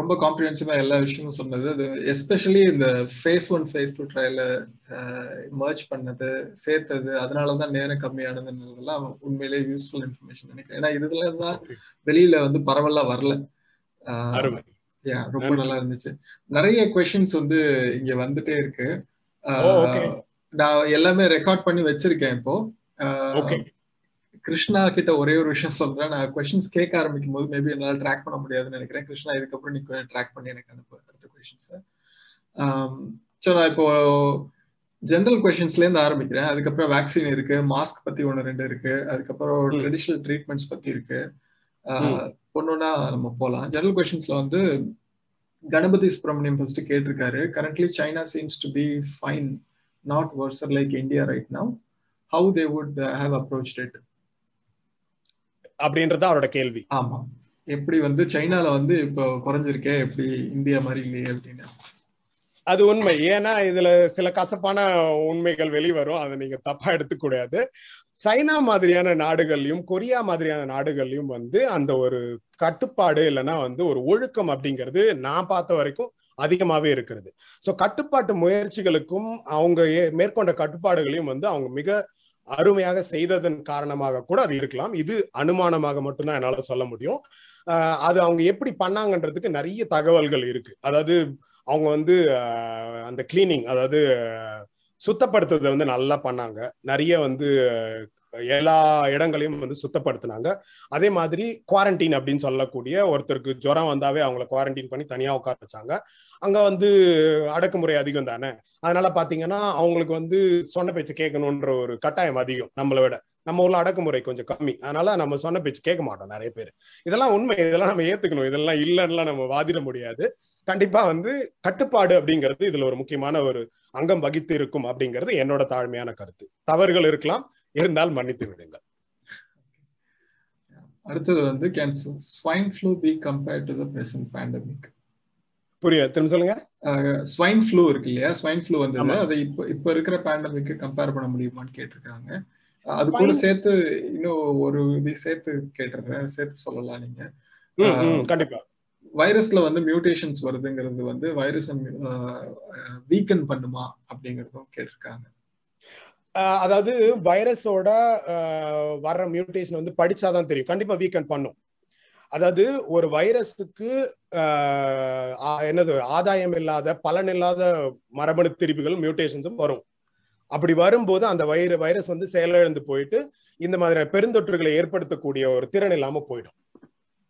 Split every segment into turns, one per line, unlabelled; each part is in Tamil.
ரொம்ப காம்ப்ரிஹென்சிவா எல்லா விஷயமும் சொன்னது. அது எஸ்பெஷலி இந்த ஃபேஸ் ஒன் ஃபேஸ் டூ ட்ரையல மர்ஜ் பண்ணது சேர்த்தது அதனாலதான் நேரம் கம்மியானதுன்றதெல்லாம் உண்மையிலேயே யூஸ்ஃபுல் இன்ஃபர்மேஷன் நினைக்கிறேன். ஏன்னா இதுல தான் வெளியில வந்து பரவலா வரல. யா ரொம்ப நல்லா இருந்துச்சு. நிறைய கொஸ்டின்ஸ் வந்து இங்க வந்துட்டே இருக்கு. நான் எல்லாமே ரெக்கார்ட் பண்ணி வச்சிருக்கேன் இப்போ. கிருஷ்ணா கிட்ட ஒரே ஒரு விஷயம் சொல்றேன் நான் கொஸ்டின்ஸ் கேட்க ஆரம்பிக்கும் போது மேபி என்னால ட்ராக் பண்ண முடியாதுன்னு நினைக்கிறேன். கிருஷ்ணா இதுக்கப்புறம் நீ ட்ராக் பண்ணி எனக்கு அனுப்பு அடுத்த கொஸ்டின்ஸ் ஸோ நான் இப்போ ஜென்ரல் கொஸ்டின்ஸ்ல இருந்து ஆரம்பிக்கிறேன். அதுக்கப்புறம் வேக்சின் இருக்கு மாஸ்க் பத்தி ஒன்று ரெண்டு இருக்கு. அதுக்கப்புறம் ட்ரெடிஷனல் ட்ரீட்மெண்ட்ஸ் பத்தி இருக்கு. ஒன்னொன்னா நம்ம போகலாம் ஜெனரல் கொஸ்டின்ஸ்ல வந்து கணபதி சுப்ரமணியம் ஃபர்ஸ்ட் கேட்டிருக்காரு. Currently China seems to be fine not worser like India right now how they would have approach it
அப்படின்றது அவரோட கேள்வி.
ஆமா. எப்படி வந்து சைனால வந்து இப்போ குறைஞ்சிருக்கே எப்படி இந்தியா மாதிரி இல்லையே அப்படின்னு.
அது உண்மை. ஏன்னா இதுல சில கசப்பான உண்மைகள் வெளிவரும். அதை நீங்க தப்பா எடுத்துக்கூடாது. சைனா மாதிரியான நாடுகள்லயும் கொரியா மாதிரியான நாடுகள்லயும் வந்து அந்த ஒரு கட்டுப்பாடு இல்லைன்னா வந்து ஒரு ஒழுக்கம் அப்படிங்கிறது நான் பார்த்த வரைக்கும் அதிகமாவே இருக்கிறது. ஸோ கட்டுப்பாட்டு முயற்சிகளுக்கும் அவங்க மேற்கொண்ட கட்டுப்பாடுகளையும் வந்து அவங்க மிக அருமையாக செய்ததன் காரணமாக கூட அது இருக்கலாம். இது அனுமானமாக மட்டும்தான் என்னால சொல்ல முடியும். அது அவங்க எப்படி பண்ணாங்கன்றதுக்கு நிறைய தகவல்கள் இருக்கு. அதாவது அவங்க வந்து அந்த கிளீனிங் அதாவது சுத்தப்படுத்துறதை வந்து நல்லா பண்ணாங்க. நிறைய வந்து எல்லா இடங்களையும் வந்து சுத்தப்படுத்தினாங்க. அதே மாதிரி குவாரண்டைன் அப்படின்னு சொல்லக்கூடிய ஒருத்தருக்கு ஜுரம் வந்தாவே அவங்கள குவாரண்டைன் பண்ணி தனியாக உட்கார வச்சாங்க. அங்கே வந்து அடக்குமுறை அதிகம் தானே? அதனால பார்த்தீங்கன்னா அவங்களுக்கு வந்து சொன்ன பேச்சு கேட்கணுன்ற ஒரு கட்டாயம் அதிகம் நம்மளை விட. நம்ம ஊர்ல அடக்குமுறை கொஞ்சம் கம்மி. அதனால நம்ம சொன்ன பேச்சு கேட்க மாட்டோம் நிறைய பேர். இதெல்லாம் உண்மை. இதெல்லாம் நம்ம ஏத்துக்கணும். இதெல்லாம் இல்லைன்னா நம்ம வாதிட முடியாது. கண்டிப்பா வந்து கட்டுப்பாடு அப்படிங்கிறது இதுல ஒரு முக்கியமான ஒரு அங்கம் வகித்து இருக்கும் அப்படிங்கிறது என்னோட தாழ்மையான கருத்து. தவறுகள் இருக்கலாம் இருந்தால் மன்னித்து விடுங்கள்.
அடுத்தது வந்து can swine flu be compared to the present pandemic
புரியுது. திரும்ப சொல்லுங்க.
ஸ்வைன் ஃப்ளூ இருக்கு இல்லையா? ஸ்வைன் ஃப்ளூ வந்து அதை இப்போ இப்போ இருக்கிற பேண்டமிக்கு கம்பேர் பண்ண முடியுமான்னு கேட்டிருக்காங்க. அது கூட சேர்த்து இன்னும் ஒரு இது சேர்த்து கேட்டிருக்கேன் சேர்த்து சொல்லலாம் நீங்க.
கண்டிப்பா.
வைரஸ்ல வந்து மியூட்டேஷன்ஸ் வருதுங்கிறது வந்து வைரஸ் வீக்கன் பண்ணுமா அப்படிங்கறதும் கேட்டிருக்காங்க.
அதாவது வைரஸோட வர்ற மியூட்டேஷன் வந்து படிச்சாதான் தெரியும். கண்டிப்பா வீக்கன் பண்ணும். அதாவது ஒரு வைரஸுக்கு என்னது ஆதாயம் இல்லாத பலன் இல்லாத மரபணு திரிப்புகள் மியூட்டேஷன்ஸும் வரும். அப்படி வரும்போது அந்த வைர வைரஸ் வந்து செயலிழந்து போயிட்டு இந்த மாதிரியான பெருந்தொற்றுகளை ஏற்படுத்தக்கூடிய ஒரு திறன் இல்லாம போயிடும்.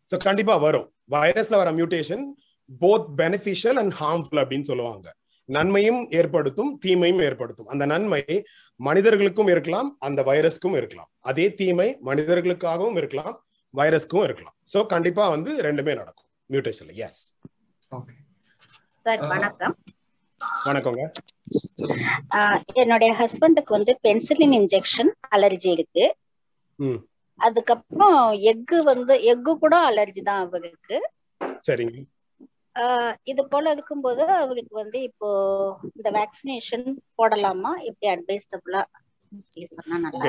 ஸோ கண்டிப்பா வரும். வைரஸ்ல வர mutation both beneficial and harmful அப்படின்னு சொல்லுவாங்க. நன்மையும் ஏற்படுத்தும் தீமையும் ஏற்படுத்தும். அந்த நன்மை மனிதர்களுக்கும் இருக்கலாம் அந்த வைரஸ்க்கும் இருக்கலாம். அதே தீமை மனிதர்களுக்காகவும் இருக்கலாம் வைரஸ்க்கும் இருக்கலாம். ஸோ கண்டிப்பா வந்து ரெண்டுமே நடக்கும். மியூட்டேஷன்ல எஸ்
சார் வணக்கம்.
வணக்கங்க.
என்னுடைய ஹஸ்பண்டுக்கு வந்து பென்சிலின் இன்ஜெக்ஷன் அலர்ஜி இருக்கு. அதுக்கப்புறம் எக்கு வந்து எக்கு கூட அலர்ஜி தான் அவருக்கு.
சரிங்க.
இது போல இருக்கும்போது அவருக்கு வந்து இப்போ இந்த வேக்சினேஷன் போடலாமா? இப்படி அட்வைஸபிளா சொன்னா நல்லா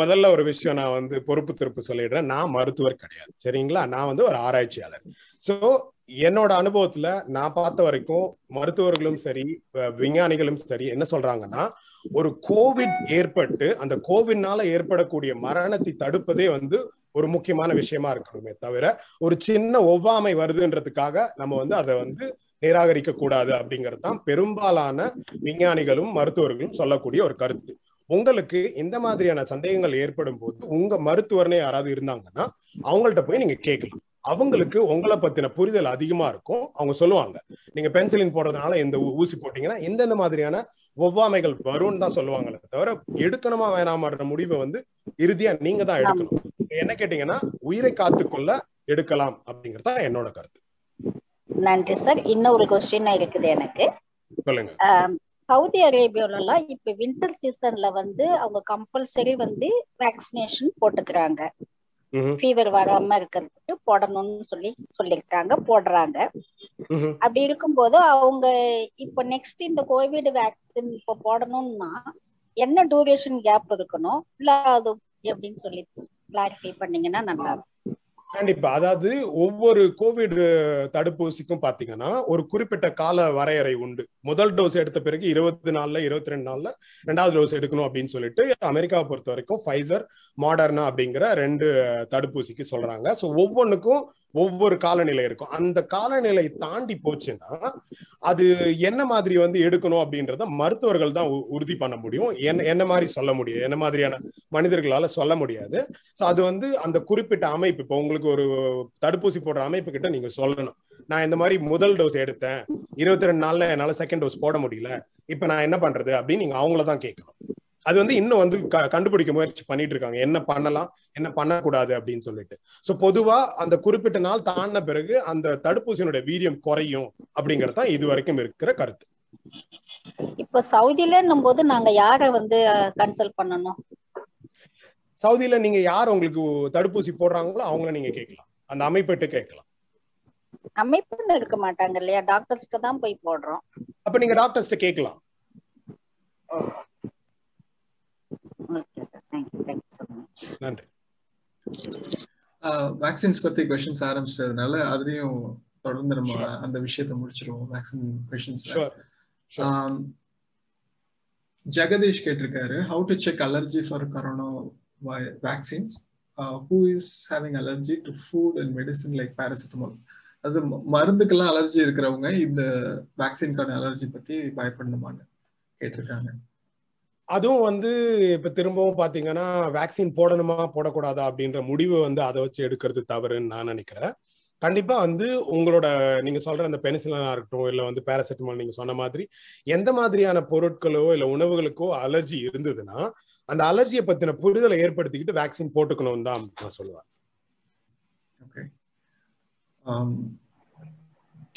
முதல்ல ஒரு விஷயம் நான் வந்து பொறுப்பு திருப்பு சொல்லிடுறேன். நான் மருத்துவர் கிடையாது. சரிங்களா? நான் வந்து ஒரு ஆராய்ச்சியாளர். சோ என்னோட அனுபவத்துல நான் பார்த்த வரைக்கும் மருத்துவர்களும் சரி விஞ்ஞானிகளும் சரி என்ன சொல்றாங்கன்னா ஒரு கோவிட் ஏற்பட்டு அந்த கோவிட்னால ஏற்படக்கூடிய மரணத்தை தடுப்பதே வந்து ஒரு முக்கியமான விஷயமா இருக்கணுமே தவிர ஒரு சின்ன ஒவ்வாமை வருதுன்றதுக்காக நம்ம வந்து அதை வந்து நிராகரிக்க கூடாது அப்படிங்கிறது தான் பெரும்பாலான விஞ்ஞானிகளும் மருத்துவர்களும் சொல்லக்கூடிய ஒரு கருத்து. உங்களுக்கு இந்த மாதிரியான சந்தேகங்கள் ஏற்படும் போது உங்க மருத்துவர்னே யாராவது இருந்தாங்கன்னா அவங்கள்ட்ட போய் நீங்க கேட்கலாம். அவங்களுக்கு உங்களை பத்தின புரிதல் அதிகமா இருக்கும். அவங்க சொல்லுவாங்க நீங்க பென்சிலின் போடுறதுனால இந்த ஊசி போட்டீங்கன்னா எந்தெந்த மாதிரியான ஒவ்வாமைகள் வரும்னு தான் சொல்லுவாங்களே தவிர எடுக்கணுமா வேணாமன்ற முடிவை வந்து இறுதியா நீங்க தான் எடுக்கணும். என்ன கேட்டீங்கன்னா உயிரை காத்துக்கொள்ள எடுக்கலாம் அப்படிங்கறது தான் என்னோட கருத்து.
நன்றி சார். இன்னொரு கொஸ்டின் இருக்குது எனக்கு.
சொல்லுங்க.
சவுதி அரேபியாலாம் இப்ப வின்டர் சீசன்ல வந்து அவங்க கம்பல்சரி வந்து வேக்சினேஷன் போட்டுக்கிறாங்க. ஃபீவர் வராம இருக்கிறதுக்கு போடணும்னு சொல்லி சொல்லியிருக்காங்க போடுறாங்க. அப்படி இருக்கும்போது அவங்க இப்ப நெக்ஸ்ட் இந்த கோவிட் வேக்சின் இப்ப போடணும்னா என்ன டூரேஷன் கேப் இருக்கணும்? இல்ல அது எப்படின்னு சொல்லி கிளாரிஃபை பண்ணீங்கன்னா நல்லா இருக்கும்.
கண்டிப்பா. அதாவது ஒவ்வொரு கோவிட் தடுப்பூசிக்கும் பாத்தீங்கன்னா ஒரு குறிப்பிட்ட கால வரையறை உண்டு. முதல் டோஸ் எடுத்த பிறகு இருபத்தி நாலுல இருபத்தி ரெண்டு நாள்ல ரெண்டாவது டோஸ் எடுக்கணும் அப்படின்னு சொல்லிட்டு அமெரிக்காவை பொறுத்த வரைக்கும் ஃபைசர் மாடர்னா அப்படிங்கிற ரெண்டு தடுப்பூசிக்கு சொல்றாங்க. ஸோ ஒவ்வொன்றுக்கும் ஒவ்வொரு காலநிலை இருக்கும். அந்த காலநிலை தாண்டி போச்சுன்னா அது என்ன மாதிரி வந்து எடுக்கணும் அப்படின்றத மருத்துவர்கள் தான் உறுதி பண்ண முடியும். என்ன என்ன மாதிரி சொல்ல முடியும்? என்ன மாதிரியான மனிதர்களால சொல்ல முடியாது. ஸோ அது வந்து அந்த குறிப்பிட்ட அமைப்பு. இப்போ உங்களுக்கு உங்களுக்கு ஒரு தடுப்பூசி போடுற அமைப்பு கிட்ட நீங்க சொல்லணும். நான் இந்த மாதிரி முதல் டோஸ் எடுத்தேன். இருபத்தி ரெண்டு நாள்ல என்னால செகண்ட் டோஸ் போட முடியல. இப்ப நான் என்ன பண்றது அப்படின்னு நீங்க அவங்கள தான் கேட்கணும். அது வந்து இன்னும் வந்து கண்டுபிடிக்க முயற்சி பண்ணிட்டு இருக்காங்க. என்ன பண்ணலாம் என்ன பண்ணக்கூடாது அப்படின்னு சொல்லிட்டு. சோ பொதுவா அந்த குறிப்பிட்ட நாள் தாண்டின பிறகு அந்த தடுப்பூசியினுடைய வீரியம் குறையும் அப்படிங்கறது இது வரைக்கும் இருக்கிற கருத்து.
இப்ப சவுதிலன்னும் போது நாங்க யார வந்து கன்சல்ட் பண்ணணும்?
சவுதியில நீங்க யார் உங்களுக்கு தடுப்பூசி போடுறாங்களோ அவங்கள நீங்க கேட்கலாம். அந்த அமைப்பிட்டு கேட்கலாம்.
அமைப்புன்னு இருக்க மாட்டாங்க இல்லையா? டாக்டர்ஸ்ட தான் போய் போடுறோம்.
அப்ப நீங்க டாக்டர்ஸ்ட கேட்கலாம். நன்றி.
வேக்சின்ஸ் பத்தி கொஸ்டின்ஸ் ஆரம்பிச்சதுனால அதுலயும் தொடர்ந்து நம்ம அந்த விஷயத்த முடிச்சிருவோம் வேக்சின் கொஸ்டின்ஸ்ல ஜெகதீஷ் கேட்டிருக்காரு how to check allergy for corona vaccines uh, who is having allergy to food and medicine like paracetamol? அது மருந்துக்கெல்லாம் அலர்ஜி இருக்கிறவங்க இந்த வேக்சின்கான அலர்ஜி பத்தி பயப்படணுமான்னு கேட்டிருக்காங்க.
அதுவும் வந்து இப்ப திரும்பவும் பாத்தீங்கன்னா வேக்சின் போடணுமா போடக்கூடாதா அப்படின்ற முடிவு வந்து அதை வச்சு எடுக்கிறது தவறுன்னு நான் நினைக்கிறேன். கண்டிப்பா வந்து உங்களோட நீங்க சொல்ற அந்த பெனிசிலனா இருக்கட்டும் இல்ல வந்து பேராசிட்டமால் நீங்க சொன்ன மாதிரி எந்த மாதிரியான பொருட்களோ இல்ல உணவுகளுக்கோ அலர்ஜி இருந்ததுன்னா அந்த அலர்ஜியை பத்தின புரிதலை ஏற்படுத்திக்கிட்டு வேக்சின் போட்டுக்கணும் தான் நான் சொல்லுவேன்.
ஓகே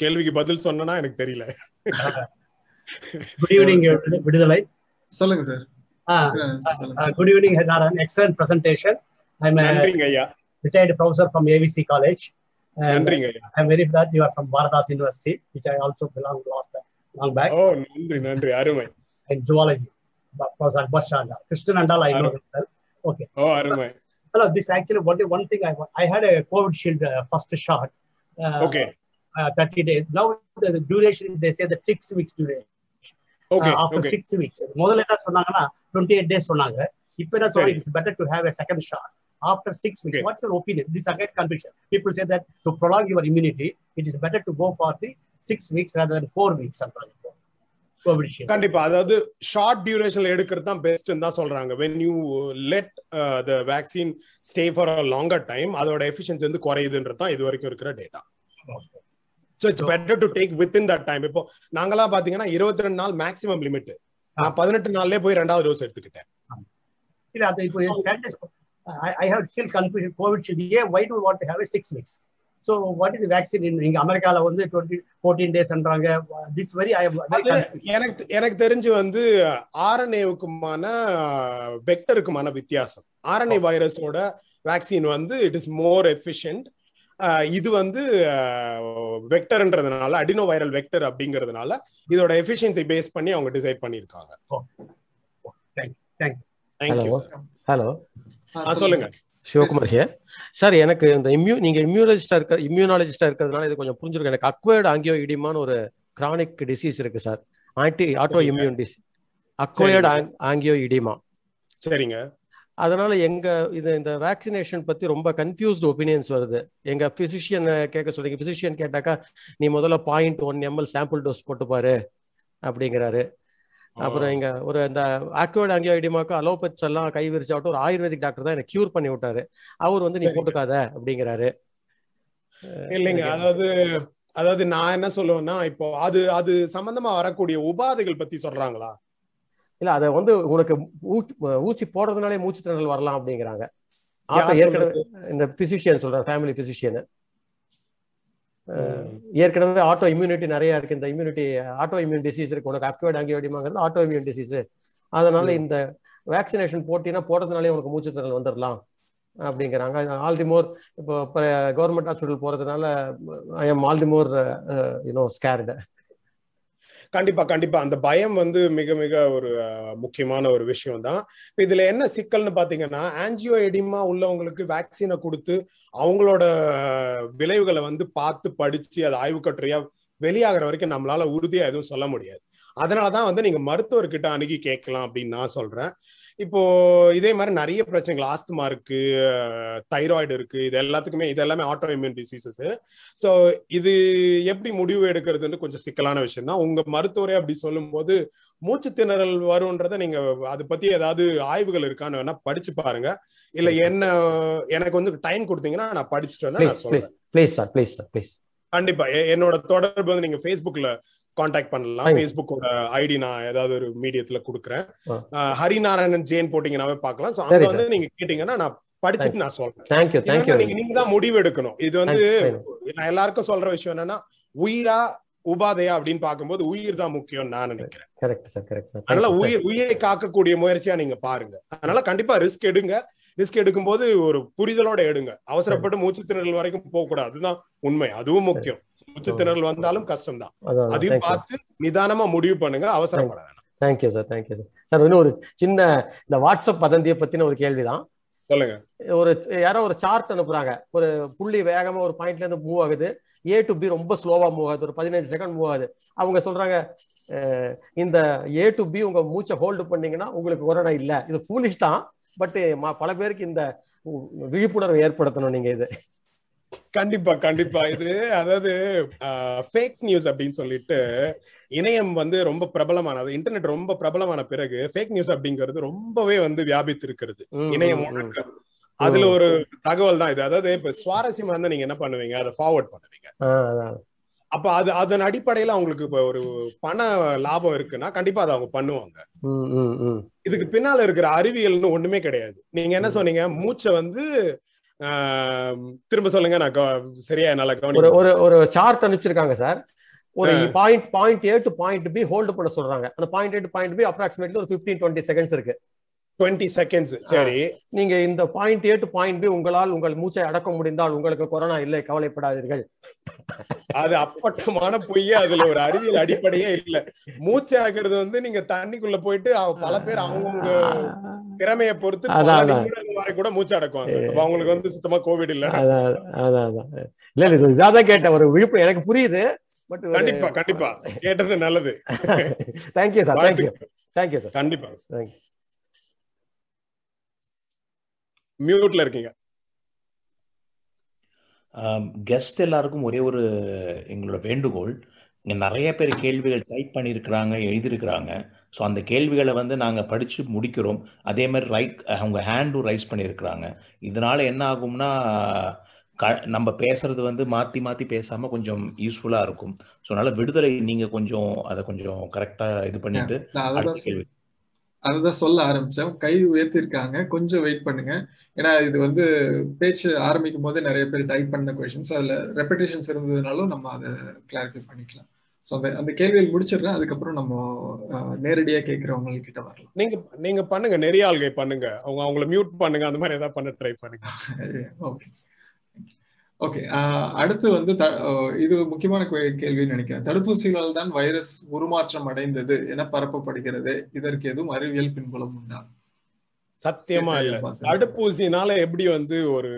கேள்விக்கு பதில் சொன்னா எனக்கு தெரியல.
Good evening Viduthalai.
சொல்லுங்க sir
good evening Narayan excellent presentation I am
நன்றிங்க ஐயா.
retired professor from AVC College.
நன்றிங்க ஐயா.
I'm very glad you are from Bharadas University, which I also belong last long back.
ஓ நன்றி நன்றி. அருமை.
In zoology, Professor Akbar Shanda. Krishnan Andal, I know him well. Okay.
ஓ அருமை
Hello, this actually one, one thing I want. I had a COVID shield uh, first shot. Uh,
Okay.
Uh, 30 days. Now the, the duration, they say that six weeks duration.
Okay
uh, after
okay
six weeks. முதல்ல என்ன சொன்னாங்கன்னா டுவெண்ட்டி எயிட் டேஸ் சொன்னாங்க இப்போ என்ன சொல்றாங்க
சரி.
It's better to have a second shot after six
Okay.
Weeks what's your opinion this again confusion people say that to prolong your immunity it is better to go for the six weeks rather than four weeks சொல்றாங்க கோவிட் ஷீல்ட்
கண்டிப்பா. அதாவது ஷார்ட் டியூரேஷன்ல எடுக்கிறது தான் பெஸ்ட் தான் சொல்றாங்க. When you let the vaccine stay for a longer time அதோட எஃபிஷியன்சி வந்து குறையுதுன்றது தான் இது வரைக்கும் இருக்கிற data so it's better to take within that time இப்போ நாங்களாம் பாத்தீங்கன்னா இருபத்தி ரெண்டு நாள் மேக்ஸிமம் லிமிட் நான் பதினெட்டு நாள்லயே போய் ரெண்டாவது டோஸ் எடுத்துக்கிட்டேன்.
இல்ல அது இப்போ I have still confusion Covishield A why do want to have six weeks so what is vaccine இங்க அமெரிக்கால வந்து டுவெண்ட்டி ஃபோர்டீன் டேஸ்ன்றாங்க திஸ் வெரி
எனக்கு எனக்கு தெரிஞ்சு வந்து ஆர்என்ஏவுக்குமான வெக்டருக்குமான வித்தியாசம். ஆர்என்ஏ வைரஸோட வேக்சின் வந்து இட் இஸ் மோர் எஃபிஷியன்ட் இது வந்து வெக்டர்ன்றதுனால அடினோ வைரல் வெக்டர் அப்படிங்கிறதுனால இதோட எஃபிஷியன்சி பேஸ் பண்ணி அவங்க டிசைட் பண்ணியிருக்காங்க.
தேங்க்
தேங்க்யூ
ஹலோ
சொல்லுங்க.
சிவகுமார் ஹியர் சார் எனக்கு இந்த இம்யூ நீங்க இம்யூனாலஜிஸ்டா இருக்க இம்யூனாலஜிஸ்டா இருக்கிறதுனால இது கொஞ்சம் புரிஞ்சிருக்கும். எனக்கு அக்வயர்டு ஆங்கியோ இடிமான்னு ஒரு கிரானிக் டிசீஸ் இருக்கு sir anti autoimmune disease acquired angioedema
சரிங்க.
அதனால எங்க இது இந்த வேக்சினேஷன் பத்தி ரொம்ப கன்ஃபியூஸ்டு ஒப்பீனியன்ஸ் வருது. எங்க பிசிஷியன் கேட்க சொல்றீங்க. பிசிஷியன் கேட்டாக்கா நீ முதல்ல point one ML sample dose போட்டு பாரு அப்படிங்கிறாரு. அப்புறம் இங்க ஒரு இந்த ஆக்யூர்ட் ஆங்கியோடிமாக்கு அலோபத்ஸ் எல்லாம் கை விரிச்சாட்டும் ஒரு ஆயுர்வேதிக் டாக்டர் தான் எனக்கு கியூர் பண்ணி விட்டாரு. அவர் வந்து நீ. போட்டுக்காத அப்படிங்கிறாரு.
இல்லைங்க அதாவது அதாவது நான் என்ன சொல்லுவேன்னா இப்போ அது அது சம்பந்தமா வரக்கூடிய உபாதைகள் பத்தி சொல்றாங்களா?
இல்ல அத வந்து உனக்கு ஊசி போடுறதுனாலே மூச்சு திணறல் வரலாம் அப்படிங்கிறாங்க. ஏற்கனவே இந்த பிசிஷியன் சொல்றேன் ஃபேமிலி பிசிஷியன் ஏற்கனவே ஆட்டோ இம்யூனிட்டி நிறைய இருக்கு. இந்த இம்யூனிட்டி ஆட்டோ இம்யூன் டிசீஸ் இருக்கு. உனக்கு அக்யூர்ட் ஆங்கியோடிமாங்கிறது ஆட்டோ இம்யூன் டிசீஸ் அதனால. இந்த வேக்சினேஷன் போட்டினா போடுறதுனாலே உனக்கு மூச்சு திணறல் வந்துடலாம் அப்படிங்கிறாங்க. ஆல் தி மோர் இப்போ கவர்மெண்ட் ஹாஸ்பிட்டல் போறதுனால I am all the more you know scared
கண்டிப்பா கண்டிப்பா. அந்த பயம் வந்து மிக மிக ஒரு முக்கியமான ஒரு விஷயம் தான் இதுல என்ன சிக்கல்னு பாத்தீங்கன்னா ஆன்ஜியோ எடிமா உள்ளவங்களுக்கு வேக்சினை கொடுத்து அவங்களோட விளைவுகளை வந்து பார்த்து படிச்சு அது ஆய்வு கட்டுரையா வெளியாகிற வரைக்கும் நம்மளால உறுதியா எதுவும் சொல்ல முடியாது. அதனாலதான் வந்து நீங்க மருத்துவர்கிட்ட அணுகி கேட்கலாம் அப்படின்னு நான் சொல்றேன். இப்போ இதே மாதிரி நிறைய பிரச்சனைகள் ஆஸ்துமா இருக்கு தைராய்டு இருக்கு இது எல்லாத்துக்குமே இது எல்லாமே ஆட்டோ இம்யூன் டிசீசஸ் ஸோ இது எப்படி முடிவு எடுக்கிறதுன்னு கொஞ்சம் சிக்கலான விஷயம் தான். உங்க மருத்துவரே அப்படி சொல்லும் போது மூச்சு திணறல் வரும்ன்றத நீங்க அதை பத்தி ஏதாவது ஆய்வுகள் இருக்கான்னு வேணா படிச்சு பாருங்க. இல்ல என்ன எனக்கு வந்து டைம் கொடுத்தீங்கன்னா நான் படிச்சுட்டேன்னா சொல்றேன்.
ப்ளீஸ்
கண்டிப்பா. என்னோட தொடர்பு வந்து நீங்க ஃபேஸ்புக்ல காண்டாக்ட் பண்ணலாம். ஃபேஸ்புக்கோட ஐடி நான் ஏதாவது ஒரு மீடியத்துல கொடுக்குறேன். ஹரிநாராயணன் ஜெயின் போட்டீங்கன்னாவே பார்க்கலாம். ஸோ அங்க வந்து நீங்க கேட்டீங்கன்னா நான் படிச்சுட்டு நான் சொல்றேன்.
தேங்க்யூ தேங்க்யூ
நீங்க நீங்க தான் முடிவு எடுக்கணும். இது வந்து நான் எல்லாருக்கும் சொல்ற விஷயம் என்னன்னா உயிரா உபாதையா அப்படின்னு பார்க்கும்போது உயிர் தான் முக்கியம் நான் நினைக்கிறேன்.
கரெக்ட் சார் கரெக்ட் சார்
அதனால உயிர் உயிரை காக்கக்கூடிய முயற்சியா நீங்க பாருங்க. அதனால கண்டிப்பா ரிஸ்க் எடுங்க. ரிஸ்க் எடுக்கும்போது ஒரு புரிதலோட எடுங்க. அவசரப்பட்டு மூச்சு திணறல் வரைக்கும் போக கூடாது அதுதான் உண்மை. அதுவும் முக்கியம். மூச்சு திணறல் வந்தாலும் கஷ்டம் தான் அதையும் பார்த்து நிதானமா முடிவு பண்ணுங்க. அவசரப்பட வேணாம்
thank you sir thank you sir sir இன்னும் ஒரு சின்ன இந்த வாட்ஸ்அப் வதந்தியை பத்தின ஒரு கேள்விதான்.
சொல்லுங்க.
ஒரு யாரோ ஒரு சார்ட் அனுப்புறாங்க. ஒரு புள்ளி வேகமா ஒரு பாயிண்ட்ல இருந்து மூவ் ஆகுது. ஏ டு பி ரொம்ப ஸ்லோவா மூவ் ஆகுது. ஒரு பதினஞ்சு செகண்ட் மூவ் ஆகுது. அவங்க சொல்றாங்க இந்த ஏ டு பி உங்க மூச்சை ஹோல்டு பண்ணீங்கன்னா உங்களுக்கு கொரோனா இல்ல. இது ஃபூலிஷ் தான். பட் பல பேருக்கு இந்த விழிப்புணர்வு ஏற்படுத்தணும் நீங்க இது.
கண்டிப்பா கண்டிப்பா. இது அதாவது ஃபேக் நியூஸ் அப்படின்னு சொல்லிட்டு இணையம் வந்து ரொம்ப பிரபலமானது. இன்டர்நெட் ரொம்ப பிரபலமான பிறகு ஃபேக் நியூஸ் அப்படிங்கிறது ரொம்பவே வந்து வியாபித்து இருக்கிறது இணையம் அதுல ஒரு தகவல் தான் இது. அதாவது இப்ப சுவாரஸ்யமா இருந்தா நீங்க என்ன பண்ணுவீங்க? அதை ஃபார்வர்ட் பண்ணுவீங்க. அப்ப அது அதன் அடிப்படையில அவங்களுக்கு இப்ப ஒரு பண லாபம் இருக்குன்னா கண்டிப்பா அதை அவங்க பண்ணுவாங்க. இதுக்கு பின்னால இருக்கிற அறிவியல்னு ஒண்ணுமே கிடையாது. நீங்க என்ன சொன்னீங்க? மூச்சை வந்து திரும்ப சொல்லுங்க நான் சரியா என்னால
ஒரு ஒரு ஒரு சார்ட் அனுப்பிச்சிருக்காங்க சார் ஒரு point point A to point B hold பண்ண சொல்றாங்க. அந்த point A to point B approximately ஒரு பிப்டீன் டுவெண்ட்டி செகண்ட்ஸ் இருக்கு.
டுவெண்ட்டி செகண்ட்ஸ் சரி.
நீங்க இந்த point A to point B உங்களால் உங்கள் மூச்சை அடக்க முடிந்தால் உங்களுக்கு கொரோனா இல்லை கவலைப்படாதீர்கள்.
அது அப்பட்டமான பொய்ய அதுல ஒரு அறிவியல் அடிப்படையே இல்ல. மூச்சை அடக்கிறது வந்து நீங்க தண்ணிக்குள்ள போயிட்டு பல பேர் அவங்க திறமைய பொறுத்து வரை கூட மூச்சு அடக்குவாங்க. அவங்களுக்கு வந்து சுத்தமா கோவிட் இல்ல.
இல்ல இது இதாதான் கேட்டேன். ஒரு விழுப்பு எனக்கு புரியுது பட்
கண்டிப்பா கண்டிப்பா. கேட்டது நல்லது.
Thank you sir thank you thank you sir
கண்டிப்பா.
தேங்க்யூ
மியூட்ல இருக்கீங்க.
கெஸ்ட் எல்லாருக்கும் ஒரே ஒரு எங்களோட வேண்டுகோள். இங்கே நிறைய பேர் கேள்விகள் டைப் பண்ணியிருக்கிறாங்க எழுதியிருக்கிறாங்க. ஸோ அந்த கேள்விகளை வந்து நாங்கள் படித்து முடிக்கிறோம். அதே மாதிரி ரைட் அவங்க ஹேண்டும் ரைஸ் பண்ணியிருக்கிறாங்க. இதனால என்ன ஆகும்னா க நம்ம பேசுறது வந்து மாற்றி மாற்றி பேசாமல் கொஞ்சம் யூஸ்ஃபுல்லாக இருக்கும். ஸோ அதனால விடுதலை நீங்கள் கொஞ்சம் அதை கொஞ்சம் கரெக்டாக இது பண்ணிட்டு அடுத்த கேள்வி.
அதுதான் சொல்ல ஆரம்பிச்சேன். கை உயர்த்திருக்காங்க. கொஞ்சம் வெயிட் பண்ணுங்க. ஏன்னா இது வந்து பேச்சு ஆரம்பிக்கும் போதே நிறைய பேர் டைப் பண்ண கொஷின்ஸ் அதுல ரெப்படேஷன்ஸ் இருந்ததுனாலும் நம்ம அதை கிளாரிஃபை பண்ணிக்கலாம். ஸோ அந்த அந்த கேள்வியில் முடிச்சிடுறேன். அதுக்கப்புறம் நம்ம நேரடியா கேட்கறவங்க கிட்ட வரலாம்.
நீங்க நீங்க பண்ணுங்க. நெறிய ஆள்கை பண்ணுங்க. அவங்க அவங்கள மியூட் பண்ணுங்க. அந்த மாதிரி ஏதாவது பண்ண ட்ரை பண்ணுங்க.
ஓகே ஓகே அடுத்து வந்து இது முக்கியமான கேள்வின்னு நினைக்கிறேன். தடுப்பூசிகளால் தான் வைரஸ் உருமாற்றம் அடைந்தது என பரப்பப்படுகிறது. இதற்கு எதுவும் அறிவியல் பின்புலம் உண்டா?
சத்தியமா இல்ல. தடுப்பூசினால எப்படி வந்து ஒரு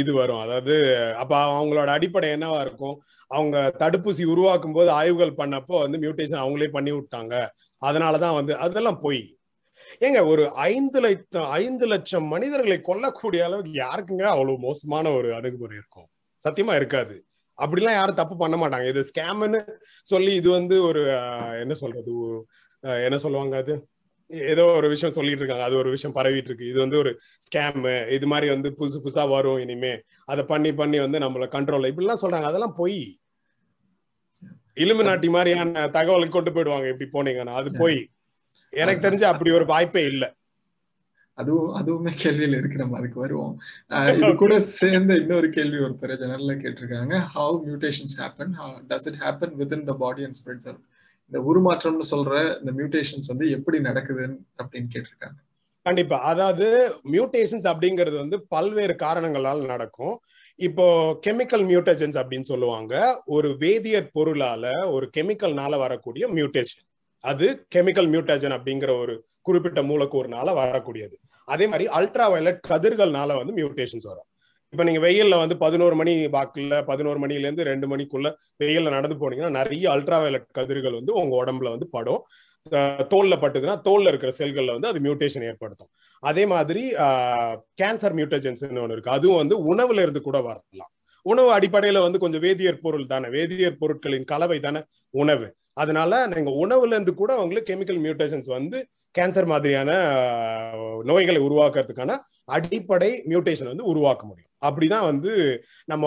இது வரும்? அதாவது அப்ப அவங்களோட அடிப்படை என்னவா இருக்கும்? அவங்க தடுப்பூசி உருவாக்கும் போது ஆய்வுகள் பண்ணப்போ வந்து மியூட்டேஷன் அவங்களே பண்ணி விட்டாங்க அதனாலதான் வந்து அதெல்லாம் போய். ஏங்க ஒரு ஐந்து லட்சம் ஐந்து லட்சம் மனிதர்களை கொல்லக்கூடிய அளவுக்கு யாருக்குங்க அவ்வளவு மோசமான ஒரு அணுகுமுறை இருக்கும்? சத்தியமா இருக்காது. அப்படிலாம் யாரும் தப்பு பண்ண மாட்டாங்க. இது ஸ்கேம்னு சொல்லி இது வந்து ஒரு என்ன சொல்றது? என்ன சொல்லுவாங்க அது? ஏதோ ஒரு விஷயம் சொல்லிட்டு இருக்காங்க. அது ஒரு விஷயம் பரவிட்டு இருக்கு. இது வந்து ஒரு ஸ்கேம். இது மாதிரி வந்து புதுசு புதுசா வரும் இனிமே. அதை பண்ணி பண்ணி வந்து நம்மள கண்ட்ரோல் இப்படிலாம் சொல்றாங்க. அதெல்லாம் போய். இலுமினாட்டி மாதிரியான தகவலை கொண்டு போயிடுவாங்க. இப்படி போனீங்கன்னா. அது போய். எனக்கு தெரிஞ்சு அப்படி ஒரு வாய்ப்பே இல்ல.
அதுவும் அதுவுமே கேள்வியில இருக்கு நம்ம அதுக்கு வருவோம் இது கூட சேர்ந்த இன்னொரு கேள்வி ஒருத்தர் ஜெனரல்ல கேட்டிருக்காங்க. How mutations happen does it happen within the body and spreads இந்த உருமாற்றம்னு சொல்ற இந்த மியூட்டேஷன்ஸ் வந்து எப்படி நடக்குது அப்படின்னு கேட்டிருக்காங்க.
கண்டிப்பா. அதாவது மியூட்டேஷன்ஸ் அப்படிங்கிறது வந்து பல்வேறு காரணங்களால் நடக்கும். இப்போ கெமிக்கல் மியூட்டேஷன்ஸ் அப்படின்னு சொல்லுவாங்க. ஒரு வேதியியற் பொருளால ஒரு கெமிக்கல்னால வரக்கூடிய மியூட்டேஷன் அது கெமிக்கல் மியூட்டஜன் அப்படிங்கிற ஒரு குறிப்பிட்ட மூலக்கூறுனால வரக்கூடியது. அதே மாதிரி அல்ட்ரா வயலட் கதிர்கள்னால வந்து மியூட்டேஷன்ஸ் வரும். இப்ப நீங்க வெயில்ல வந்து பதினோரு மணி வாக்குல பதினோரு மணில இருந்து ரெண்டு மணிக்குள்ள வெயில்ல நடந்து போனீங்கன்னா நிறைய அல்ட்ரா வயலட் கதிர்கள் வந்து உங்க உடம்புல வந்து படும். தோல்ல பட்டுதுன்னா தோல்ல இருக்கிற செல்கள்ல வந்து அது மியூட்டேஷன் ஏற்படுத்தும். அதே மாதிரி கேன்சர் மியூட்டேஷன்ஸ் ஒன்று இருக்கு. அதுவும் வந்து உணவுல இருந்து கூட வரலாம். உணவு அடிப்படையில வந்து கொஞ்சம் வேதியியற் பொருள் தானே. வேதியியற் பொருட்களின் கலவை தானே உணவு. அதனால நீங்க உணவுல இருந்து கூட உங்களுக்கு கெமிக்கல் மியூட்டேஷன்ஸ் வந்து கேன்சர் மாதிரியான நோய்களை உருவாக்குறதுக்கான அடிப்படை மியூட்டேஷன் வந்து உருவாக்க முடியும். அப்படிதான் வந்து நம்ம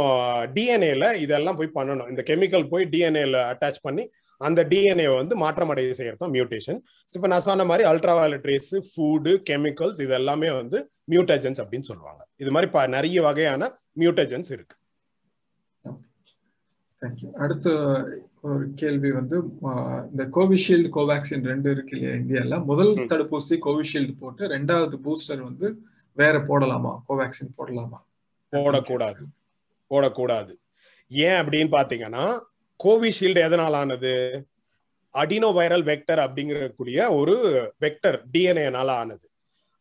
டிஎன்ஏல இதெல்லாம் போய் பண்ணணும். இந்த கெமிக்கல் போய் டிஎன்ஏல அட்டாச் பண்ணி அந்த டிஎன்ஏ வந்து மாற்றம் அடைய செய்யறது தான் மியூட்டேஷன் இப்போ நான் சொன்ன மாதிரி ultra violet rays food chemicals இது எல்லாமே வந்து மியூட்டேஜன்ஸ் அப்படின்னு சொல்லுவாங்க. இது மாதிரி நிறைய வகையான மியூட்டேஜன்ஸ் இருக்கு.
அடுத்து ஒரு கேள்வி வந்து இந்த கோவிஷீல்டு கோவேக்சின் ரெண்டு இருக்கு இல்லையா இந்தியால? முதல் தடுப்பூசி கோவிஷீல்டு போட்டு ரெண்டாவது பூஸ்டர் வந்து வேற போடலாமா? கோவேக்சின் போடலாமா?
போடக்கூடாது. போடக்கூடாது. ஏன் அப்படின்னு பாத்தீங்கன்னா கோவிஷீல்டு எதனால் ஆனது அடினோ வைரல் வெக்டர் அப்படிங்கக்கூடிய ஒரு வெக்டர் டிஎன்ஏனால ஆனது.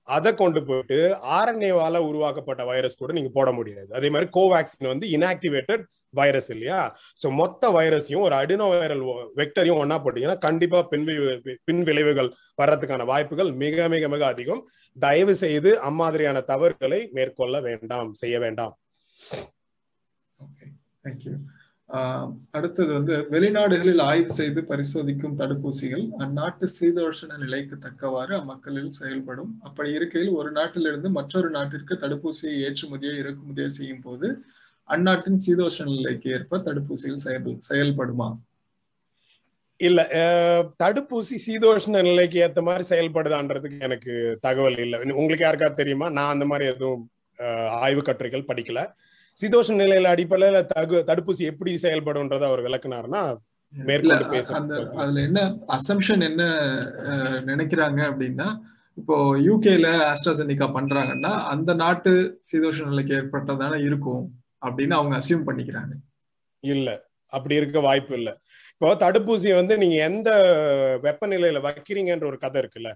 அதை கொண்டு போயிட்டு ஆர்என்ஏவால உருவாக்கப்பட்ட வைரஸ் கூட நீங்க போட முடியாது. அதே மாதிரி கோவேக்சின் வந்து இன்ஆக்டிவேட்டட் வைரஸ் இல்லையா? ஸோ மொத்த வைரஸையும் ஒரு அடினோ வைரல் வெக்டரையும் ஒன்னா போட்டீங்கன்னா கண்டிப்பா பின் பின் விளைவுகள் வர்றதுக்கான வாய்ப்புகள் மிக மிக மிக அதிகம். தயவு செய்து அம்மாதிரியான தவறுகளை மேற்கொள்ள வேண்டாம் செய்ய வேண்டாம்.
அடுத்தது வந்து வெளிநாடுகளில் ஆய்வு செய்து பரிசோதிக்கும் தடுப்பூசிகள் அந்நாட்டு சீதோஷண நிலைக்கு தக்கவாறு அம்மக்களில் செயல்படும். அப்படி இருக்கையில் ஒரு நாட்டிலிருந்து மற்றொரு நாட்டிற்கு தடுப்பூசியை ஏற்றுமதியோ இறக்குமதியோ செய்யும் போது அந்நாட்டின் சீதோஷண நிலைக்கு ஏற்ப தடுப்பூசிகள் செயல் செயல்படுமா?
இல்ல தடுப்பூசி சீதோஷ்ண நிலைக்கு ஏத்த மாதிரி செயல்படுதான்றதுக்கு எனக்கு தகவல் இல்லை. உங்களுக்கு யாருக்கா தெரியுமா? நான் அந்த மாதிரி எதுவும் ஆய்வு கட்டுரைகள் படிக்கல. சீதோஷ நிலையில அடிப்படையில தகு தடுப்பூசி எப்படி செயல்படும்ன்றத அவர் விளக்குனாருன்னா மேற்கொண்டு பேச
அதுல என்ன அசம்ஷன் என்ன நினைக்கிறாங்க அப்படின்னா இப்போ யூகேல ஆஸ்ட்ராசெனிகா பண்றாங்கன்னா அந்த நாட்டு சீதோஷ நிலைக்கு ஏற்பட்டதான இருக்கும். அப்படின்னு அவங்க அசியூம் பண்ணிக்கிறாங்க.
இல்ல. அப்படி இருக்க வாய்ப்பு இல்ல. இப்போ தடுப்பூசியை வந்து நீங்க எந்த வெப்பநிலையில வைக்கிறீங்கன்ற ஒரு கதை இருக்குல்ல?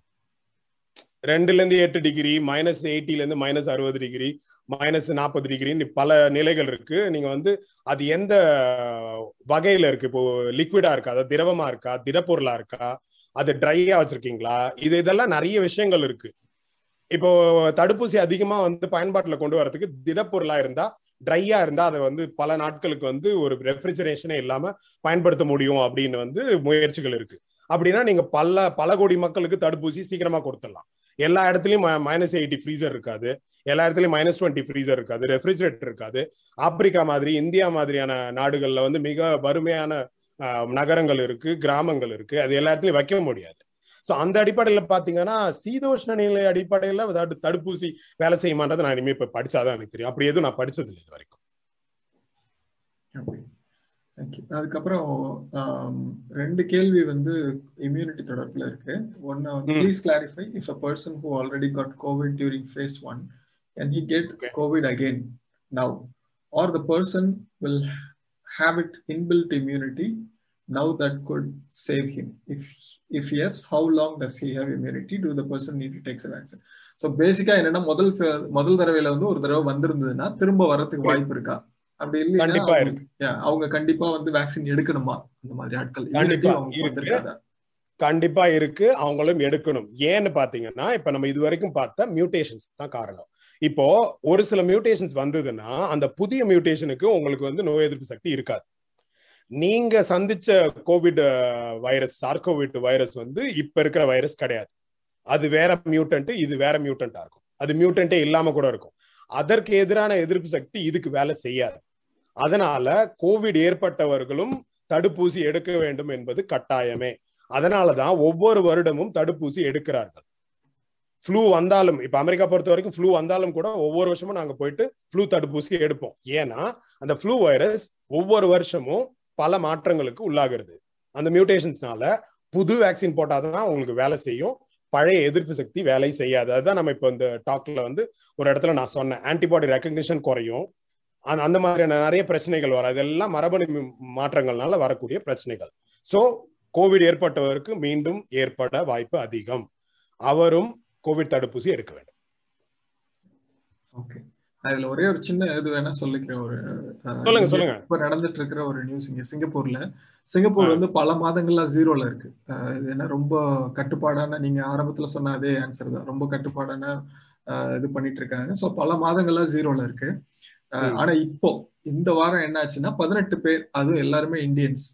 ரெண்டுல இருந்து எட்டு டிகிரி மைனஸ் எயிட்டில இருந்து மைனஸ் அறுபது டிகிரி மைனஸ் நாற்பது டிகிரின்னு பல நிலைகள் இருக்கு. நீங்க வந்து அது எந்த வகையில இருக்கு? இப்போ லிக்விடா இருக்கா? அதாவது திரவமா இருக்கா? திடப்பொருளா இருக்கா? அது ட்ரையா வச்சிருக்கீங்களா? இது இதெல்லாம் நிறைய விஷயங்கள் இருக்கு. இப்போ தடுப்பூசி அதிகமா வந்து பயன்பாட்டுல கொண்டு வரதுக்கு திடப்பொருளா இருந்தா ட்ரையா இருந்தா அதை வந்து பல நாட்களுக்கு வந்து ஒரு ரெஃப்ரிஜரேஷனே இல்லாம பயன்படுத்த முடியும் அப்படின்னு வந்து முயற்சிகள் இருக்கு. அப்படின்னா நீங்க பல பல கோடி மக்களுக்கு தடுப்பூசி சீக்கிரமா கொடுத்துடலாம். எல்லா இடத்துலயும் மைனஸ் எயிட்டி ஃப்ரீசர் இருக்காது. எல்லா இடத்துலயும் மைனஸ் டுவெண்ட்டி ஃப்ரீசர் இருக்காது. ரெஃப்ரிஜரேட்டர் இருக்காது. ஆப்பிரிக்கா மாதிரி இந்தியா மாதிரியான நாடுகள்ல வந்து மிக வறுமையான நகரங்கள் இருக்கு கிராமங்கள் இருக்கு. அது எல்லா இடத்துலயும் வைக்க முடியாது. ஸோ அந்த அடிப்படையில பாத்தீங்கன்னா சீதோஷ்ண நிலை அடிப்படையில தடுப்பூசி வேலை செய்யுமான்றது நான் இனிமே இப்ப படிச்சாதான் எனக்கு தெரியும். அப்படி எதுவும் நான் படிச்சது இல்லை இது வரைக்கும்.
அதுக்கப்புறம் ரெண்டு கேள்வி வந்து இம்யூனிட்டி தொடர்பில் இருக்கு. ஒன்னு please clarify if a person who already got Covid during phase one can he get Covid again now or the person will have it inbuilt immunity now that could save him if if yes how long does he have immunity to the person need to takes vaccine so basically என்னன்னா முதல் முதல் தடவையில வந்து ஒரு தடவை வந்திருந்ததுன்னா திரும்ப வர்றதுக்கு வாய்ப்பு இருக்கா? அப்படி இல்லையா அவங்க கண்டிப்பா வந்து வேக்சின் எடுக்கணுமா? அந்த மாதிரி ஆட்கள்
கண்டிப்பா இருக்கு. அவங்களும் எடுக்கணும். ஏன்னு பாத்தீங்கன்னா இப்ப நம்ம இது வரைக்கும் பார்த்த மியூட்டேஷன்ஸ் தான் காரணம். இப்போ ஒரு சில மியூட்டேஷன்ஸ் வந்ததுன்னா அந்த புதிய மியூட்டேஷனுக்கு உங்களுக்கு வந்து நோய் எதிர்ப்பு சக்தி இருக்காது. நீங்க சந்திச்ச கோவிட் வைரஸ் சார்கோவிட் வைரஸ் வந்து இப்ப இருக்கிற வைரஸ் கிடையாது. அது வேற மியூட்டன்ட் இது வேற மியூட்டன்டா இருக்கும். அது மியூட்டன்ட்டே இல்லாம கூட இருக்கும். அதற்கு எதிரான எதிர்ப்பு சக்தி இதுக்கு வேலை செய்யாது. அதனால கோவிட் ஏற்பட்டவர்களும் தடுப்பூசி எடுக்க வேண்டும் என்பது கட்டாயமே. அதனாலதான் ஒவ்வொரு வருடமும் தடுப்பூசி எடுக்கிறார்கள். ஃப்ளூ வந்தாலும் இப்ப அமெரிக்கா பொறுத்த வரைக்கும் ஃப்ளூ வந்தாலும் கூட ஒவ்வொரு வருஷமும் நாங்க போயிட்டு ஃப்ளூ தடுப்பூசி எடுப்போம். ஏன்னா அந்த ஃப்ளூ வைரஸ் ஒவ்வொரு வருஷமும் பல மாற்றங்களுக்கு உள்ளாகிறது. அந்த மியூட்டேஷன்ஸ்னால புது வேக்சின் போட்டாதான் உங்களுக்கு வேலை செய்யும். பழைய எதிர்ப்பு சக்தி வேலை செய்யாது. அதுதான் நம்ம இப்போ இந்த டாக்ல வந்து ஒரு இடத்துல நான் சொன்னேன். ஆன்டிபாடி ரெக்கக்னிஷன் குறையும். அந்த அந்த மாதிரியான நிறைய பிரச்சனைகள் வரும். அதெல்லாம் மரபணு மாற்றங்கள்னால வரக்கூடிய பிரச்சனைகள். ஸோ கோவிட் ஏற்பட்டவருக்கு மீண்டும் ஏற்பட வாய்ப்பு அதிகம். அவரும் கோவிட் தடுப்பூசி எடுக்க வேண்டும்.
ஓகே அதுல ஒரே ஒரு சின்ன இது வேணா சொல்லிக்கிறேன். ஒரு
சொல்லுங்க சொல்லுங்க.
இப்ப நடந்துட்டு இருக்கிற ஒரு நியூஸ் இங்க சிங்கப்பூர்ல. சிங்கப்பூர் வந்து பல மாதங்களா ஜீரோல இருக்கு. இது என்ன ரொம்ப கட்டுப்பாடான நீங்க ஆரம்பத்துல சொன்ன அதே ஆன்சர் தான். ரொம்ப கட்டுப்பாடான இது பண்ணிட்டு இருக்காங்க ஸோ பல மாதங்களா ஜீரோல இருக்கு. ஆனா இப்போ இந்த வாரம் என்னாச்சுன்னா பதினெட்டு பேர் அதுவும் எல்லாருமே இந்தியன்ஸ்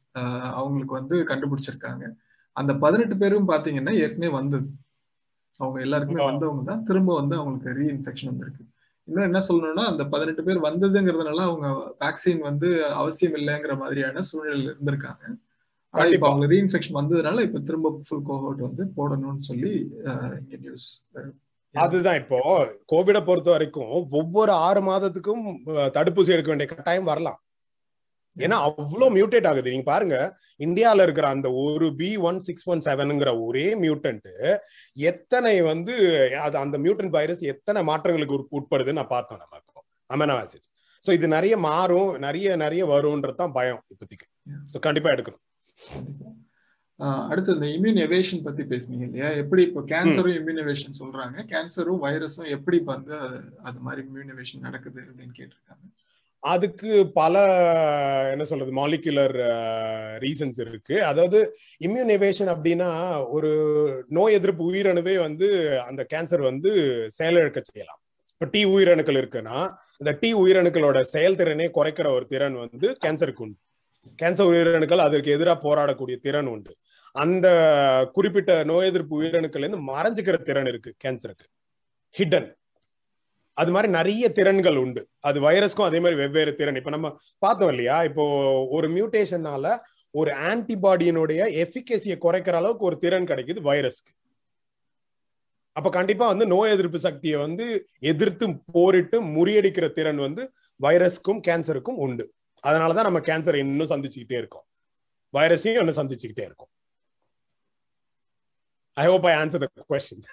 அவங்களுக்கு வந்து கண்டுபிடிச்சிருக்காங்க. அந்த பதினெட்டு பேரும் பாத்தீங்கன்னா ஏற்கனவே வந்தது. அவங்க எல்லாருக்குமே வந்தவங்க தான். திரும்ப வந்து அவங்களுக்கு ரீஇன்ஃபெக்ஷன் வந்திருக்கு. இன்னும் என்ன சொல்லணும்னா அந்த பதினெட்டு பேர் வந்ததுங்கிறதுனால அவங்க வேக்சின் வந்து அவசியம் இல்லைங்கிற மாதிரியான சூழ்நிலையில இருந்திருக்காங்க. ஆனா இப்ப அவங்க ரீஇன்ஃபெக்ஷன் வந்ததுனால இப்ப திரும்ப ஃபுல் கோஹோட் வந்து போடணும்னு சொல்லி இங்க நியூஸ்
அதுதான் இப்போ கோவிட பொறுத்த வரைக்கும் ஒவ்வொரு ஆறு மாதத்துக்கும் தடுப்பூசி எடுக்க வேண்டிய கட்டாயம் வரலாம். ஏன்னா அவ்வளவு மியூட்டேட் ஆகுது. நீங்க பாருங்க இந்தியால இருக்கிற அந்த ஒரு பி ஒன் சிக்ஸ் ஒன் செவனுங்கிற ஒரே மியூட்டன்ட் எத்தனை வந்து அது அந்த மியூட்டன்ட் வைரஸ் எத்தனை மாற்றங்களுக்கு உட்படுதுன்னு நான் பார்த்தோம் நம்ம அமெனோ ஆசிட்ஸ் ஸோ இது நிறைய மாறும் நிறைய நிறைய வரும்ன்றதுதான் பயம் இப்போதைக்கு. ஸோ கண்டிப்பா எடுக்கணும்.
அடுத்து இந்த இம்யூன் எவேஷன் பத்தி பேசுனீங்க இல்லையா? எப்படி இப்போ கேன்சரும் இம்யூன் எவேஷன் சொல்றாங்க. கேன்சரும் வைரஸும் எப்படி வந்து அது மாதிரி இம்யூன் எவேஷன் நடக்குது அப்படின்னு கேட்டிருக்காங்க.
அதுக்கு பல என்ன சொல்றது மாலிகுலர் ரீசன்ஸ் இருக்கு. அதாவது இம்யூனிவேஷன் அப்படின்னா ஒரு நோய் எதிர்ப்பு உயிரணுவே வந்து அந்த கேன்சர் வந்து செயலிழக்க செய்யலாம். இப்ப டி உயிரணுக்கள் இருக்குன்னா இந்த டி உயிரணுக்களோட செயல்திறனே குறைக்கிற ஒரு திறன் வந்து கேன்சருக்கு உண்டு. கேன்சர் உயிரணுக்கள் அதற்கு எதிராக போராடக்கூடிய திறன் உண்டு. அந்த குறிப்பிட்ட நோய் எதிர்ப்பு உயிரணுக்கள் இருந்து மறைஞ்சுக்கிற திறன் இருக்கு கேன்சருக்கு ஹிடன் அது மாதிரி நிறைய திறன்கள் உண்டு. அது வைரஸ்க்கும் அதே மாதிரி வெவ்வேறு திறன். இப்ப நம்ம பார்த்தோம் இல்லையா? இப்போ ஒரு மியூட்டேஷனால ஒரு ஆன்டிபாடியினுடைய எஃபிகசியை குறைக்கிற அளவுக்கு ஒரு திறன் கிடைக்குது வைரஸ்க்கு. அப்ப கண்டிப்பா வந்து நோய் எதிர்ப்பு சக்தியை வந்து எதிர்த்து போரிட்டு முறியடிக்கிற திறன் வந்து வைரஸ்க்கும் கேன்சருக்கும் உண்டு. அதனாலதான் நம்ம கேன்சரை இன்னும் சந்திச்சுக்கிட்டே இருக்கோம். வைரஸையும் இன்னும் சந்திச்சுக்கிட்டே இருக்கோம். I hope I answer the question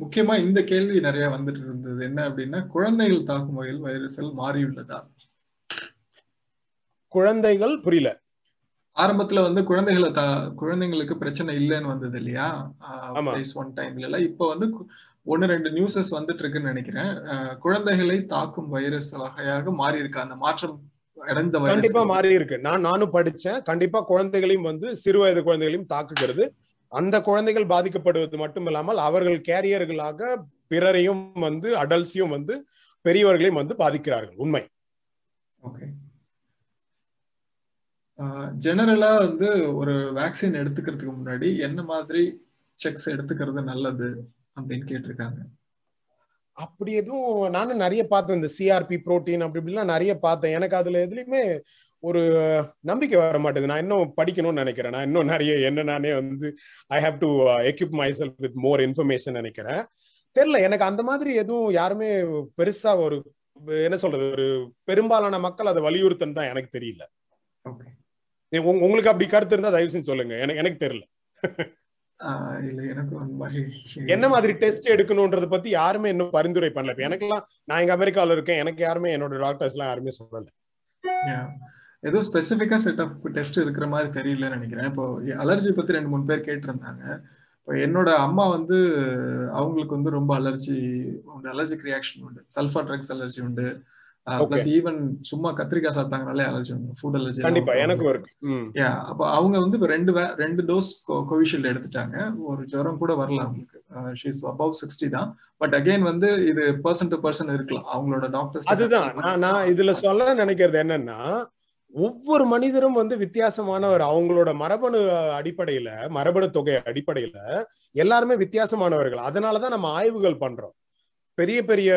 முக்கியமா இந்த கேள்வி நிறைய வந்துட்டு இருந்தது. என்ன அப்படின்னா குழந்தைகள் தாக்கும் வகையில் வைரஸ்கள் மாறியுள்ளதா?
குழந்தைகள் புரியல.
ஆரம்பத்துல வந்து குழந்தைகளை தா குழந்தைங்களுக்கு பிரச்சனை இல்லைன்னு வந்தது இல்லையா? ஒன் டைம்ல எல்லாம் இப்ப வந்து ஒன்னு ரெண்டு நியூஸஸ் வந்துட்டு இருக்குன்னு நினைக்கிறேன். குழந்தைகளை தாக்கும் வைரஸ் வகையாக மாறி இருக்கு அந்த மாற்றம் அடைந்த
கண்டிப்பா மாறி இருக்கு நான் நானும் படிச்சேன். கண்டிப்பா குழந்தைகளையும் வந்து சிறு வயது குழந்தைகளையும் தாக்குகிறது. அந்த குழந்தைகள் பாதிக்கப்படுவது மட்டும் இல்லாமல் அவர்கள் கேரியர்களாக பிறரையும் வந்து அடல்ட்ஸையும் வந்து பெரியவர்களையும் வந்து பாதிக்கிறார்கள். உண்மை.
ஓகே ஜெனரலா வந்து ஒரு வேக்சின் எடுத்துக்கிறதுக்கு முன்னாடி என்ன மாதிரி செக்ஸ் எடுத்துக்கிறது நல்லது அப்படின்னு கேட்டிருக்காங்க.
அப்படி எதுவும் நானும் நிறைய பார்த்தேன். இந்த சிஆர்பி புரோட்டீன் அப்படி இப்படிலாம் நிறைய பார்த்தேன். எனக்கு அதுல எதுலையுமே ஒரு நம்பிக்கை வர மாட்டேது நான் இன்னும் படிக்கணும்னு நினைக்கிறேன். நான் இன்னும் நிறைய என்ன நானே வந்து I have to equip myself with more information நினைக்கிறேன். தெரியல எனக்கு அந்த மாதிரி எதுவும் யாருமே பெருசா ஒரு என்ன சொல்றது ஒரு பெரும்பாலான மக்கள் அதை வலியுறுத்தன்னு தான் எனக்கு தெரியல. உங்களுக்கு அப்படி கருத்து இருந்தா தயவு செஞ்சு சொல்லுங்க. எனக்கு எனக்கு தெரியல. என்ன மாதிரி டெஸ்ட் எடுக்கணும்ன்றத பத்தி யாருமே இன்னும் பரிந்துரை பண்ணல. இப்ப எனக்கெல்லாம் நான் இங்க அமெரிக்கால இருக்கேன். எனக்கு யாருமே என்னோட டாக்டர்ஸ் எல்லாம் யாருமே சொல்லல.
ஏதோ ஸ்பெசிபிக்கா செட் ஆஃப் டெஸ்ட் இருக்கிற மாதிரி தெரியலன்னு நினைக்கிறேன். இப்போ அலர்ஜி பத்தி ரெண்டு மூணு பேர் கேட்டிருந்தாங்க. இப்போ என்னோட அம்மா வந்து அவங்களுக்கு வந்து ரொம்ப அலர்ஜி உண்டு அலர்ஜிக் ரியாக்ஷன் உண்டு. சல்ஃபர் ட்ரக்ஸ் அலர்ஜி உண்டு. பிளஸ் ஈவன் சும்மா கத்திரிக்காய் சாப்பிட்டாங்கனாலே அலர்ஜி உண்டு. ஃபுட் அலர்ஜி
கண்டிப்பா எனக்கும் இருக்கு.
யா அப்போ அவங்க வந்து இப்போ ரெண்டு ரெண்டு டோஸ் கோவிஷீல்டு எடுத்துட்டாங்க. ஒரு ஜுரம் கூட வரல அவங்களுக்கு. ஷீஸ் அபவ் சிக்ஸ்டி தான். பட் அகைன் வந்து இது பர்சன் டு பர்சன் இருக்கலாம். அவங்களோட டாக்டர்ஸ்
அதுதான். நான் இதுல சொல்ல நினைக்கிறது என்னன்னா ஒவ்வொரு மனிதரும் வந்து வித்தியாசமானவர். அவங்களோட மரபணு அடிப்படையில மரபணு தொகை அடிப்படையில எல்லாருமே வித்தியாசமானவர்கள். அதனாலதான் நம்ம ஆய்வுகள் பண்றோம். பெரிய பெரிய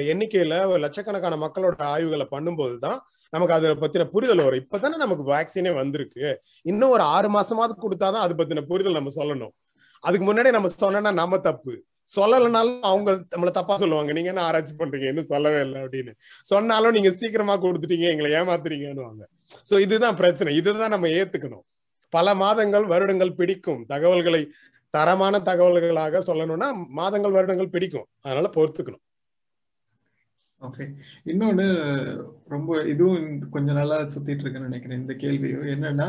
எண்ணிக்கையில லட்சக்கணக்கான மக்களோட ஆய்வுகளை பண்ணும்போது தான் நமக்கு அதை பத்தின புரிதல் வரும். இப்பதானே நமக்கு வேக்சினே வந்திருக்கு. இன்னும் ஒரு ஆறு மாசமாவது கொடுத்தாதான் அது பத்தின புரிதல் நம்ம சொல்லணும். அதுக்கு முன்னாடி நம்ம சொன்னா நம்ம தப்பு. சொல்லலைனாலும் அவங்க நம்மள தப்பா சொல்லுவாங்க. நீங்க என்ன ஆராய்ச்சி பண்றீங்க? இன்னும் சொல்லவே இல்லை அப்படின்னு. சொன்னாலும் நீங்க சீக்கிரமா கொடுத்துட்டீங்க எங்களை ஏமாத்துறீங்கன்னு சோ இதுதான் பிரச்சனை. இதுதான் நம்ம ஏத்துக்கணும். பல மாதங்கள் வருடங்கள் பிடிக்கும். தகவல்களை தரமான தகவல்களாக சொல்லணும்னா மாதங்கள் வருடங்கள் பிடிக்கும். அதனால பொறுத்துக்கணும்.
ஓகே இன்னொன்னு ரொம்ப இதுவும் கொஞ்ச நாளா சுத்திட்டு இருக்குன்னு நினைக்கிறேன். இந்த கேள்வியும் என்னன்னா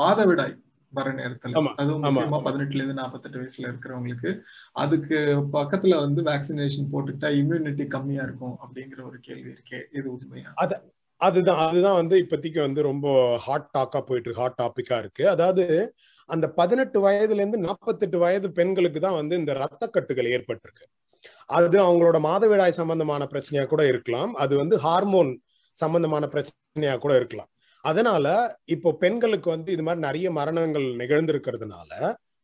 மாதவிடாய். வர நேரத்துல. அதுவும் முக்கியமா பதினெட்டுல இருந்து நாற்பத்தெட்டு வயசுல இருக்கிறவங்களுக்கு அதுக்கு பக்கத்துல வந்து வேக்சினேஷன் போட்டுட்டா இம்யூனிட்டி கம்மியா இருக்கும் அப்படிங்கிற ஒரு கேள்வி இருக்கே. இது உண்மையா?
அது அதுதான் அதுதான் வந்து இப்போதைக்கு வந்து ரொம்ப ஹாட் டாக்கா போயிட்டு இருக்கு ஹாட் டாபிக்கா இருக்கு. அதாவது அந்த பதினெட்டு வயதுல இருந்து நாற்பத்தெட்டு வயது பெண்களுக்கு தான் வந்து இந்த ரத்த கட்டுகள் ஏற்பட்டிருக்கு. அது அவங்களோட மாதவிடாய் சம்பந்தமான பிரச்சனையா கூட இருக்கலாம். அது வந்து ஹார்மோன் சம்பந்தமான பிரச்சனையா கூட இருக்கலாம். அதனால இப்போ பெண்களுக்கு வந்து இது மாதிரி நிறைய மரணங்கள் நிகழ்ந்திருக்கிறதுனால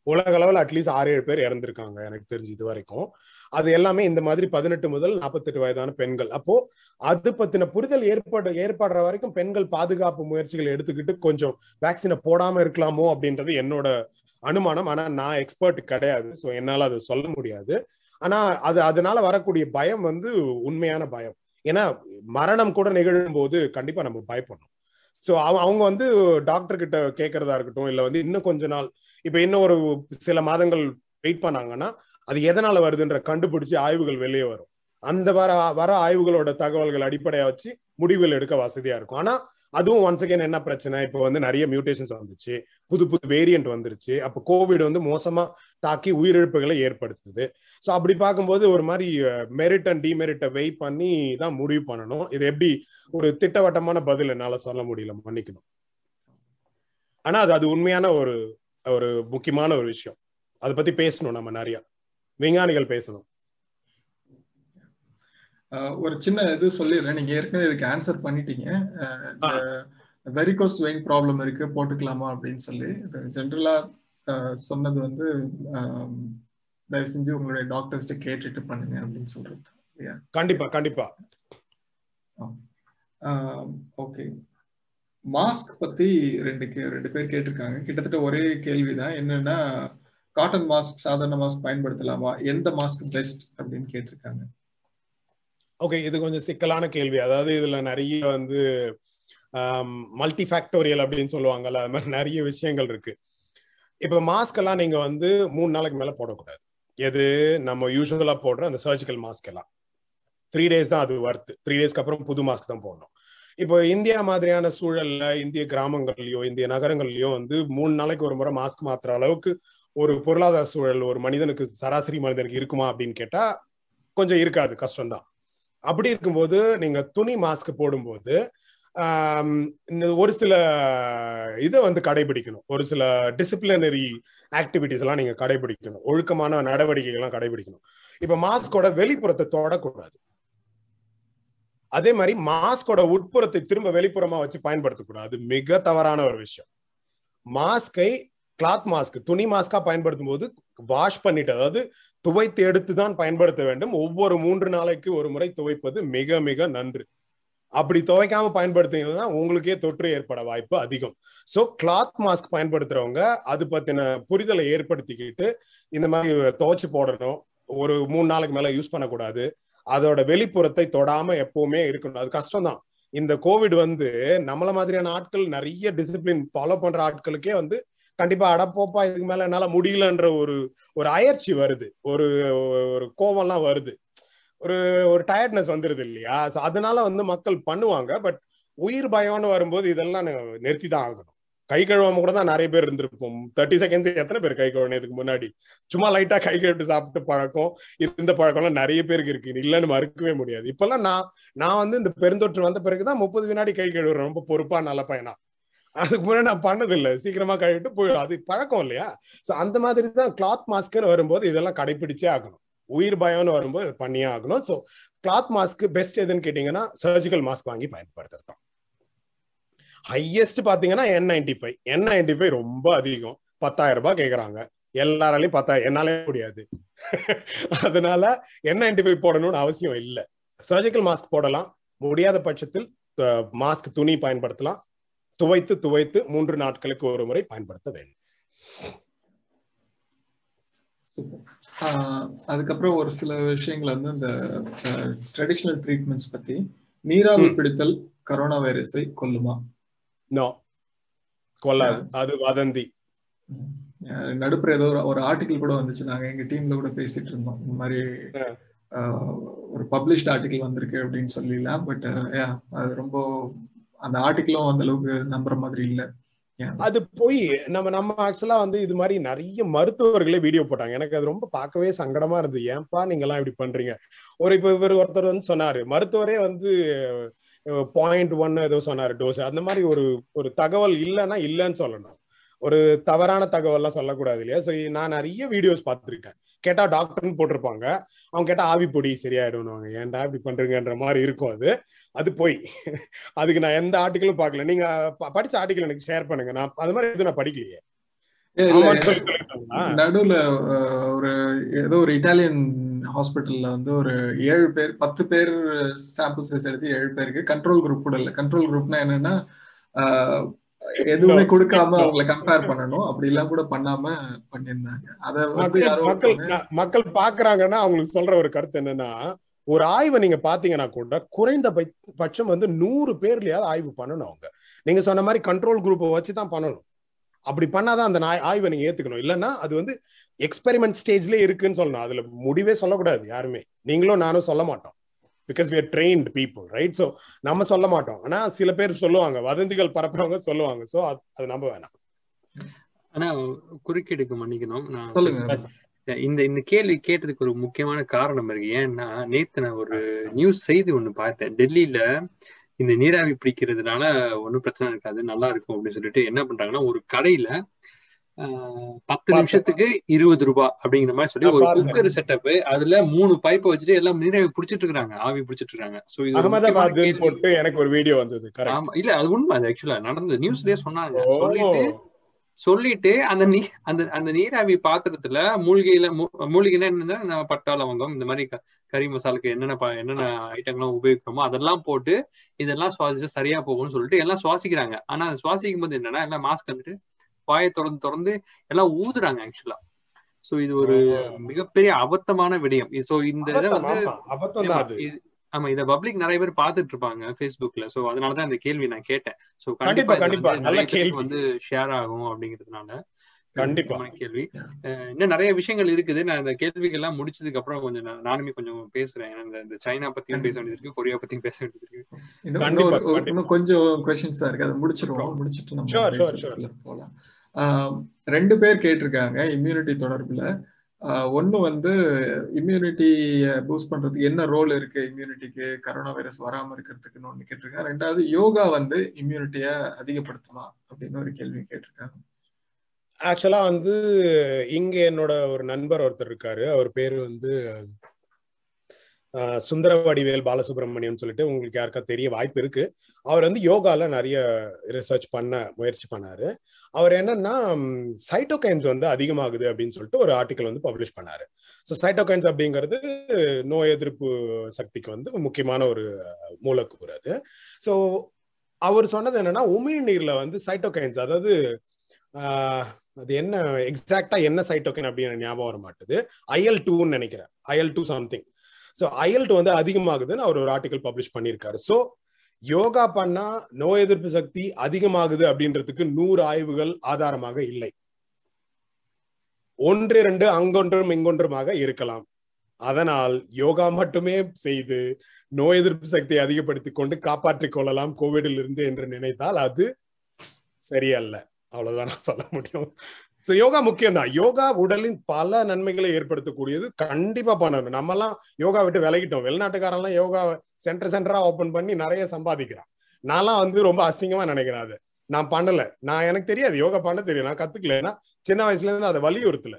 உலக அளவில் அட்லீஸ்ட் ஆறு ஏழு பேர் இறந்திருக்காங்க எனக்கு தெரிஞ்சு இது வரைக்கும். அது எல்லாமே இந்த மாதிரி பதினெட்டு முதல் நாற்பத்தெட்டு வயதான பெண்கள். அப்போ அது பத்தின புரிதல் ஏற்பட ஏற்படுற வரைக்கும் பெண்கள் பாதுகாப்பு முயற்சிகள் எடுத்துக்கிட்டு கொஞ்சம் வேக்சினை போடாம இருக்கலாமோ அப்படின்றது என்னோட அனுமானம். ஆனா நான் எக்ஸ்பர்ட் கிடையாது ஸோ என்னால அதை சொல்ல முடியாது. ஆனா அது அதனால வரக்கூடிய பயம் வந்து உண்மையான பயம். ஏன்னா மரணம் கூட நிகழும் போது கண்டிப்பா நம்ம பயப்படணும். ஸோ அவங்க வந்து டாக்டர் கிட்ட கேட்கறதா இருக்கட்டும் இல்லை வந்து இன்னும் கொஞ்ச நாள் இப்போ இன்னும் ஒரு சில மாதங்கள் வெயிட் பண்ணாங்கன்னா அது எதனால வருதுன்ற கண்டுபிடிச்சு ஆய்வுகள் வெளியே வரும். அந்த வர வர ஆய்வுகளோட தகவல்கள் அடிப்படையா வச்சு முடிவுகள் எடுக்க வசதியா இருக்கும். ஆனா அதுவும் ஒன்ஸ் அகேன் என்ன பிரச்சனை? இப்போ வந்து நிறைய மியூட்டேஷன்ஸ் வந்துச்சு. புது புது வேரியன்ட் வந்துருச்சு. அப்போ கோவிட் வந்து மோசமா தாக்கி உயிரிழப்புகளை ஏற்படுத்துது. ஸோ அப்படி பார்க்கும்போது ஒரு மாதிரி மெரிட் அண்ட் டிமெரிட்டை வெயிட் பண்ணி தான் முடிவு பண்ணணும். இது எப்படி ஒரு திட்டவட்டமான பதில் என்னால சொல்ல முடியல மன்னிக்கணும். ஆனா அது அது உண்மையான ஒரு ஒரு முக்கியமான ஒரு விஷயம். அதை பத்தி பேசணும் நம்ம நிறைய. விஞ்ஞானிகள் பேசணும்.
ஒரு சின்ன இது சொல்லிடுறேன். நீங்க ஏற்கனவே இதுக்கு ஆன்சர் பண்ணிட்டீங்க. வெரிகோஸ் வெயின் ப்ராப்ளம் இருக்கு போட்டுக்கலாமா அப்படின்னு சொல்லி. ஜென்ரலா சொன்னது வந்து தயவு செஞ்சு உங்களுடைய டாக்டர்ஸ்ட கேட்டுட்டு பண்ணுங்க அப்படின்னு சொல்றது.
கண்டிப்பா கண்டிப்பா.
ஓகே மாஸ்க் பத்தி ரெண்டு ரெண்டு பேர் கேட்டிருக்காங்க. கிட்டத்தட்ட ஒரே கேள்விதான். என்னன்னா காட்டன் மாஸ்க் சாதாரண மாஸ்க் பயன்படுத்தலாமா? எந்த மாஸ்க் பெஸ்ட் அப்படின்னு கேட்டிருக்காங்க.
ஓகே இது கொஞ்சம் சிக்கலான கேள்வி. அதாவது இதுல நிறைய வந்து மல்டி ஃபேக்டோரியல் அப்படின்னு சொல்லுவாங்கல்ல அது மாதிரி நிறைய விஷயங்கள் இருக்கு. இப்ப மாஸ்க் எல்லாம் நீங்க வந்து மூணு நாளைக்கு மேல போடக்கூடாது. எது? நம்ம யூஸ்வலா போடுற அந்த சர்ஜிக்கல் மாஸ்க் எல்லாம். த்ரீ டேஸ் தான் அது ஒர்த்து த்ரீ டேஸ்க்கு அப்புறம் புது மாஸ்க் தான் போடணும். இப்போ இந்தியா மாதிரியான சூழல்ல இந்திய கிராமங்கள்லயோ இந்திய நகரங்கள்லயோ வந்து மூணு நாளைக்கு ஒரு முறை மாஸ்க் மாத்துற அளவுக்கு ஒரு பொருளாதார சூழல் ஒரு மனிதனுக்கு சராசரி மனிதனுக்கு இருக்குமா அப்படின்னு கேட்டா கொஞ்சம் இருக்காது. கஷ்டம்தான். அப்படி இருக்கும்போது நீங்க துணி மாஸ்க் போடும்போது ஒரு சில இதை வந்து கடைபிடிக்கணும். ஒரு சில டிசிப்ளினரி ஆக்டிவிட்டிஸ் எல்லாம் நீங்க கடைபிடிக்கணும். ஒழுக்கமான நடவடிக்கைகள்லாம் கடைபிடிக்கணும். இப்ப மாஸ்கோட வெளிப்புறத்தை தொடக்கூடாது. அதே மாதிரி மாஸ்கோட உட்புறத்தை திரும்ப வெளிப்புறமா வச்சு பயன்படுத்தக்கூடாது. மிக தவறான ஒரு விஷயம். மாஸ்கை கிளாத் மாஸ்க் துணி மாஸ்கா பயன்படுத்தும் போது வாஷ் பண்ணிட்டு அதாவது துவைத்து எடுத்து தான் பயன்படுத்த வேண்டும். ஒவ்வொரு மூன்று நாளைக்கு ஒரு முறை துவைப்பது மிக மிக நன்று. அப்படி துவைக்காம பயன்படுத்திங்கன்னா உங்களுக்கே தொற்று ஏற்பட வாய்ப்பு அதிகம். ஸோ கிளாத் மாஸ்க் பயன்படுத்துறவங்க அது பத்தின புரிதலை ஏற்படுத்திக்கிட்டு இந்த மாதிரி துவைச்சு போடணும். ஒரு மூணு நாளைக்கு மேல யூஸ் பண்ணக்கூடாது. அதோட வெளிப்புறத்தை தொடாம எப்பவுமே இருக்கணும். அது கஷ்டம் தான் இந்த கோவிட் வந்து நம்மள மாதிரியான ஆட்கள் நிறைய டிசிப்ளின் ஃபாலோ பண்ற ஆட்களுக்கே வந்து கண்டிப்பா அடப்போப்பா இதுக்கு மேல என்னால முடியலன்ற ஒரு ஒரு அயற்சி வருது. ஒரு ஒரு கோவம்லாம் வருது. ஒரு ஒரு டயர்ட்னஸ் வந்துருது இல்லையா? அதனால வந்து மக்கள் பண்ணுவாங்க. பட் உயிர் பயம்னு வரும்போது இதெல்லாம் நிறுத்தி தான் ஆகணும். கை கழுவாம கூட தான் நிறைய பேர் இருந்திருப்போம். தேர்ட்டி செகண்ட்ஸ் எத்தனை பேர் கை கழுவுனதுக்கு முன்னாடி? சும்மா லைட்டா கை கழுவிட்டு சாப்பிட்டு பழக்கம். இந்த பழக்கம்லாம் நிறைய பேருக்கு இருக்கு. இல்லைன்னு மறுக்கவே முடியாது. இப்பெல்லாம் நான் நான் வந்து இந்த பெருந்தொற்று வந்த பிறகுதான் முப்பது வினாடி கை கழுவுறேன். ரொம்ப பொறுப்பா நல்ல பையனா. அதுக்கு முன்னாடி நான் பண்ணதில்லை. சீக்கிரமா கழுவிட்டு போயிடும். அது பழக்கம் இல்லையா? சோ அந்த மாதிரி தான் கிளாத் மாஸ்க்னு வரும்போது இதெல்லாம் கடைபிடிச்சே ஆகணும். உயிர் பயம்னு வரும்போது பண்ணியே ஆகணும். ஸோ கிளாத் மாஸ்க் பெஸ்ட் எதுன்னு கேட்டீங்கன்னா சர்ஜிக்கல் மாஸ்க் வாங்கி பயன்படுத்துறது ஹையஸ்ட் பாத்தீங்கன்னா N ninety five N ninety five ரொம்ப அதிகம். பத்தாயிரம் ரூபாய் கேக்குறாங்க. எல்லாராலையும் பத்தாயிரம் என்னாலே முடியாது. அதனால என் நைன்டி ஃபைவ் போடணும்னு அவசியம் இல்லை. சர்ஜிக்கல் மாஸ்க் போடலாம். முடியாத பட்சத்தில் மாஸ்க் துணி பயன்படுத்தலாம். துவைத்து துவைத்து மூன்று நாட்களுக்கு ஒரு முறை பயன்படுத்த வேண்டும்.
அதுக்கப்புறம் ஒரு சில விஷயங்கள் வந்து இந்த ட்ரெடிஷனல் ட்ரீட்மெண்ட்ஸ் பத்தி. நீராவி பிடித்தல் கரோனா வைரஸை கொல்லுமா?
நோ. கொல்லாது. அது வதந்தி.
நடுப்புற ஏதோ ஒரு ஆர்டிகிள் கூட வந்துச்சு. நாங்க எங்க டீம்ல கூட பேசிட்டு இருந்தோம். இந்த மாதிரி ஒரு பப்ளிஷ்ட் ஆர்டிக்கல் வந்திருக்கு அப்படின்னு சொல்லிடலாம் பட் அது ரொம்ப அந்த ஆர்டிகிளும் அந்த அளவுக்கு நம்புற மாதிரி இல்லை.
அது போய் நம்ம நம்ம ஆக்சுவலா வந்து இது மாதிரி நிறைய மருத்துவர்களே வீடியோ போட்டாங்க. எனக்கு அது ரொம்ப பார்க்கவே சங்கடமா இருந்தது. ஏன்பா நீங்க எல்லாம் இப்படி பண்றீங்க? ஒரு இப்ப இவர் ஒருத்தர் வந்து சொன்னாரு மருத்துவரே வந்து பாயிண்ட் ஒன் ஏதோ சொன்னாரு டோஸ் அந்த மாதிரி ஒரு ஒரு தகவல் இல்லைன்னா இல்லைன்னு சொல்லணும். ஒரு தவறான தகவல்லாம் சொல்லக்கூடாது இல்லையா? ஸோ நான் நிறைய வீடியோஸ் பார்த்துருக்கேன். கேட்டா டாக்டர்னு போட்டிருப்பாங்க. அவங்க கேட்டா ஆவி பொடி சரியாயிடுவாங்க ஏன்டா இப்படி பண்றீங்கன்ற மாதிரி இருக்கும் அது. அது போய். அதுக்கு நான் எந்த ஆர்டிக்கலும் பார்க்கல. நீங்க படிச்ச ஆர்டிக்கல் எனக்கு ஷேர் பண்ணுங்க. நான் அது மாதிரி எதுவும் நான் படிக்கலையே.
நடுவுல ஒரு ஏதோ ஒரு இட்டாலியன் ஹாஸ்பிட்டல்ல வந்து ஒரு ஏழு பேர் பத்து பேர் சாம்பிள் சைஸ் எடுத்து ஏழு பேருக்கு கண்ட்ரோல் குரூப் கூட இல்ல. கண்ட்ரோல் குரூப்னா என்னன்னா எதுவுமே கொடுக்காம அவங்களை கம்பேர் பண்ணணும். அப்படி எல்லாம் கூட பண்ணாம பண்ணியிருந்தாங்க. அத
மக்கள் மக்கள் பாக்குறாங்கன்னா அவங்களுக்கு சொல்ற ஒரு கருத்து என்னன்னா ஒரு ஆய்வை நீங்க பாத்தீங்கன்னா கூட குறைந்த பட்சம் வந்து நூறு பேர்லயாவது ஆய்வு பண்ணணும் அவங்க. நீங்க சொன்ன மாதிரி கண்ட்ரோல் குரூப்பை வச்சு தான் பண்ணணும். அப்படி பண்ணாதான் அந்த ஆய்வை நீங்க ஏத்துக்கணும். இல்லைன்னா அது வந்து எக்ஸ்பெரிமெண்ட் ஸ்டேஜ்ல இருக்குன்னு சொல்லணும். அதுல முடிவே சொல்லக்கூடாது யாருமே. நீங்களும் நானும் சொல்ல மாட்டோம். Because we are trained people right so நம்ம சொல்ல மாட்டோம். ஆனா சில பேர் சொல்லுவாங்க. வதந்திகள் பரப்புறவங்க சொல்லுவாங்க. ஸோ அது நம்ப வேணாம்.
ஆனா குறுக்கீடுக்கு மன்னிக்கணும். நான்
சொல்லுங்க.
இந்த இந்த கேள்வி கேட்டதுக்கு ஒரு முக்கியமான காரணம் இருக்கு. ஏன்னா நேத்து நான் ஒரு நியூஸ் செய்தி ஒண்ணு பார்த்தேன். டெல்லியில இந்த நீராவி பிடிக்கிறதுனால ஒன்றும் பிரச்சனை இருக்காது நல்லா இருக்கும் அப்படின்னு சொல்லிட்டு என்ன பண்றாங்கன்னா ஒரு கடையில பத்து நிமிஷத்துக்கு இருபது ரூபாய் அப்படிங்கிற மாதிரி சொல்லி ஒரு குக்கர் செட்டப் அதுல மூணு பைப்பை வச்சுட்டு எல்லாம் நீராவி பிடிச்சிட்டு இருக்காங்க ஆவி பிடிச்சிட்டு இருக்காங்க சோ
இது போட்டு எனக்கு ஒரு வீடியோ வந்தது
ஆமா இல்ல அது உண்மை அது ஆக்சுவலா நடந்தது. நியூஸ்லயே சொன்னாங்க. சொல்லிட்டு சொல்லிட்டு அந்த நீ அந்த அந்த நீராவி பாத்திரத்துல மூலிகையில மூலிகைனா என்னன்னா பட்டா லவங்கம் இந்த மாதிரி கறி மசாலுக்கு என்னென்ன என்னென்ன ஐட்டங்கள்லாம் உபயோகிக்கிறோமோ அதெல்லாம் போட்டு இதெல்லாம் சுவாசிச்சு சரியா போகும்னு சொல்லிட்டு எல்லாம் சுவாசிக்கிறாங்க. ஆனா சுவாசிக்கும் போது என்னன்னா எல்லாம் மாஸ்க் வந்துட்டு வாயை திறந்து திறந்து எல்லாம் ஊதுறாங்க ஆக்சுவலா சோ இது ஒரு மிகப்பெரிய அபத்தமான விடயம். சோ இந்த இதை வந்து ஆமா இத பப்ளிக் நிறைய பேர் பாத்துட்டு இருப்பாங்க பேஸ்புக்ல சோ அதனாலதான் இந்த கேள்வி நான் கேட்டேன். சோ
கண்டிப்பா கண்டிப்பா நல்ல கேள்வி.
வந்து ஷேர் ஆகும் அப்படிங்கிறதுனால.
கண்டிப்பா.
கேள்வி. இன்னும் நிறைய விஷயங்கள் இருக்குது. நான் இந்த கேள்விகள் எல்லாம் முடிச்சதுக்கு அப்புறம் கொஞ்சம் நானுமே கொஞ்சம் பேசுறேன். இந்த சைனா பத்தியும் பேச வேண்டியது இருக்கு கொரியா பத்தியும் பேச வேண்டியது
இருக்கு இன்னும் கொஞ்சம் கொஸ்டின்ஸ் இருக்கு. அதை முடிச்சிருவோம். முடிச்சிட்டு நம்ம போலாம். ரெண்டு பேர் கேட்டிருக்காங்க இம்யூனிட்டி தொடர்பில். ஒன்று வந்து இம்யூனிட்டியை பூஸ்ட் பண்ணுறதுக்கு என்ன ரோல் இருக்குது இம்யூனிட்டிக்கு கரோனா வைரஸ் வராமல் இருக்கிறதுக்குன்னு ஒன்று கேட்டிருக்காங்க. ரெண்டாவது யோகா வந்து இம்யூனிட்டியை அதிகப்படுத்துமா? அப்படின்னு ஒரு கேள்வி கேட்டிருக்காங்க.
ஆக்சுவலாக வந்து இங்கே என்னோட ஒரு நண்பர் ஒருத்தர் இருக்காரு. அவர் பேர் வந்து சுந்தரவடிவேல் பாலசுப்ரமணியம் சொல்லிட்டு உங்களுக்கு யாருக்கா தெரிய வாய்ப்பு இருக்கு. அவர் வந்து யோகால நிறைய ரிசர்ச் பண்ண முயற்சி பண்ணாரு. அவர் என்னன்னா சைட்டோகைன்ஸ் வந்து அதிகமாகுது அப்படின்னு சொல்லிட்டு ஒரு ஆர்டிக்கல் வந்து பப்ளிஷ் பண்ணாரு. ஸோ சைட்டோகைன்ஸ் அப்படிங்கிறது நோய் எதிர்ப்பு சக்திக்கு வந்து முக்கியமான ஒரு மூலக்கூறு அது. ஸோ அவர் சொன்னது என்னன்னா உமிழ்நீர்ல வந்து சைட்டோகைன்ஸ் அதாவது அது என்ன எக்ஸாக்டா என்ன சைட்டோகைன் அப்படின்னு ஞாபகம் வர மாட்டுது ஐஎல் டூன்னு நினைக்கிறேன். IL two something so IL வந்து அதிகமாகுதுன்னு அவர் ஒரு ஆர்டிகல் பப்ளிஷ் பண்ணியிருக்காரு. ஸோ யோகா பண்ணா நோய் எதிர்ப்பு சக்தி அதிகமாகுது அப்படின்றதுக்கு நூறு ஆய்வுகள் ஆதாரமாக இல்லை. ஒன்று இரண்டு அங்கொன்றும் இங்கொன்றுமாக இருக்கலாம். அதனால் யோகா மட்டுமே செய்து நோய் எதிர்ப்பு சக்தியை அதிகப்படுத்தி கொண்டு காப்பாற்றிக் கொள்ளலாம் கோவிடில் இருந்து என்று நினைத்தால் அது சரியல்ல. அவ்வளவுதான் நான் சொல்ல முடியும். ஸோ யோகா முக்கியம் தான் யோகா உடலின் பல நன்மைகளை ஏற்படுத்தக்கூடியது. கண்டிப்பா பண்ணணும். நம்ம எல்லாம் யோகா விட்டு விலகிட்டோம். வெளிநாட்டுக்காரெல்லாம் யோகா சென்டர் சென்டரா ஓபன் பண்ணி நிறைய சம்பாதிக்கிறான். நான்லாம் வந்து ரொம்ப அசிங்கமா நினைக்கிறேன் அது. நான் பண்ணல. நான் எனக்கு தெரியாது. யோகா பண்ண தெரியும். நான் கத்துக்கல. ஏன்னா சின்ன வயசுல இருந்து அதை வலியுறுத்தல.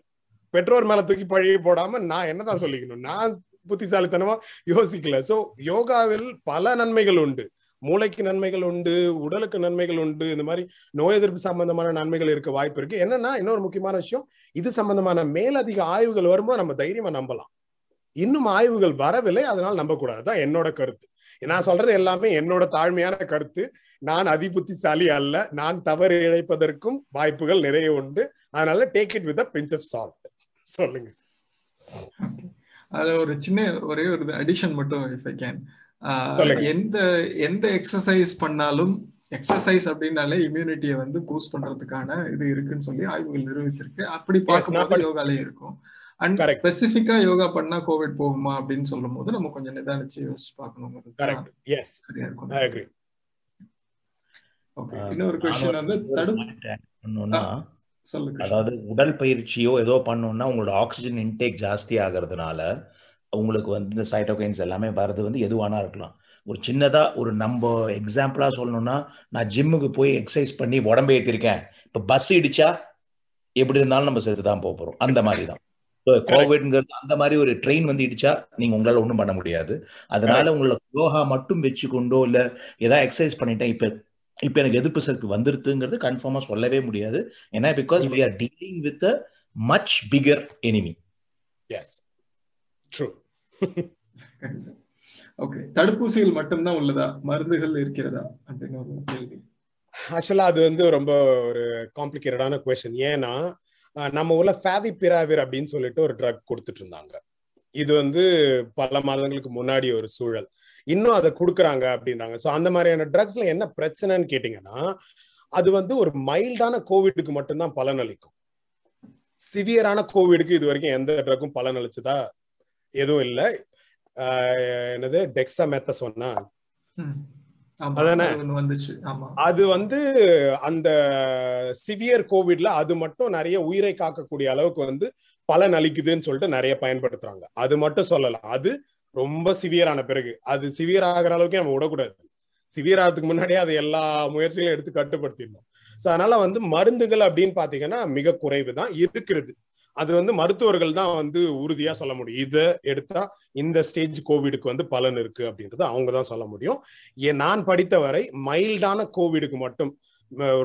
பெற்றோர் மேல தூக்கி பழகி போடாம நான் என்னதான் சொல்லிக்கணும்? நான் புத்திசாலித்தனமா யோசிக்கல. சோ யோகாவில் பல நன்மைகள் உண்டு. மூளைக்கு நன்மைகள் உண்டு உடலுக்கு நன்மைகள் உண்டு இந்த மாதிரி நோய் எதிர்ப்பு சம்பந்தமான நன்மைகள் இருக்க வாய்ப்பு இருக்கு. என்னன்னா இன்னொரு முக்கியமான விஷயம் இது சம்பந்தமான மேலதிக ஆய்வுகள் வரும்போது நம்ம தைரியமா நம்பலாம். இன்னும் ஆய்வுகள் வரவில்லை அதனால நம்பக்கூடாது தான் என்னோட கருத்து. நான் சொல்றது எல்லாமே என்னோட தாழ்மையான கருத்து. நான் அதிபுத்திசாலி அல்ல நான் தவறு இழைப்பதற்கும் வாய்ப்புகள் நிறைய உண்டு. அதனால take it with pinch of salt சொல்லுங்க.
அதுல ஒரு சின்ன ஒரே ஒரு அடிஷன் மட்டும் இஃப் ஐ கேன் எந்த எந்த எக்ஸசைஸ் பண்ணாலும் எக்ஸசைஸ் அப்படின்னாலே இம்யூனிட்டியை வந்து பூஸ்ட் பண்றதுக்கான இது இருக்குன்னு சொல்லி ஆய்வுகள் நிரூபிச்சிருக்கு. அப்படி பார்க்கும்போது யோகாலே இருக்கும். அண்ட். ஸ்பெசிபிக்கா யோகா பண்ணா கோவிட் போகுமா அப்படின்னு சொல்லும் போது நம்ம கொஞ்சம் நிதானிச்சு யோசிச்சு பார்க்கணும் சரியா இருக்கும். ஓகே இன்னொரு கொஸ்டின் வந்து
ஒரு
தடு
point add பண்ணணும்னா
சொல்லு கிருஷ்ணா.
அதாவது உடல் பயிற்சியோ ஏதோ பண்ணோம்னா உங்களோட ஆக்சிஜன் இன்டேக் ஜாஸ்தி ஆகிறதுனால உங்களுக்கு வந்து இந்த சைட்டோகைன்ஸ் எல்லாமே வர்றது வந்து எதுவானா இருக்கலாம். ஒரு சின்னதா ஒரு நம்ம எக்ஸாம்பிளா சொல்லணும்னா நான் ஜிம்முக்கு போய் எக்ஸசைஸ் பண்ணி உடம்பு ஏத்திருக்கேன். இப்ப பஸ் இடிச்சா எப்படி இருந்தாலும் நம்ம செத்து தான் போக போறோம். அந்த மாதிரி தான். கோவிட்ங்கிறது அந்த மாதிரி ஒரு ட்ரெயின் வந்து இடிச்சா நீங்க உங்களால ஒண்ணும் பண்ண முடியாது. அதனால உங்களை யோகா மட்டும் வச்சுக்கொண்டோ இல்ல ஏதாவது எக்ஸசைஸ் பண்ணிட்டேன் இப்ப இப்ப எனக்கு எதிர்ப்பு சக்தி வந்துருதுங்கிறது கன்ஃபார்மா சொல்லவே முடியாது. ஏன்னா because we are dealing with a much bigger enemy
yes true
okay தடுப்பூசிகள் மட்டும்தான் உள்ளதா? மருந்துகள் இருக்கிறதா? அப்படின்னு ஒரு கேள்வி.
ஆக்சுவலா அது வந்து ரொம்ப ஒரு காம்ப்ளிகேட்டடான கொஸ்டின் ஏன்னா நம்ம ஊர்ல ஃபேவி பிராவிர் அப்படின்னு சொல்லிட்டு ஒரு ட்ரக் கொடுத்துட்டு இருந்தாங்க இது வந்து பல மாதங்களுக்கு முன்னாடி ஒரு சூழல். இன்னும் அதை கொடுக்குறாங்க அப்படின்றாங்க. ஸோ அந்த மாதிரியான ட்ரக்ஸ்ல என்ன பிரச்சனைன்னு கேட்டீங்கன்னா அது வந்து ஒரு மைல்டான கோவிடுக்கு மட்டும்தான் பலனளிக்கும். சிவியரான கோவிடுக்கு இது வரைக்கும் எந்த ட்ரக்கும் பலனளிச்சதா? எதுவும் இல்லை. என்னது? டெக்ஸா சொன்னா
ம். ஆமா
அதானே?
அது ஒண்ணு வந்துச்சு. ஆமா.
அது வந்து அந்த சிவியர் கோவிட்ல அது மட்டும் நிறைய உயிரை காக்கக்கூடிய அளவுக்கு வந்து பலன் அளிக்குதுன்னு சொல்லிட்டு நிறைய பயன்படுத்துறாங்க. அது மட்டும் சொல்லலாம் அது ரொம்ப சிவியரான பிறகு. அது சிவியர் ஆகிற அளவுக்கு நம்ம விடக்கூடாது. சிவியர் ஆகிறதுக்கு முன்னாடியே அது எல்லா முயற்சிகளையும் எடுத்து கட்டுப்படுத்திடணும். ஸோ அதனால வந்து மருந்துகள் அப்படின்னு பாத்தீங்கன்னா மிக குறைவு தான் இருக்கிறது. அது வந்து மருத்துவர்கள் தான் வந்து உறுதியா சொல்ல முடியும். இதை எடுத்தா இந்த ஸ்டேஜ் கோவிடுக்கு வந்து பலன் இருக்கு அப்படின்றது அவங்க தான் சொல்ல முடியும். நான் படித்த வரை மைல்டான கோவிடுக்கு மட்டும்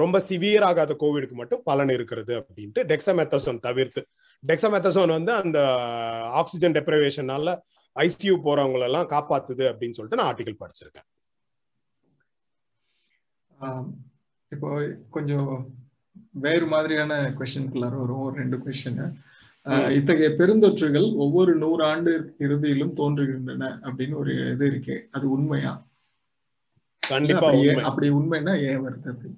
ரொம்ப சிவியர் ஆகாத கோவிடுக்கு மட்டும் பலன் இருக்கிறது அப்படின்ட்டு டெக்ஸமெத்தசோன் தவிர்த்து. டெக்ஸமெத்தசோன் வந்து அந்த ஆக்சிஜன் டெப்ரவேஷனால ஐசியூ போறவங்களெல்லாம் காப்பாத்துது அப்படின்னு சொல்லிட்டு நான் ஆர்டிகல் படிச்சிருக்கேன்.
இப்போ கொஞ்சம் வேறு மாதிரியான கொஸ்டின்குள்ளார வரும். ஒரு ரெண்டு கொஸ்டின் இத்தகைய பெருந்தொற்றுகள் ஒவ்வொரு நூறு ஆண்டு இறுதியிலும் தோன்றுகின்றன அப்படின்னு ஒரு இது இருக்கு. அது உண்மையா?
கண்டிப்பா
அப்படி உண்மைன்னா ஏன் வருது அப்படி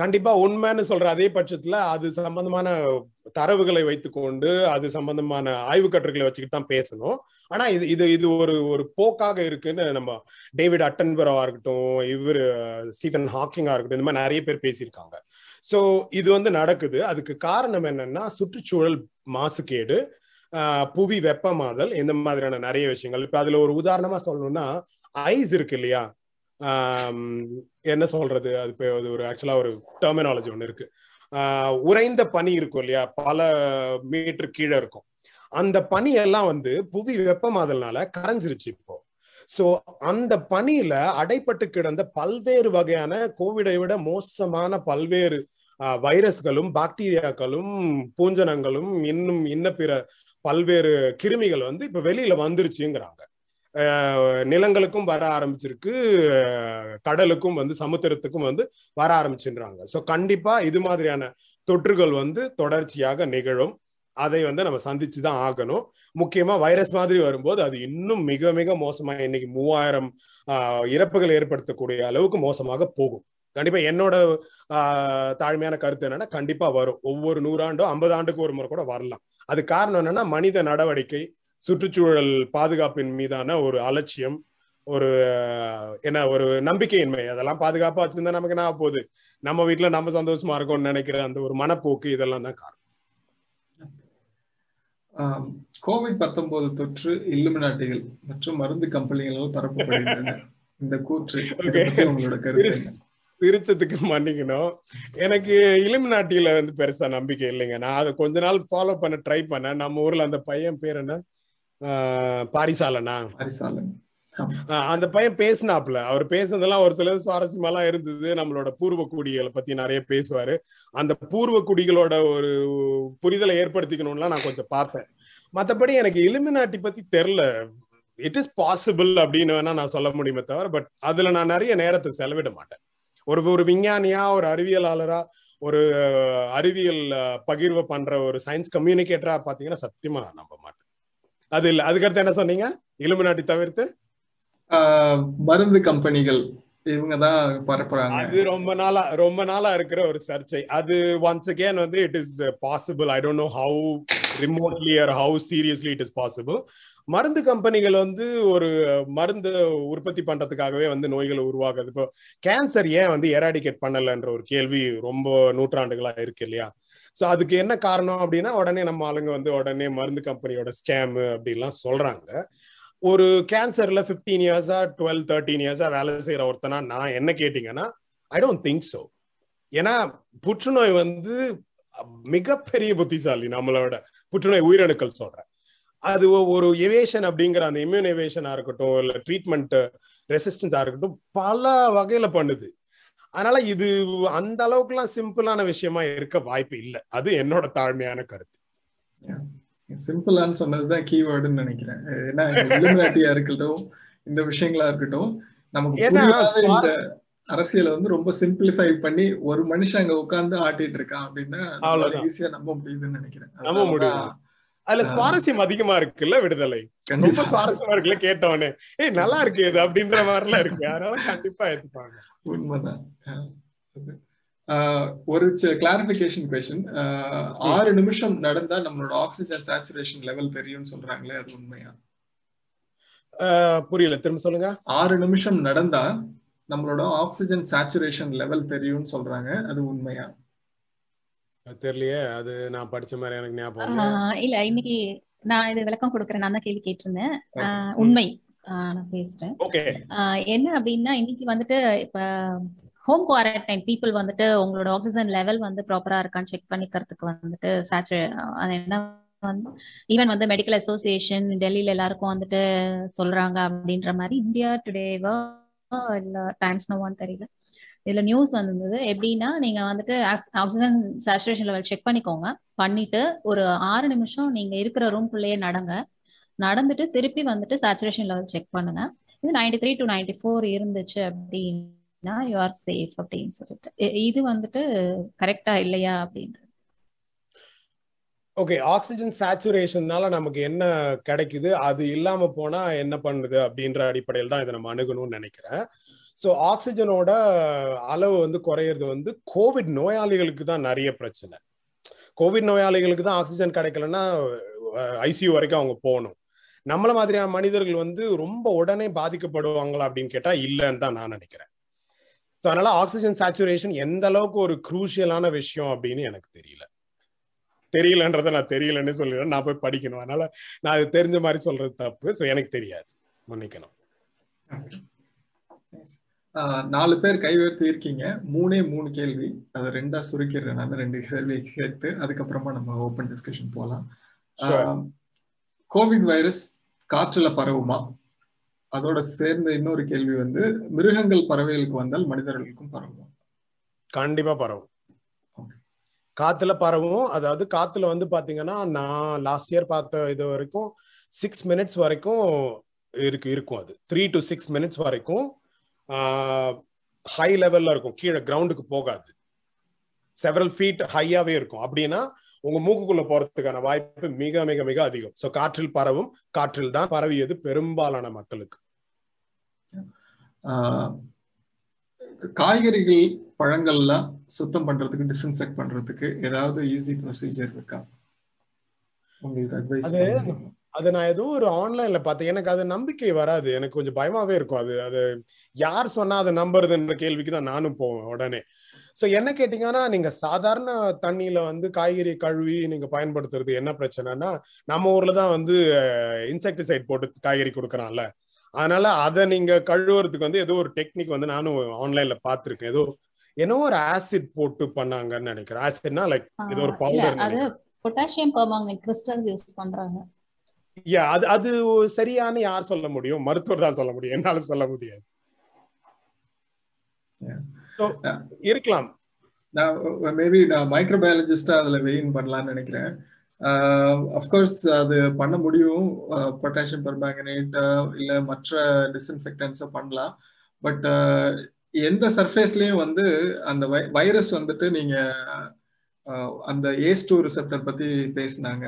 கண்டிப்பா உண்மைன்னு சொல்ற அதே பட்சத்துல அது சம்பந்தமான தரவுகளை வைத்துக்கொண்டு அது சம்பந்தமான ஆய்வு கட்டுரைகளை வச்சுக்கிட்டு தான் பேசணும். ஆனா இது இது இது ஒரு ஒரு போக்காக இருக்குன்னு நம்ம டேவிட் அட்டன்பரோவா இருக்கட்டும் இவர் ஸ்டீஃபன் ஹாக்கிங்கா இருக்கட்டும் இந்த மாதிரி நிறைய பேர் பேசியிருக்காங்க. சோ இது வந்து நடக்குது. அதுக்கு காரணம் என்னன்னா சுற்றுச்சூழல் மாசுகேடு ஆஹ் புவி வெப்பமாதல் இந்த மாதிரியான நிறைய விஷயங்கள். இப்ப அதுல ஒரு உதாரணமா சொல்லணும்னா ஐஸ் இருக்கு இல்லையா? என்ன சொல்றது? அது இப்போ அது ஒரு ஆக்சுவலா ஒரு டெர்மினாலஜி ஒன்று இருக்கு. ஆஹ் உறைந்த பனி இருக்கும் இல்லையா? பல மீட்டர் கீழே இருக்கும். அந்த பனி எல்லாம் வந்து புவி வெப்பமாதல்னால கரைஞ்சிருச்சு இப்போ. சோ அந்த பணியில அடைப்பட்டு கிடந்த பல்வேறு வகையான கோவிடை விட மோசமான பல்வேறு வைரஸ்களும் பாக்டீரியாக்களும் பூஞ்சனங்களும் இன்னும் இன்ன பிற பல்வேறு கிருமிகள் வந்து இப்ப வெளியில வந்துருச்சுங்கிறாங்க. நிலங்களுக்கும் வர ஆரம்பிச்சிருக்கு கடலுக்கும் வந்து சமுத்திரத்துக்கும் வந்து வர ஆரம்பிச்சுன்றாங்க. சோ கண்டிப்பா இது மாதிரியான தொற்றுகள் வந்து தொடர்ச்சியாக நிகழும். அதை வந்து நம்ம சந்திச்சு தான் ஆகணும். முக்கியமா வைரஸ் மாதிரி வரும்போது அது இன்னும் மிக மிக மோசமா இன்னைக்கு மூவாயிரம் இறப்புகள் ஏற்படுத்தக்கூடிய அளவுக்கு மோசமாக போகும். கண்டிப்பா என்னோட ஆஹ், தாழ்மையான கருத்து என்னன்னா கண்டிப்பா வரும். ஒவ்வொரு நூறாண்டோ ஐம்பது ஆண்டுக்கு ஒரு முறை கூட வரலாம். அது காரணம் என்னன்னா மனித நடவடிக்கை சுற்றுச்சூழல் பாதுகாப்பின் மீதான ஒரு அலட்சியம் ஒரு என்ன ஒரு நம்பிக்கையின்மை. அதெல்லாம் பாதுகாப்பா வச்சிருந்தா நமக்கு என்ன ஆக போகுது? நம்ம வீட்டுல நம்ம சந்தோஷமா இருக்கோம்னு நினைக்கிற அந்த ஒரு மனப்போக்கு இதெல்லாம் தான் காரணம்.
கோவிட் பத்தொன்பது தொற்று இல்லுமினாட்டிகள் மற்றும் மருந்து கம்பெனிகளால் பரப்பப்படுகின்றன. இந்த கூற்று உங்களோட கருத்து
சிரிச்சதுக்கு மன்னிக்கணும். எனக்கு இலுமினாட்டியில வந்து பெருசா நம்பிக்கை இல்லைங்க. நான் அதை கொஞ்ச நாள் ஃபாலோ பண்ண ட்ரை பண்ணேன். நம்ம ஊர்ல அந்த பையன் பேர் என்ன? பாரிசாலனா. ஆஹ் அந்த பையன் பேசினாப்ல அவர் பேசுனதெல்லாம் ஒரு சில சுவாரஸ்யமாலாம் இருந்தது. நம்மளோட பூர்வ குடிகளை பத்தி நிறைய பேசுவாரு. அந்த பூர்வ குடிகளோட ஒரு புரிதலை ஏற்படுத்திக்கணும்லாம் நான் கொஞ்சம் பார்த்தேன். மத்தபடி எனக்கு இலுமினாட்டி பத்தி தெரியல இட் இஸ் பாசிபிள் அப்படின்னு வேணா நான் சொல்ல முடியுமே தவிர பட் அதுல நான் நிறைய நேரத்தை செலவிட மாட்டேன். ஒரு ஒரு விஞ்ஞானியா ஒரு அறிவியலாளரா ஒரு அறிவியல் பகிர்வு பண்ற ஒரு சயின்ஸ் கம்யூனிகேட்டரா பாத்தீங்கன்னா சத்தியமா நான் நம்ப மாட்டேன். அது இல்ல. அதுக்கடுத்து என்ன சொன்னீங்க? இலுமினாட்டி தவிர்த்து?
மருந்து கம்பெனிகள் இவங்க தான் பரப்புறாங்க.
அது ரொம்ப நாளா ரொம்ப நாளா இருக்கிற ஒரு சர்ச்சை. அது ஒன்ஸ் அகேன் வந்து it is possible I don't know how remotely or how seriously it is possible மருந்து கம்பெனிகள் வந்து ஒரு மருந்து உற்பத்தி பண்றதுக்காகவே வந்து நோய்களை உருவாக்குது. இப்போ கேன்சர் ஏன் வந்து எராடிகேட் பண்ணலன்ற ஒரு கேள்வி ரொம்ப நூற்றாண்டுகளா இருக்கு இல்லையா? ஸோ அதுக்கு என்ன காரணம் அப்படின்னா உடனே நம்ம ஆளுங்க வந்து உடனே மருந்து கம்பெனியோட ஸ்கேமு அப்படிலாம் சொல்றாங்க. ஒரு கேன்சர்ல பிப்டீன் இயர்ஸா டுவெல் தேர்ட்டீன் இயர்ஸா வேலை செய்யற ஒருத்தனா நான் என்ன கேட்டீங்கன்னா ஐ டோன்ட் திங்க் ஸோ ஏன்னா புற்றுநோய் வந்து மிகப்பெரிய புத்திசாலி நம்மளோட புற்றுநோய் உயிரணுக்கள் சொல்றேன். அது ஒரு எவேஷன் அப்படிங்கிற அந்த இம்யூன் எவேஷனா இருக்கட்டும் இல்ல ட்ரீட்மெண்ட் ரெசிஸ்டன்ஸா இருக்கட்டும் பல வகையில பண்ணுது. அதனால இது அந்த அளவுக்குலாம் சிம்பிளான விஷயமா இருக்க வாய்ப்பு இல்லை. அது என்னோட தாழ்மையான கருத்து.
சிம்பிளான்னு சொன்னதுதான் கீவேர்டுன்னு நினைக்கிறேன். ஏன்னா இலுமினாட்டியா இருக்கட்டும் இந்த விஷயங்களா இருக்கட்டும் நமக்கு இந்த அரசியலை வந்து ரொம்ப சிம்பிளிஃபை பண்ணி ஒரு மனுஷன் அங்க உட்கார்ந்து ஆட்டிட்டு இருக்கான் அப்படின்னா ஈஸியா நம்ப முடியுதுன்னு நினைக்கிறேன்.
நம்ப முடியும் அதுல சுவாரஸ்யம் அதிகமா இருக்குல்ல விடுதலை. ரொம்ப சுவாரஸ்யமா இருக்குல்ல கேட்டவனே ஏய் நல்லா இருக்கு இது அப்படின்ற மாதிரிலாம் இருக்கு. அதனால கண்டிப்பா எடுத்துப்பாங்க
உண்மைதான். ஒரு கிளாரிபிகேஷன் கொஸ்டின் ஆறு நிமிஷம் நடந்தா நம்மளோட ஆக்சிஜன் சேச்சுரேஷன் லெவல் தெரியும்னு சொல்றாங்களே அது உண்மையா?
புரியல. திரும்ப சொல்லுங்க.
ஆறு நிமிஷம் நடந்தா நம்மளோட ஆக்சிஜன் சேச்சுரேஷன் லெவல் தெரியும்னு சொல்றாங்க அது உண்மையா?
தெரியலையே. அது நான் படிச்ச மாதிரி எனக்கு ஞாபகம்
இல்ல. இன்னைக்கு நான் இது விளக்கம் கொடுக்குறேன். நான் தான் கேள்வி கேட்டிருந்தேன். உண்மை. நான் பேசுறேன். என்ன அப்படின்னா இன்னைக்கு வந்துட்டு இப்ப ஹோம் குவாரண்டைன் பீப்புள் வந்துட்டு உங்களோட ஆக்சிஜன் லெவல் வந்து ப்ராப்பரா இருக்கான்னு செக் பண்ணிக்கிறதுக்கு வந்துட்டு சேச்சுரே அது என்ன வந்து ஈவன் வந்து மெடிக்கல் அசோசியேஷன் டெல்லியில எல்லாருக்கும் வந்துட்டு சொல்றாங்க அப்படின்ற மாதிரி இந்தியா டுடேவா இல்ல டைம்ஸ் நோவான்னு தெரியல. இதுல நியூஸ் வந்திருந்தது எப்படின்னா நீங்க வந்துட்டு ஆக்சிஜன் சேச்சுரேஷன் லெவல் செக் பண்ணிக்கோங்க. பண்ணிட்டு ஒரு ஆறு நிமிஷம் நீங்க இருக்கிற ரூம்குள்ளேயே நடங்க. நடந்துட்டு திருப்பி வந்துட்டு சேச்சுரேஷன் லெவல் செக் பண்ணுங்க. இது ninety three to ninety four இருந்துச்சு அப்படின்னு யூ ஆர் சேஃப் அப்படின்னு சொல்லிட்டு. இது வந்துட்டு கரெக்டா இல்லையா அப்படின்றது.
ஓகே ஆக்சிஜன் சேச்சுரேஷன்னால நமக்கு என்ன கிடைக்குது? அது இல்லாம போனா என்ன பண்ணுது? அப்படின்ற அடிப்படையில் தான் இதை நம்ம அணுகணும்னு நினைக்கிறேன். ஸோ ஆக்சிஜனோட அளவு வந்து குறையிறது வந்து கோவிட் நோயாளிகளுக்கு தான் நிறைய பிரச்சனை. கோவிட் நோயாளிகளுக்கு தான் ஆக்சிஜன் கிடைக்கலன்னா ஐசியூ வரைக்கும் அவங்க போகணும். நம்மள மாதிரியான மனிதர்கள் வந்து ரொம்ப உடனே பாதிக்கப்படுவாங்களா அப்படின்னு கேட்டா இல்லைன்னு தான் நான் நினைக்கிறேன். ஸோ அதனால ஆக்சிஜன் சேச்சுரேஷன் எந்த அளவுக்கு ஒரு குரூஷியலான விஷயம் அப்படின்னு எனக்கு தெரியல. தெரியலன்றதை நான் தெரியலன்னு சொல்லிடுறேன். நான் போய் படிக்கணும். அதனால நான் அது தெரிஞ்ச மாதிரி சொல்றது தப்பு. ஸோ எனக்கு தெரியாது. மன்னிக்கணும்.
நாலு பேர் கை உயர்த்தி இருக்கீங்க. மூணே மூணு கேள்வி. அதை ரெண்டா சுருக்கிடுறேன் நான். ரெண்டு கேள்வி கேட்டு அதுக்கப்புறமா நம்ம ஓப்பன் டிஸ்கஷன் போகலாம் கோவிட் வைரஸ் காற்றுல பரவுமா? அதோட சேர்ந்த இன்னொரு கேள்வி வந்து மிருகங்கள் பறவைகளுக்கு வந்தால் மனிதர்களுக்கும் பரவுமா.
கண்டிப்பா பரவும். காத்துல பரவும். அதாவது காத்துல வந்து பாத்தீங்கன்னா நான் லாஸ்ட் இயர் பார்த்த இது வரைக்கும் சிக்ஸ் மினிட்ஸ் வரைக்கும் இருக்கு இருக்கும் அது. த்ரீ டு சிக்ஸ் மினிட்ஸ் வரைக்கும் ஹை லெவல்ல இருக்கும். கீழே கிரவுண்டுக்கு போகாது. செவரல் ஃபீட் ஹையாவே இருக்கும். அப்படின்னா உங்க மூக்குக்குள்ள போறதுக்கான வாய்ப்பு மிக மிக மிக அதிகம். ஸோ காற்றில் பரவும் காற்றில் தான் பரவியது பெரும்பாலான மக்களுக்கு.
காய்கறிகள் பழங்கள்லாம் சுத்தம் பண்றதுக்கு டிஸ்இன்ஃபெக்ட் பண்றதுக்கு ஏதாவது ஈஸி ப்ரொசீஜர் இருக்கா? உங்களுக்கு அட்வைஸ்
அது நான் ஏதோ ஒரு ஆன்லைன்ல பார்த்தேன். எனக்கு அது நம்பிக்கை வராது. எனக்கு கொஞ்சம் பயமாவே இருக்கும். அது அது யார் சொன்னா அதை நம்புறதுன்ற கேள்விக்கு தான் நானும் போவேன் உடனே. ஸோ என்ன கேட்டீங்கன்னா நீங்க சாதாரண தண்ணியில வந்து காய்கறி கழுவி நீங்க பயன்படுத்துறது என்ன பிரச்சனைனா நம்ம ஊர்ல தான் வந்து இன்செக்டிசைட் போட்டு காய்கறி கொடுக்குறான்ல. அதனால அதை நீங்க கழுவுறதுக்கு வந்து ஏதோ ஒரு டெக்னிக் வந்து நானும் ஆன்லைன்ல பார்த்துருக்கேன். ஏதோ ஏதோ ஒரு ஆசிட் போட்டு பண்ணாங்கன்னு நினைக்கிறேன். ஆசிட்னா லைக் ஏதோ ஒரு பவுடர்
அது பொட்டாசியம் பெர்மாங்கனேட் கிறிஸ்டல்ஸ் யூஸ் பண்றாங்க.
யா அது அது சரியானு யார் சொல்ல முடியும்? மருத்துவர் தான் சொல்ல முடியும். என்னால சொல்ல முடியாது. சோ இருக்கலாம்.
நான் மேபி நான் மைக்ரோபயாலஜிஸ்டா அதுல வெயின் பண்ணலாம்னு நினைக்கிறேன். அஃப்கோர்ஸ் அது பண்ண முடியும். பொட்டாசியம் பெர்மேங்கனேட் இல்ல மற்ற டிஸ்இன்ஃபெக்டன்ஸை பண்ணலாம். பட் எந்த சர்ஃபேஸ்லயும் வந்து அந்த வைரஸ் வந்துட்டு நீங்க அந்த ஏஸ் டூ ரிசெப்டர் பத்தி பேசினாங்க.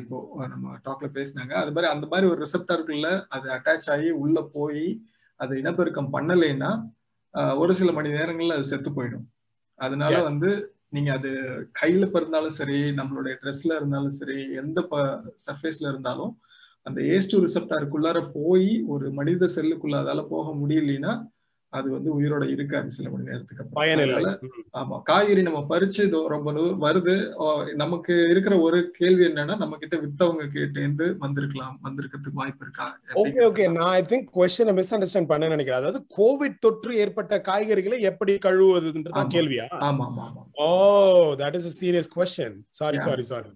இப்போ நம்ம டாக்ல பேசினாங்க. அது மாதிரி அந்த மாதிரி ஒரு ரிசெப்டருக்குள்ள அது அட்டாச் ஆகி உள்ள போய் அது இனப்பெருக்கம் பண்ணலைன்னா ஒரு சில மணி நேரங்கள்ல அது செத்து போயிடும். அதனால வந்து நீங்க அது கையில இருந்தாலும் சரி நம்மளுடைய ட்ரெஸ்ல இருந்தாலும் சரி எந்த சர்ஃபேஸ்ல இருந்தாலும் அந்த ஏஸ் டூ ரிசப்டாருக்குள்ளார போய் ஒரு மனித செல்லுக்குள்ள அதால போக முடியலன்னா அது வந்து உயிரோட இருக்காது சில மணி நேரத்துக்கு அப்புறம். ஆமா காய்கறி நம்ம பறிச்சு ரொம்ப வருது. நமக்கு இருக்கிற ஒரு கேள்வி என்னன்னா நம்ம கிட்ட வித்தவங்க கேட்டு வந்திருக்கலாம் வந்திருக்கிறதுக்கு வாய்ப்பு இருக்கா?
Okay okay. நான் ஐ திங்க் கொஸ்டினை மிஸ் அண்டர்ஸ்டாண்ட் பண்ண நினைக்கிறேன். அதாவது கோவிட் தொற்று ஏற்பட்ட காய்கறிகளை எப்படி கழுவுவதுன்றதா கேள்வியா?
ஆமா ஆமா ஆமா.
ஓ that is a serious question sorry sorry sorry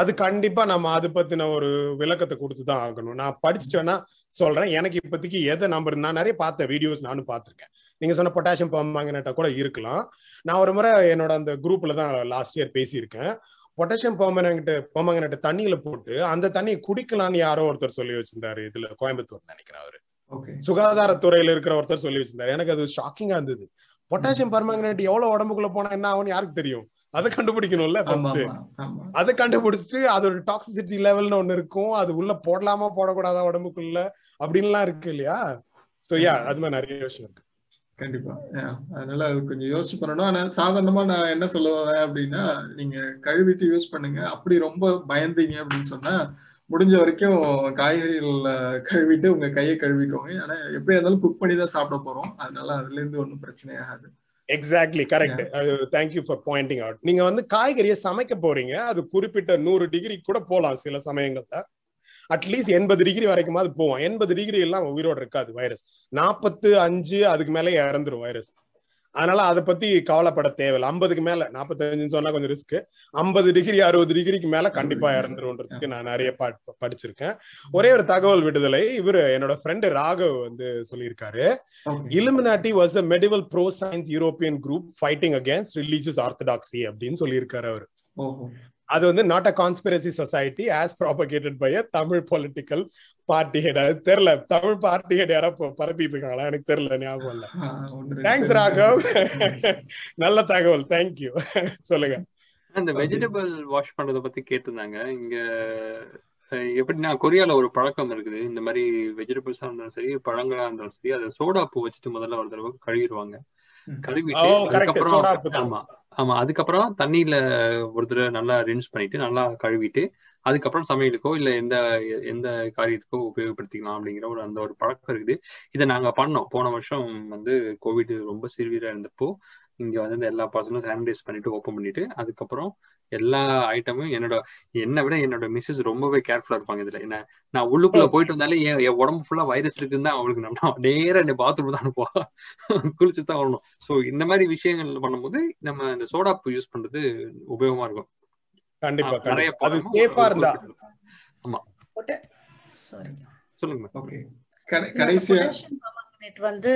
அது
கண்டிப்பா நம்ம அது பத்தின ஒரு விளக்கத்தை கொடுத்துதான் ஆகணும். நான் படிச்சுட்டேன்னா சொல்றேன். எனக்கு இப்போதைக்கு எதை நம்பர் நான் நிறைய பார்த்த வீடியோஸ் நானும் பார்த்திருக்கேன். நீங்க சொன்ன பொட்டாசியம் பர்மாங்கனேட்டா கூட இருக்கலாம். நான் ஒரு முறை என்னோட அந்த குரூப்ல தான் லாஸ்ட் இயர் பேசியிருக்கேன். பொட்டாசியம் பர்மனன்ட் பர்மங்கனேட் தண்ணியில போட்டு அந்த தண்ணியை குடிக்கலாம்னு யாரோ ஒருத்தர் சொல்லி வச்சிருந்தாரு. இதுல கோயம்புத்தூர் நினைக்கிறேன் அவரு. சுகாதாரத்துறையில இருக்கிற ஒருத்தர் சொல்லி வச்சிருந்தாரு. எனக்கு அது ஷாக்கிங்கா இருந்தது. பொட்டாசியம் பர்மங்கனேட் எவ்வளவு உடம்புக்குள்ள போனா என்ன ஆகும்னு யாருக்கு தெரியும்? அதை கண்டுபிடிக்கணும்ல அதை கண்டுபிடிச்சிட்டு அதோட டாக்ஸிசிட்டி லெவல்னு ஒண்ணு இருக்கும். அது உள்ள போடலாமா போடக்கூடாதா உடம்புக்குள்ள? அப்படின்லாம் இருக்கு இல்லையா? சோ யா அது மாதிரி நிறைய விஷயம் இருக்கு.
கண்டிப்பா. அதனால அது கொஞ்சம் யோசிச்சு பண்ணணும். ஆனா சாதாரணமா நான் என்ன சொல்ல வரேன் அப்படின்னா நீங்க கழுவிட்டு யூஸ் பண்ணுங்க. அப்படி ரொம்ப பயந்தீங்க அப்படின்னு சொன்னா முடிஞ்ச வரைக்கும் காய்கறிகள் கழுவிட்டு உங்க கையை கழுவிக்கோங்க. ஆனா எப்படி இருந்தாலும் குக் பண்ணி தான் சாப்பிட போறோம். அதனால அதுல இருந்து ஒன்றும் பிரச்சனை ஆகாது.
Exactly correct thank you for pointing out நீங்க வந்து காய்கறியை சமைக்க போறீங்க அது குறிப்பிட்ட நூறு டிகிரி கூட போகலாம் சில சமயங்கள்ல. அட்லீஸ்ட் எண்பது டிகிரி வரைக்கும் அது போவோம். எண்பது டிகிரி எல்லாம் உயிரோட இருக்காது வைரஸ் நாற்பத்து அஞ்சு அதுக்கு மேலே இறந்துரும் வைரஸ் அதனால அதை பத்தி கவலைப்பட தேவையில்லை. ஐம்பதுக்கு மேல நாற்பத்தஞ்சுன்னு சொன்னா கொஞ்சம் ரிஸ்க் ஐம்பது டிகிரி அறுபது டிகிரிக்கு மேல கண்டிப்பா இறந்துருன்றதுக்கு நான் நிறைய படிச்சிருக்கேன். ஒரே ஒரு தகவல் விடுதலை இவரு என்னோட ஃப்ரெண்டு ராகவ் வந்து சொல்லியிருக்காரு. Illuminati was a medieval pro science European group fighting against religious orthodoxy அப்படின்னு சொல்லியிருக்காரு அவரு. அது வந்து not a conspiracy society as propagated by a Tamil political party head அது தெரியல. தமிழ் பார்ட்டி ஹெட் யாரா பரப்பிட்டு இருக்காங்களா? எனக்கு தெரியல ஞாபகம் இல்ல. தேங்க்ஸ் ராகவ். நல்ல தகவல். தேங்க்யூ சொல்லுங்க.
அந்த வெஜிடபிள் வாஷ் பண்றத பத்தி கேட்டிருந்தாங்க. இங்க எப்படின்னா கொரியால ஒரு பழக்கம் இருக்குது. இந்த மாதிரி வெஜிடபிள்ஸா இருந்தாலும் சரி பழங்களா இருந்தாலும் சரி அதை சோடா பூ வச்சுட்டு முதல்ல ஒரு தடவை கழுவிடுவாங்க. கழுவிட்டு அதுக்கப்புறம் ஆமா. ஆமா அதுக்கப்புறம் தண்ணியில ஒரு தடவை நல்லா ரின்ஸ் பண்ணிட்டு நல்லா கழுவிட்டு அதுக்கப்புறம் சமையலுக்கோ இல்ல எந்த எந்த காரியத்துக்கோ உபயோகப்படுத்திக்கலாம் அப்படிங்கிற ஒரு அந்த ஒரு பழக்கம் இருக்குது. இதை நாங்க பண்ணோம். போன வருஷம் வந்து கோவிட் ரொம்ப சிவியரா இருந்தப்போ இங்க வந்து எல்லா பர்சனும் சானிடைஸ் பண்ணிட்டு ஓப்பன் பண்ணிட்டு அதுக்கப்புறம் எல்லா ஐட்டமும் என்னோட என்னை விட என்னோட மிஸ்ஸஸ் ரொம்பவே கேர்ஃபுல்லா இருப்பாங்க இதுல. என்ன நான் உள்ளுக்குள்ள போயிட்டு வந்தாலே என் என் உடம்பு ஃபுல்லா வைரஸ் இருக்குன்னு தான் அவங்களுக்கு நம்ம நேரம் என்ன பாத்ரூம் தான் அனுப்புவா. குளிச்சு தான் வரணும். ஸோ இந்த மாதிரி விஷயங்கள் பண்ணும்போது நம்ம இந்த சோடாப்பு யூஸ் பண்றது உபயோகமா இருக்கும்.
கண்டிப்பா அது சேஃபா இருந்தா.
ஆமா.
சாரி
சொல்லுங்க.
ஓகே கடைசியா
இட் வந்து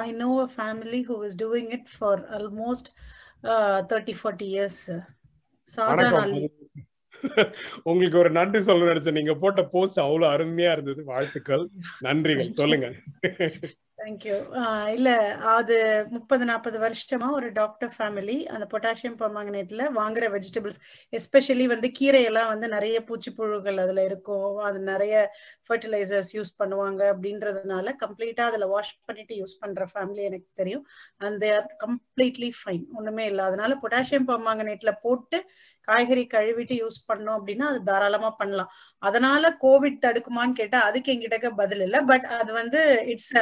I know a family who is doing it for almost thirty forty years
உங்களுக்கு ஒரு நன்றி சொல்ல நினைச்சேன். நீங்க போட்ட போஸ்ட் அவ்வளவு அருமையா இருந்தது. வாழ்த்துக்கள். நன்றிகள். சொல்லுங்க.
தேங்க்யூ இல்ல அது முப்பது நாற்பது வருஷமா ஒரு டாக்டர் ஃபேமிலி அந்த பொட்டாசியம் பர்மாங்கனேட்ல வாங்குற வெஜிடபிள்ஸ் எஸ்பெஷலி வந்து கீரையெல்லாம் வந்து நிறைய பூச்சிப்புழுகள் அதுல இருக்கும் அது நிறைய ஃபர்டிலைசர்ஸ் யூஸ் பண்ணுவாங்க அப்படின்றதுனால கம்ப்ளீட்டா அதுல வாஷ் பண்ணிட்டு யூஸ் பண்ற ஃபேமிலி எனக்கு தெரியும். And they are completely fine ஒண்ணுமே இல்லை. அதனால பொட்டாசியம் பர்மாங்கனேட்ல போட்டு காய்கறி கழுவிட்டு யூஸ் பண்ணோம் அப்படின்னா அது தாராளமா பண்ணலாம். அதனால கோவிட் தடுக்குமான்னு கேட்டா அதுக்கு எங்கிட்ட பதில் இல்ல. பட் அது வந்து it's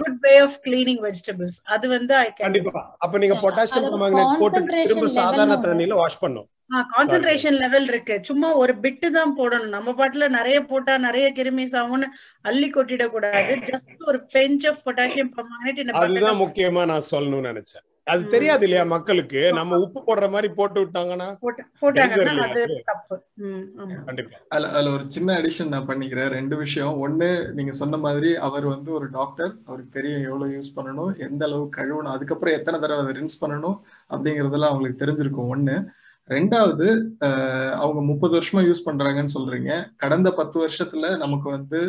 good way of cleaning vegetables அது வந்து ஐ
கண்டிப்பா. அப்ப நீங்க பொட்டாசியம் பர்மாங்கனேட் போட்டு திரும்ப சாதாரண தண்ணியில வாஷ் பண்ணும்
கான்சென்ட்ரேஷன் லெவல் இருக்கு. சும்மா ஒரு பிட்டு தான் போடணும். நம்ம பாட்டுல நிறைய போட்டா நிறைய கிருமிஸ் ஆகும்னு அள்ளி கொட்டிட கூடாது ஜஸ்ட் ஒரு பெஞ்ச் ஆஃப் பொட்டாசியம் பர்மாங்கனேட்
அதுதான் முக்கியமா நான் சொல்லணும்னு நினைச்சேன். அது தெரியாது இல்லையா மக்களுக்கு? நம்ம உப்பு போடுற மாதிரி போட்டு விட்டாங்கன்னா
போட்டாங்கன்னா அது தப்பு.
அதுல ஒரு சின்ன அடிஷன் நான் பண்ணிக்கிறேன். ரெண்டு விஷயம். ஒண்ணு நீங்க சொன்ன மாதிரி அவர் வந்து ஒரு டாக்டர் அவருக்கு தெரியும் எவ்வளவு யூஸ் பண்ணணும் எந்த அளவு கழுவணும் அதுக்கப்புறம் எத்தனை தடவை அதை ரின்ஸ் பண்ணணும் அப்படிங்கறதெல்லாம் அவங்களுக்கு தெரிஞ்சிருக்கும் ஒண்ணு. ரெண்டாவது அவங்க முப்பது வருஷமா யூஸ் பண்றாங்கன்னு சொல்றீங்க. கடந்த பத்து வருஷத்துல நமக்கு வந்து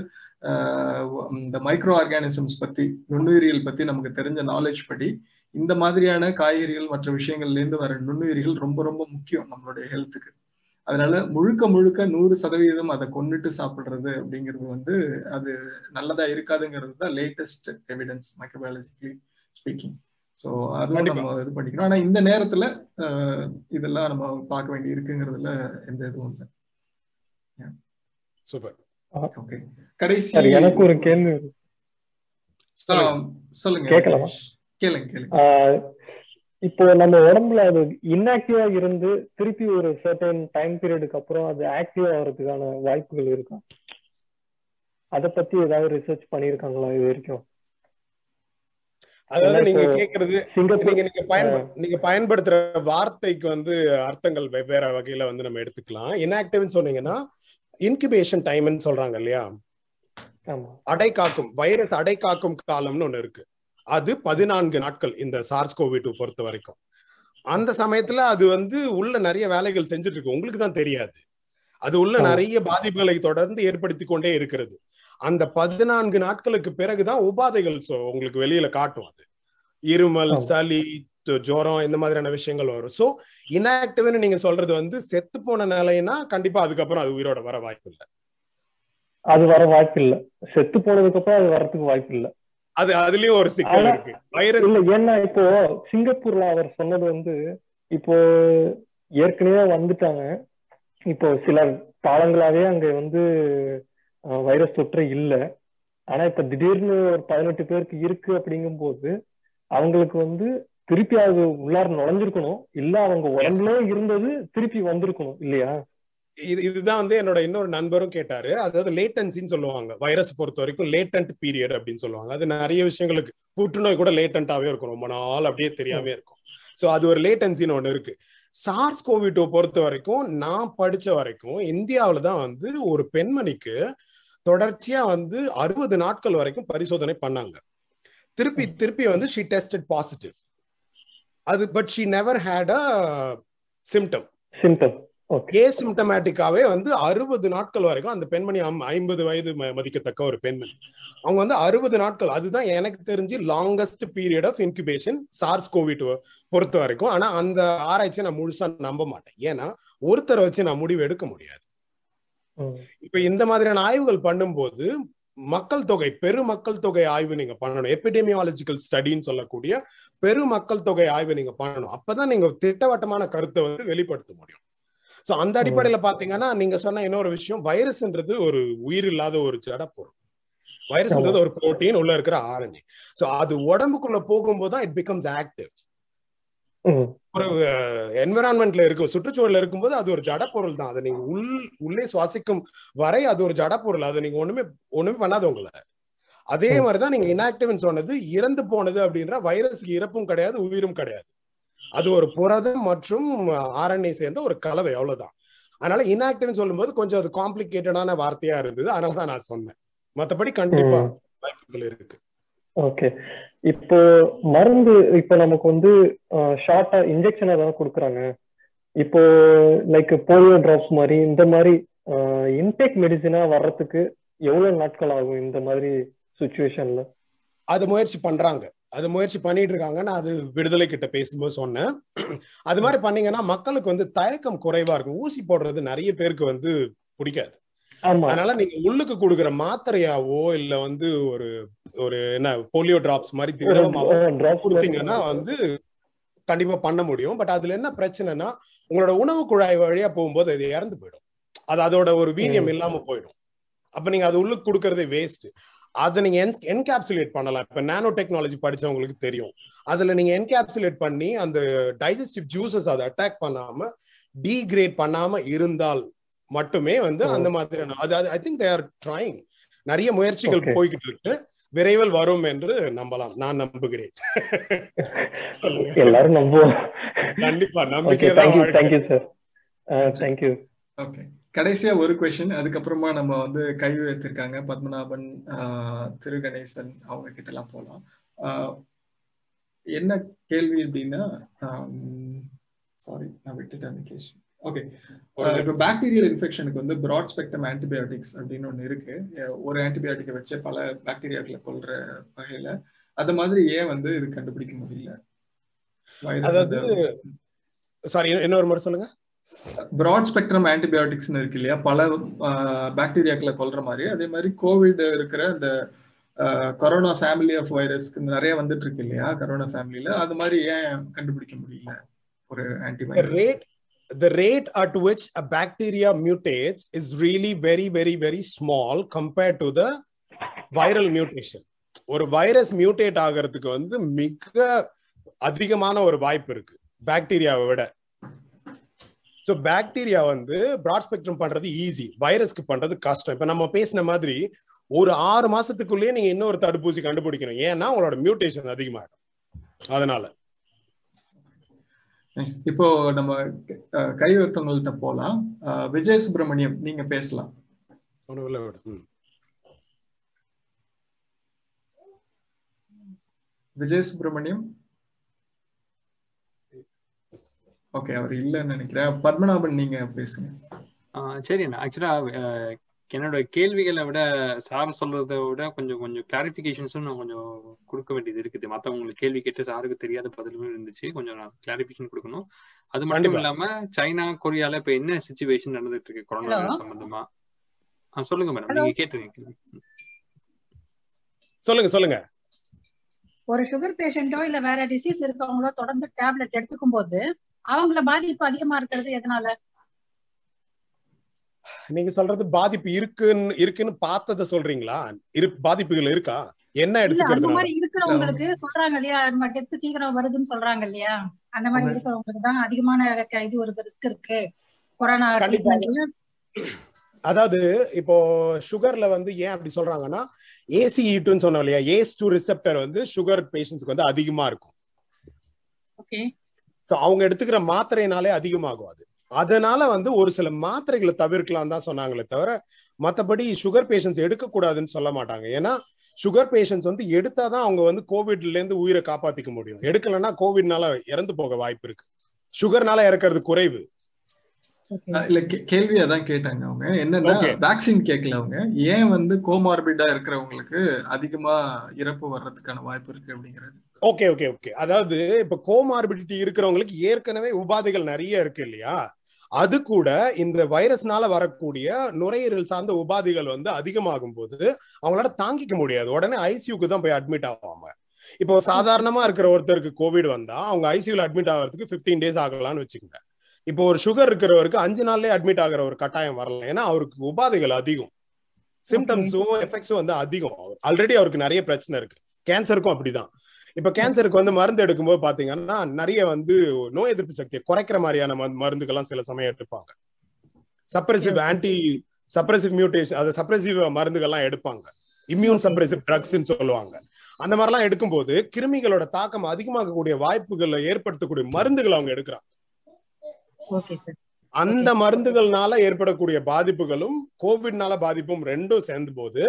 இந்த மைக்ரோ ஆர்கானிசம்ஸ் பத்தி நுண்ணுயிரியல் பத்தி நமக்கு தெரிஞ்ச நாலேஜ் படி இந்த மாதிரியான காய்கறிகள் மற்ற விஷயங்கள்ல இருந்து வர நுண்ணுயிரிகள் ரொம்ப ரொம்ப முக்கியம் நம்மளுடைய ஹெல்த்துக்கு அதனால முழுக்க முழுக்க நூறு சதவீதம் அதை கொண்டுட்டு சாப்பிடுறது அப்படிங்கிறது வந்து அது நல்லதா இருக்காதுங்கிறது தான் latest evidence microbiologically speaking so அதுவும் நம்ம இது பண்ணிக்கணும் ஆனா இந்த நேரத்துல இதெல்லாம் நம்ம பார்க்க வேண்டி இருக்குங்கிறதுல எந்த இதுவும் இல்லை.
சூப்பர்.
ஓகே கடைசி
எனக்கு ஒரு கேள்வி
சொல்லுங்க.
கேட்கலாமா? இப்போ நம்ம உடம்புல அது இன்ஆக்டிவா இருந்து திருப்பி ஒரு சர்டன் டைம் பீரியடுக்கு அப்புறம் அது ஆக்டிவ் ஆகிறதுக்கான வாய்ப்புகள் இருக்கா? அத பத்தி ஏதாவது ரிசர்ச் பண்ணிருக்காங்களா இது வரைக்கும்?
அதாவது நீங்க கேக்குறது நீங்க நீங்க பயன்ப நீங்க பயன்படுத்துற வார்த்தைக்கு வந்து அர்த்தங்கள் வெவ்வேறு வகையில வந்து நம்ம எடுத்துக்கலாம். இன்ஆக்டிவ்னு சொன்னீங்கன்னா இன்குபேஷன் டைம்னு சொல்றாங்க இல்லையா? அடை காக்கும் வைரஸ் அடை காக்கும் காலம்னு ஒண்ணு இருக்கு. அது பதினான்கு நாட்கள் இந்த சார்ஸ் கோவி டூ பொறுத்த வரைக்கும். அந்த சமயத்துல அது வந்து உள்ள நிறைய வேலைகள் செஞ்சுட்டு இருக்கு. உங்களுக்கு தான் தெரியாது. அது உள்ள நிறைய பாதிப்புகளை தொடர்ந்து ஏற்படுத்தி கொண்டே இருக்கிறது. அந்த பதினான்கு நாட்களுக்கு பிறகுதான் உபாதைகள் உங்களுக்கு வெளியில காட்டும் அது. இருமல் சளி ஜுரம் இந்த மாதிரியான விஷயங்கள் வரும். சோ இன்ஆக்டிவ்னு நீங்க சொல்றது வந்து செத்து போன நிலைன்னா கண்டிப்பா அதுக்கப்புறம் அது உயிரோட வர வாய்ப்பு இல்லை.
அது வர வாய்ப்பு இல்ல. செத்து போனதுக்கு அப்புறம் அது வரதுக்கு வாய்ப்பு இல்ல.
அது அதுலயும் ஒரு சிக்கல் இருக்கு. வைரஸ்
இல்ல ஏன்னா இப்போ சிங்கப்பூர்ல அவர் சொன்னது வந்து இப்போ ஏற்கனவே வந்துட்டாங்க. இப்போ சில காலங்களாவே அங்க வந்து வைரஸ் தொற்று இல்ல. ஆனா இப்ப திடீர்னு ஒரு பதினெட்டு பேருக்கு இருக்கு அப்படிங்கும் போது அவங்களுக்கு வந்து திருப்பி அது உள்ளார நுழைஞ்சிருக்கணும். இல்ல அவங்க உடம்புல இருந்தது திருப்பி வந்திருக்கணும் இல்லையா?
இது இதுதான் வந்து என்னோட இன்னொரு நண்பரும் கேட்டாரு. அதாவது லேட்டன்சின்னு சொல்லுவாங்க. வைரஸ் பொறுத்த வரைக்கும் லேட்டன்ட் பீரியட் அப்படின்னு சொல்லுவாங்க. அது நிறைய விஷயங்களுக்கு புற்றுநோய் கூட லேட்டன்ட்டாவே இருக்கும். ரொம்ப நாள் அப்படியே தெரியாம இருக்கும். ஸோ அது ஒரு லேட்டன்சின்னு ஒன்று இருக்கு. சார்ஸ் கோவிட்டோ பொறுத்த வரைக்கும் நான் படிச்ச வரைக்கும் இந்தியாவில தான் வந்து ஒரு பெண்மணிக்கு தொடர்ச்சியா வந்து அறுபது நாட்கள் வரைக்கும் பரிசோதனை பண்ணாங்க. திருப்பி திருப்பி வந்து ஷி டெஸ்டட் பாசிட்டிவ் அது but she never had a symptom
symptom
a சிம்டமேட்டிக்காவே வந்து அறுபது நாட்கள் வரைக்கும் அந்த பெண்மணி ஐம்பது வயது மதிக்கத்தக்க ஒரு பெண்மணி. அவங்க வந்து அறுபது நாட்கள். அதுதான் எனக்கு தெரிஞ்சு longest period of incubation SARS COVID பொறுத்த வரைக்கும். ஆனா அந்த ஆராய்ச்சியை நான் முழுசா நம்ப மாட்டேன். ஏன்னா ஒருத்தரை வச்சு நான் முடிவு எடுக்க முடியாது. இப்ப இந்த மாதிரியான ஆய்வுகள் பண்ணும்போது மக்கள் தொகை பெரு மக்கள் தொகை ஆய்வு நீங்க பண்ணணும். எபிடெமியாலஜிக்கல் ஸ்டடின்னு சொல்லக்கூடிய பெரு மக்கள் தொகை ஆய்வு நீங்க பண்ணணும். அப்பதான் நீங்க திட்டவட்டமான கருத்தை வந்து வெளிப்படுத்த முடியும். சோ அந்த அடிப்படையில பாத்தீங்கன்னா நீங்க சொன்ன இன்னொரு விஷயம் வைரஸ்ன்றது ஒரு உயிர் இல்லாத ஒரு ஜட பொருள். வைரஸ்ன்றது ஒரு புரோட்டீன் உள்ள இருக்கிற ஆர்என்ஏ சோ அது உடம்புக்குள்ள போகும்போது தான் இட் பிகம்ஸ் ஆக்டிவ் ஒரு என்விரான்மெண்ட்ல இருக்கும் சுற்றுச்சூழல்ல இருக்கும்போது அது ஒரு ஜட பொருள் தான். அதை நீங்க உள் உள்ளே சுவாசிக்கும் வரை அது ஒரு ஜட பொருள். அதை நீங்க ஒண்ணுமே ஒண்ணுமே பண்ணாத உங்களை. அதே மாதிரிதான் நீங்க இன்ஆக்டிவ்னு சொன்னது இறந்து போனது அப்படின்ற வைரஸ்க்கு இறப்பும் கிடையாது உயிரும் கிடையாது. அது ஒரு புரதம் மற்றும் ஆர்என்ஏ சேர்ந்த ஒரு கலவை அவ்வளவுதான். அதனால இன்ஆக்டிவ்னு சொல்லும்போது கொஞ்சம் அது காம்ப்ளிகேட்டடான வார்த்தையா இருந்தது. அதனால தான் நான் சொன்னேன். மத்தபடி கண்டிப்பா வாய்ப்புகள் இருக்கு.
ஓகே. இப்போ மருந்து இப்போ நமக்கு வந்து ஷார்ட்டா இன்ஜெக்ஷன் ஏதாவது கொடுக்குறாங்க. இப்போ லைக் போலியோ டிராப்ஸ் மாதிரி இந்த மாதிரி இன்டேக் மெடிசினா வர்றதுக்கு எவ்வளவு நாட்கள் ஆகும் இந்த மாதிரி சுச்சுவேஷன்ல
அது முயற்சி பண்றாங்க. அது முயற்சி பண்ணிட்டு இருக்காங்க. நான் அது விடுதலை கிட்ட பேசும்போது சொன்னேன். அது மாதிரி பண்ணீங்கன்னா மக்களுக்கு வந்து தயக்கம் குறைவா இருக்கும். ஊசி போடுறது நிறைய பேருக்கு வந்து பிடிக்காது. அதனால நீங்க உள்ளுக்கு கொடுக்குற மாத்திரையாவோ இல்ல வந்து ஒரு ஒரு என்ன போலியோ டிராப்ஸ் மாதிரி திரவமாவோ கொடுத்தீங்கன்னா வந்து கண்டிப்பா பண்ண முடியும். பட் அதுல என்ன பிரச்சனைனா உங்களோட உணவு குழாய் வழியா போகும்போது அது இறந்து போயிடும். அது அதோட ஒரு வீரியம் இல்லாம போயிடும். அப்ப நீங்க அது உள்ளுக்கு கொடுக்கறதே வேஸ்ட் அதை நீங்க என்கேப்சுலேட் பண்ணலாம். இப்ப நானோ டெக்னாலஜி படிச்சவங்களுக்கு தெரியும். அதுல நீங்க என்கேப்சுலேட் பண்ணி அந்த டைஜஸ்டிவ் ஜூசஸ் அதை அட்டாக் பண்ணாம டீக்ரேட் பண்ணாம இருந்தால் மட்டுமே வந்து அந்த மாதிரியான அது I think they are trying நிறைய முயற்சிகள் போய்கிட்டு இருக்கு. விரைவில் வரும் என்று நம்பலாம். நான் நம்புகிறேன்.
எல்லாரும் நம்புவோம்.
கண்டிப்பா நம்பிக்கை
தேங்க்யூ சார் தேங்க்யூ
ஓகே கடைசியா ஒரு கொஸ்டின் அதுக்கப்புறமா நம்ம வந்து கை உயர்த்திருக்காங்க பத்மநாபன் திரு கணேசன் அவங்க கிட்ட எல்லாம் போலாம் என்ன கேள்வி அப்படின்னா சாரி நான் விட்டுட்டேன் அந்த கேள்வி ஓகே இப்போ பாக்டீரியல் இன்ஃபெக்ஷனுக்கு வந்து ப்ராட் ஸ்பெக்ட்ரம் ஆன்டிபயோட்டிக்ஸ் அப்படின்னு ஒன்று இருக்கு. ஒரு ஆன்டிபயோட்டிக்கை வச்சு பல பாக்டீரியாக்களை கொள்ற வகையில. அது மாதிரி ஏன் வந்து இது கண்டுபிடிக்க முடியல?
அதாவது சாரி இன்னொரு முறை சொல்லுங்க.
ப்ராட் ஸ்பெக்ட்ரம் ஆன்டிபயோட்டிக்ஸ்னு இருக்கு இல்லையா? பல பாக்டீரியாக்களை கொல்ற மாதிரி. அதே மாதிரி கோவிட் இருக்கிற அந்த கொரோனா ஃபேமிலி ஆஃப் வைரஸ்க்கு நிறைய வந்துட்டு இருக்கு இல்லையா? கொரோனா ஃபேமிலியில அது மாதிரி ஏன் கண்டுபிடிக்க முடியல? ஒரு antibiotic
rate the rate at which a bacteria mutates is really very very very small compared to the viral mutation. ஒரு வைரஸ் மியூட்டேட் ஆகிறதுக்கு வந்து மிக அதிகமான ஒரு வாய்ப்பு இருக்கு. பாக்டீரியாவை விட. ஸோ பாக்டீரியா வந்து பிராட் ஸ்பெக்ட்ரம் பண்றது ஈஸி வைரஸ்க்கு பண்றது கஷ்டம். இப்ப நம்ம பேசின மாதிரி ஒரு ஆறு மாசத்துக்குள்ளேயே நீங்க இன்னொரு தடுப்பூசி கண்டுபிடிக்கணும். ஏன்னா உங்களோட மியூட்டேஷன் அதிகமாகும் அதனால.
இப்போ நம்ம கை ஒருத்தவங்கள்ட்ட போலாம். விஜய் சுப்பிரமணியம் நீங்க பேசலாம். விஜய் சுப்பிரமணியம் ஓகே அவர் இல்லைன்னு நினைக்கிறேன். பத்மநாபன் நீங்க பேசுங்க.
சரி ஆக்சுவலா என்னோட கேள்விகளை விட சார் சொல்றதை விட கொஞ்சம் கொஞ்சம் கிளாரிபிகேஷன்ஸும் நான் கொஞ்சம் கொடுக்க வேண்டியது இருக்குது. மற்றவங்களுக்கு கேள்வி கேட்டு சாருக்கு தெரியாத பதிலுமே இருந்துச்சு. கொஞ்சம் நான் கிளாரிபிகேஷன் கொடுக்கணும். அது மட்டும் இல்லாம சைனா கொரியால இப்ப என்ன சுச்சுவேஷன் நடந்துட்டு இருக்கு கொரோனா சம்பந்தமா? சொல்லுங்க மேடம் நீங்க கேட்டுருங்க
சொல்லுங்க சொல்லுங்க.
ஒரு சுகர் பேஷண்டோ இல்ல வேற டிசீஸ் இருக்கவங்களோ தொடர்ந்து டேப்லெட் எடுத்துக்கும் போது அவங்கள பாதிப்பு அதிகமா இருக்கிறது எதனால?
நீங்க சொல்றது பாதிப்பு இருக்குன்னு இருக்குன்னு பார்த்தத சொல்றீங்களா? இரு பாதிப்புகள் இருக்கா? என்ன
இல்ல அந்த
எடுத்துக்கிறது
மாதிரி இருக்கிறவங்களுக்கு சொல்றாங்க இல்லையா? டெத் சீக்கிரம் வருதுன்னு சொல்றாங்க இல்லையா? அந்த மாதிரி இருக்கிறவங்களுக்கு தான் அதிகமான இது ஒரு ரிஸ்க் இருக்கு. கொரோனா
அதாவது இப்போ சுகர்ல வந்து ஏன் அப்படி சொல்றாங்கன்னா ஏசிஇட்டுன்னு சொன்னோம் இல்லையா? ஏஸ் டூ ரிசெப்டர் வந்து சுகர் பேஷண்ட்ஸ்க்கு வந்து அதிகமா இருக்கும். சோ அவங்க எடுத்துக்கிற மாத்திரைனாலே அதிகமாகும் அது. அதனால வந்து ஒரு சில மாத்திரைகளை தவிர்க்கலாம் தான் சொன்னாங்களே தவிர மத்தபடி சுகர் பேஷண்ட்ஸ் எடுக்க கூடாதுன்னு சொல்ல மாட்டாங்க. ஏன்னா சுகர் பேஷண்ட்ஸ் வந்து எடுத்தாதான் அவங்க வந்து கோவிட்ல இருந்து உயிரை காப்பாத்திக்க முடியும். எடுக்கலன்னா கோவிட்னால இறந்து போக வாய்ப்பு இருக்கு. சுகர்னால இறக்கிறது குறைவு.
இல்ல கேள்வி அதான் கேட்டாங்க அவங்க. என்னன்னா வேக்சின் கேட்கல அவங்க. ஏன் வந்து கோமார்பிடா இருக்கிறவங்களுக்கு அதிகமா இறப்பு வர்றதுக்கான வாய்ப்பு இருக்கு அப்படிங்கிறது?
Okay okay okay. அதாவது இப்ப கோமார்பிடிட்டி இருக்கிறவங்களுக்கு ஏற்கனவே உபாதைகள் நிறைய இருக்கு இல்லையா? அது கூட இந்த வைரஸ்னால வரக்கூடிய நுரையீரல் சார்ந்த உபாதைகள் வந்து அதிகமாகும் போது அவங்களால தாங்கிக்க முடியாது. உடனே ஐசியூக்கு தான் போய் அட்மிட் ஆவாங்க. இப்போ சாதாரணமா இருக்கிற ஒருத்தருக்கு கோவிட் வந்தா அவங்க ஐசியூல அட்மிட் ஆகிறதுக்கு பிப்டீன் டேஸ் ஆகலாம்னு வச்சுக்கோங்க. இப்போ ஒரு சுகர் இருக்கிறவருக்கு அஞ்சு நாள்லயே அட்மிட் ஆகிற ஒரு கட்டாயம் வரலாம் ஏன்னா அவருக்கு உபாதைகள் அதிகம். சிம்டம்ஸும் எஃபெக்ட்ஸும் வந்து அதிகம். ஆல்ரெடி அவருக்கு நிறைய பிரச்சனை இருக்கு. கேன்சருக்கும் அப்படிதான். இப்ப கேன்சருக்கு வந்து மருந்து எடுக்கும்போது பாத்தீங்கன்னா நிறைய வந்து நோய் எதிர்ப்பு சக்தியை குறைக்கிற மாதிரியான மருந்துகள்லாம் சில சமயம் எடுப்பாங்க. சப்ரெசிவ் ஆன்டி சப்ரெசிவ் மியூட்டேஷன் அது சப்ரெசிவ் மருந்துகள்லாம் எடுப்பாங்க. இம்யூன் சப்ரெசிவ் ட்ரக்ஸ்ன்னு சொல்லுவாங்க. அந்த மாதிரிலாம் எடுக்கும்போது கிருமிகளோட தாக்கம் அதிகமாகக்கூடிய வாய்ப்புகளை ஏற்படுத்தக்கூடிய மருந்துகள் அவங்க எடுக்கிறாங்க. அந்த மருந்துகள்னால ஏற்படக்கூடிய பாதிப்புகளும் கோவிட்னால பாதிப்பும் ரெண்டும் சேர்ந்த போது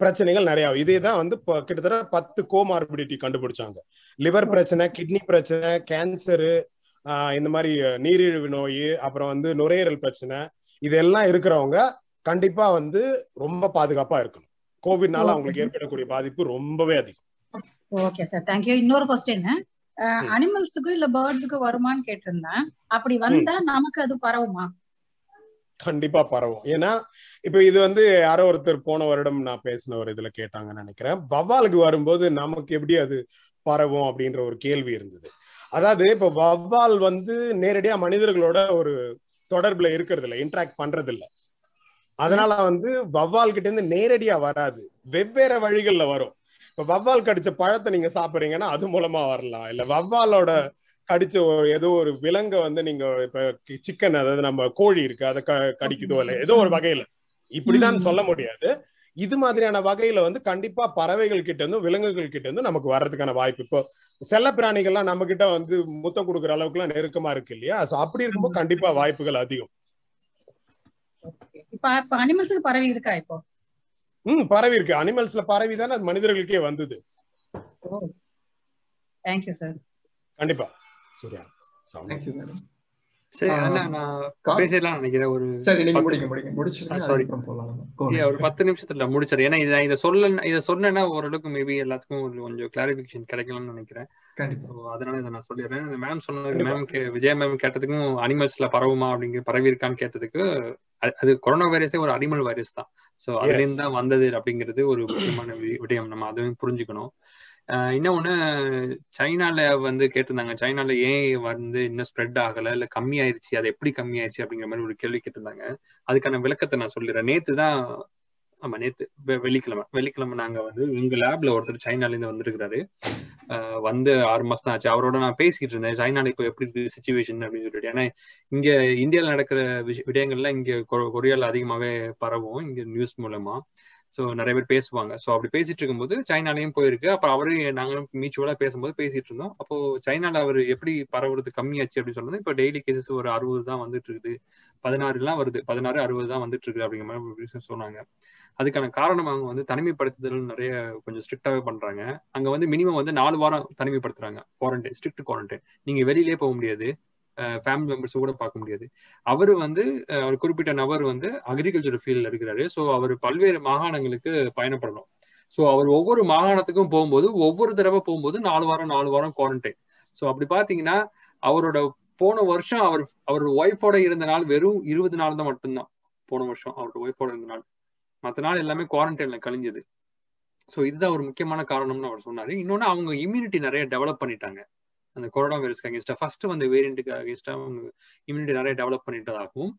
பிரச்சனைகள் நிறைய இதே தான் வந்து கிட்டத்தட்ட பத்து கோமார்பிடிட்டி கண்டுபிடிச்சாங்க. லிவர் பிரச்சனை கிட்னி பிரச்சனை கேன்சரு இந்த மாதிரி நீரிழிவு நோய் அப்புறம் வந்து நுரையீரல் பிரச்சனை இதெல்லாம் இருக்கிறவங்க கண்டிப்பா வந்து ரொம்ப பாதுகாப்பா இருக்கணும். கோவிட்னால அவங்களுக்கு ஏற்படக்கூடிய பாதிப்பு ரொம்பவே அதிகம்.
ஓகே சார் தேங்க்யூ இன்னொரு கொஸ்டின் அனிமல்ஸுக்கு இல்ல பேர்ட்ஸுக்கு வருமான்னு கேட்டிருந்தேன். அப்படி வந்தா நமக்கு அது பரவுமா?
கண்டிப்பா பரவும். ஏன்னா இப்ப இது வந்து யாரோ ஒருத்தர் போன வருடம் நான் பேசின ஒரு இதுல கேட்டாங்கன்னு நினைக்கிறேன். வவ்வாலுக்கு வரும்போது நமக்கு எப்படி அது பரவும் அப்படின்ற ஒரு கேள்வி இருந்தது. அதாவது இப்ப வவ்வால் வந்து நேரடியா மனிதர்களோட ஒரு தொடர்புல இருக்கிறது இல்லை இன்ட்ராக்ட் பண்றது இல்ல. அதனால வந்து வவ்வால் கிட்ட இருந்து நேரடியா வராது. வெவ்வேறு வழிகள்ல வரும். இப்ப வவ்வால் கடிச்ச பழத்தை நீங்க சாப்பிடுறீங்கன்னா அது மூலமா வரலாம். இல்ல வவ்வாலோட கடிச்ச ஏதோ ஒரு விலங்க வந்து நீங்க இப்ப சிக்கன் அதாவது நம்ம கோழி இருக்கு அதை கடிக்குதோ இல்ல ஏதோ ஒரு வகையில. இப்படிதான் சொல்ல முடியாது. இது மாதிரியான வகையில வந்து கண்டிப்பா பறவைகள் கிட்ட இருந்து விலங்குகள் கிட்ட இருந்து நமக்கு வர்றதுக்கான வாய்ப்பு. இப்போ செல்ல பிராணிகள்லாம் நம்ம கிட்ட வந்து முத்தம் கொடுக்குற அளவுக்கு எல்லாம் நெருக்கமா இருக்கு இல்லையா? சோ அப்படி இருக்கும்போது கண்டிப்பா வாய்ப்புகள் அதிகம்.
இப்ப அனிமல்ஸுக்கு பரவி இருக்கா இப்போ?
ம் பரவி இருக்கு. அனிமல்ஸ்ல பரவி தானே மனிதர்களுக்கே வந்தது.
தேங்க்யூ சார்
கண்டிப்பா. சூர்யா
தேங்க்யூ மேடம்
சரி அண்ணா நான் பேசலாம் நினைக்கிறேன் ஒரு
சரி நீங்க போலாம்.
ஒரு பத்து நிமிஷத்துல முடிச்சிரு ஏன்னா இதை இதை சொல்ல இதை சொன்னேன்னா ஓரளவுக்கு மேபி எல்லாத்துக்கும் ஒரு கொஞ்சம் கிளாரிபிகேஷன் கிடைக்கலாம்னு நினைக்கிறேன்.
கண்டிப்பா.
அதனால இதை நான் சொல்லிடுறேன். இந்த மேம் சொன்னதுக்கு மேம் விஜய் மேம் கேட்டதுக்கும் அனிமல்ஸ்ல பரவுமா அப்படிங்கிற பரவி இருக்கான்னு கேட்டதுக்கு அது கொரோனா வைரஸே ஒரு அனிமல் வைரஸ் தான். ஸோ அதுலேருந்து தான் வந்தது அப்படிங்கிறது ஒரு முக்கியமான விடயம். நம்ம அதுவும் புரிஞ்சுக்கணும். இன்னொன்னு சைனால வந்து கேட்டிருந்தாங்க. சைனால ஏன் வந்து இன்னும் ஸ்ப்ரெட் ஆகல இல்ல கம்மி ஆயிடுச்சு அது எப்படி கம்மி ஆயிடுச்சு அப்படிங்கிற மாதிரி ஒரு கேள்வி கேட்டிருந்தாங்க. அதுக்கான விளக்கத்தை நான் சொல்லிடுறேன். நேத்து தான் ஆமா நேத்து வெள்ளிக்கிழமை வெள்ளிக்கிழமை நாங்க வந்து எங்க லேப்ல ஒருத்தர் சைனால இருந்து வந்திருக்கிறாரு வந்து ஆறு மாசம் ஆச்சு. அவரோட நான் பேசிட்டு இருந்தேன். சைனால இப்போ எப்படி இருக்கு சுச்சுவேஷன் அப்படின்னு சொல்லிட்டு. ஏன்னா இங்க இந்தியாவில் நடக்கிற விடயங்கள்ல இங்க கொரியால அதிகமாவே பரவும். இங்க நியூஸ் மூலமா. ஸோ நிறைய பேர் பேசுவாங்க. ஸோ அப்படி பேசிட்டு இருக்கும்போது சைனாலையும் போயிருக்கு. அப்போ அவரும் நாங்களும் மியூச்சுவலா பேசும்போது பேசிட்டு இருந்தோம். அப்போ சைனால அவர் எப்படி பரவுறது கம்மியாச்சு அப்படின்னு சொன்னது இப்போ டெய்லி கேசஸ் ஒரு அறுபது தான் வந்துட்டு இருக்குது. பதினாறுலாம் வருது. பதினாறு அறுபது தான் வந்துட்டு இருக்குது அப்படிங்கிற மாதிரி சொன்னாங்க. அதுக்கான காரணம் அவங்க வந்து தனிமைப்படுத்துதல் நிறைய கொஞ்சம் ஸ்ட்ரிக்டாவே பண்றாங்க. அங்க வந்து மினிமம் வந்து நாலு வாரம் தனிமைப்படுத்துறாங்க. குவாரண்டைன் ஸ்ட்ரிக்ட் குவாரண்டைன் நீங்க வெளியிலே போக முடியாது. ஃபேமிலி மெம்பர்ஸ் கூட பார்க்க முடியாது. அவர் வந்து அவர் குறிப்பிட்ட நபர் வந்து அக்ரிகல்ச்சர் ஃபீல்டில் இருக்கிறாரு. ஸோ அவர் பல்வேறு மாகாணங்களுக்கு பயணப்படணும். ஸோ அவர் ஒவ்வொரு மாகாணத்துக்கும் போகும்போது ஒவ்வொரு தடவை போகும்போது நாலு வாரம் நாலு வாரம் குவாரண்டைன் ஸோ அப்படி பாத்தீங்கன்னா அவரோட போன வருஷம் அவர் அவரோட ஒய்ஃபோட இருந்த நாள் வெறும் இருபது நாள் தான் மட்டும்தான். போன வருஷம் அவரோட ஒய்ஃபோட இருந்த நாள். மற்ற நாள் எல்லாமே குவாரண்டைன்ல கழிஞ்சது. ஸோ இதுதான் ஒரு முக்கியமான காரணம்னு அவர் சொன்னாரு. இன்னொன்னு அவங்க இம்யூனிட்டி நிறைய டெவலப் பண்ணிட்டாங்க. அந்த கொரோனா வைரஸ்க்கு அகேன்ஸ்டா ஃபர்ஸ்ட் வந்த வேரியண்ட்டுக்கு அகேன்ஸ்டா அவங்க இம்யூனிட்டி நிறைய டெவலப் பண்ணிட்டதாகவும்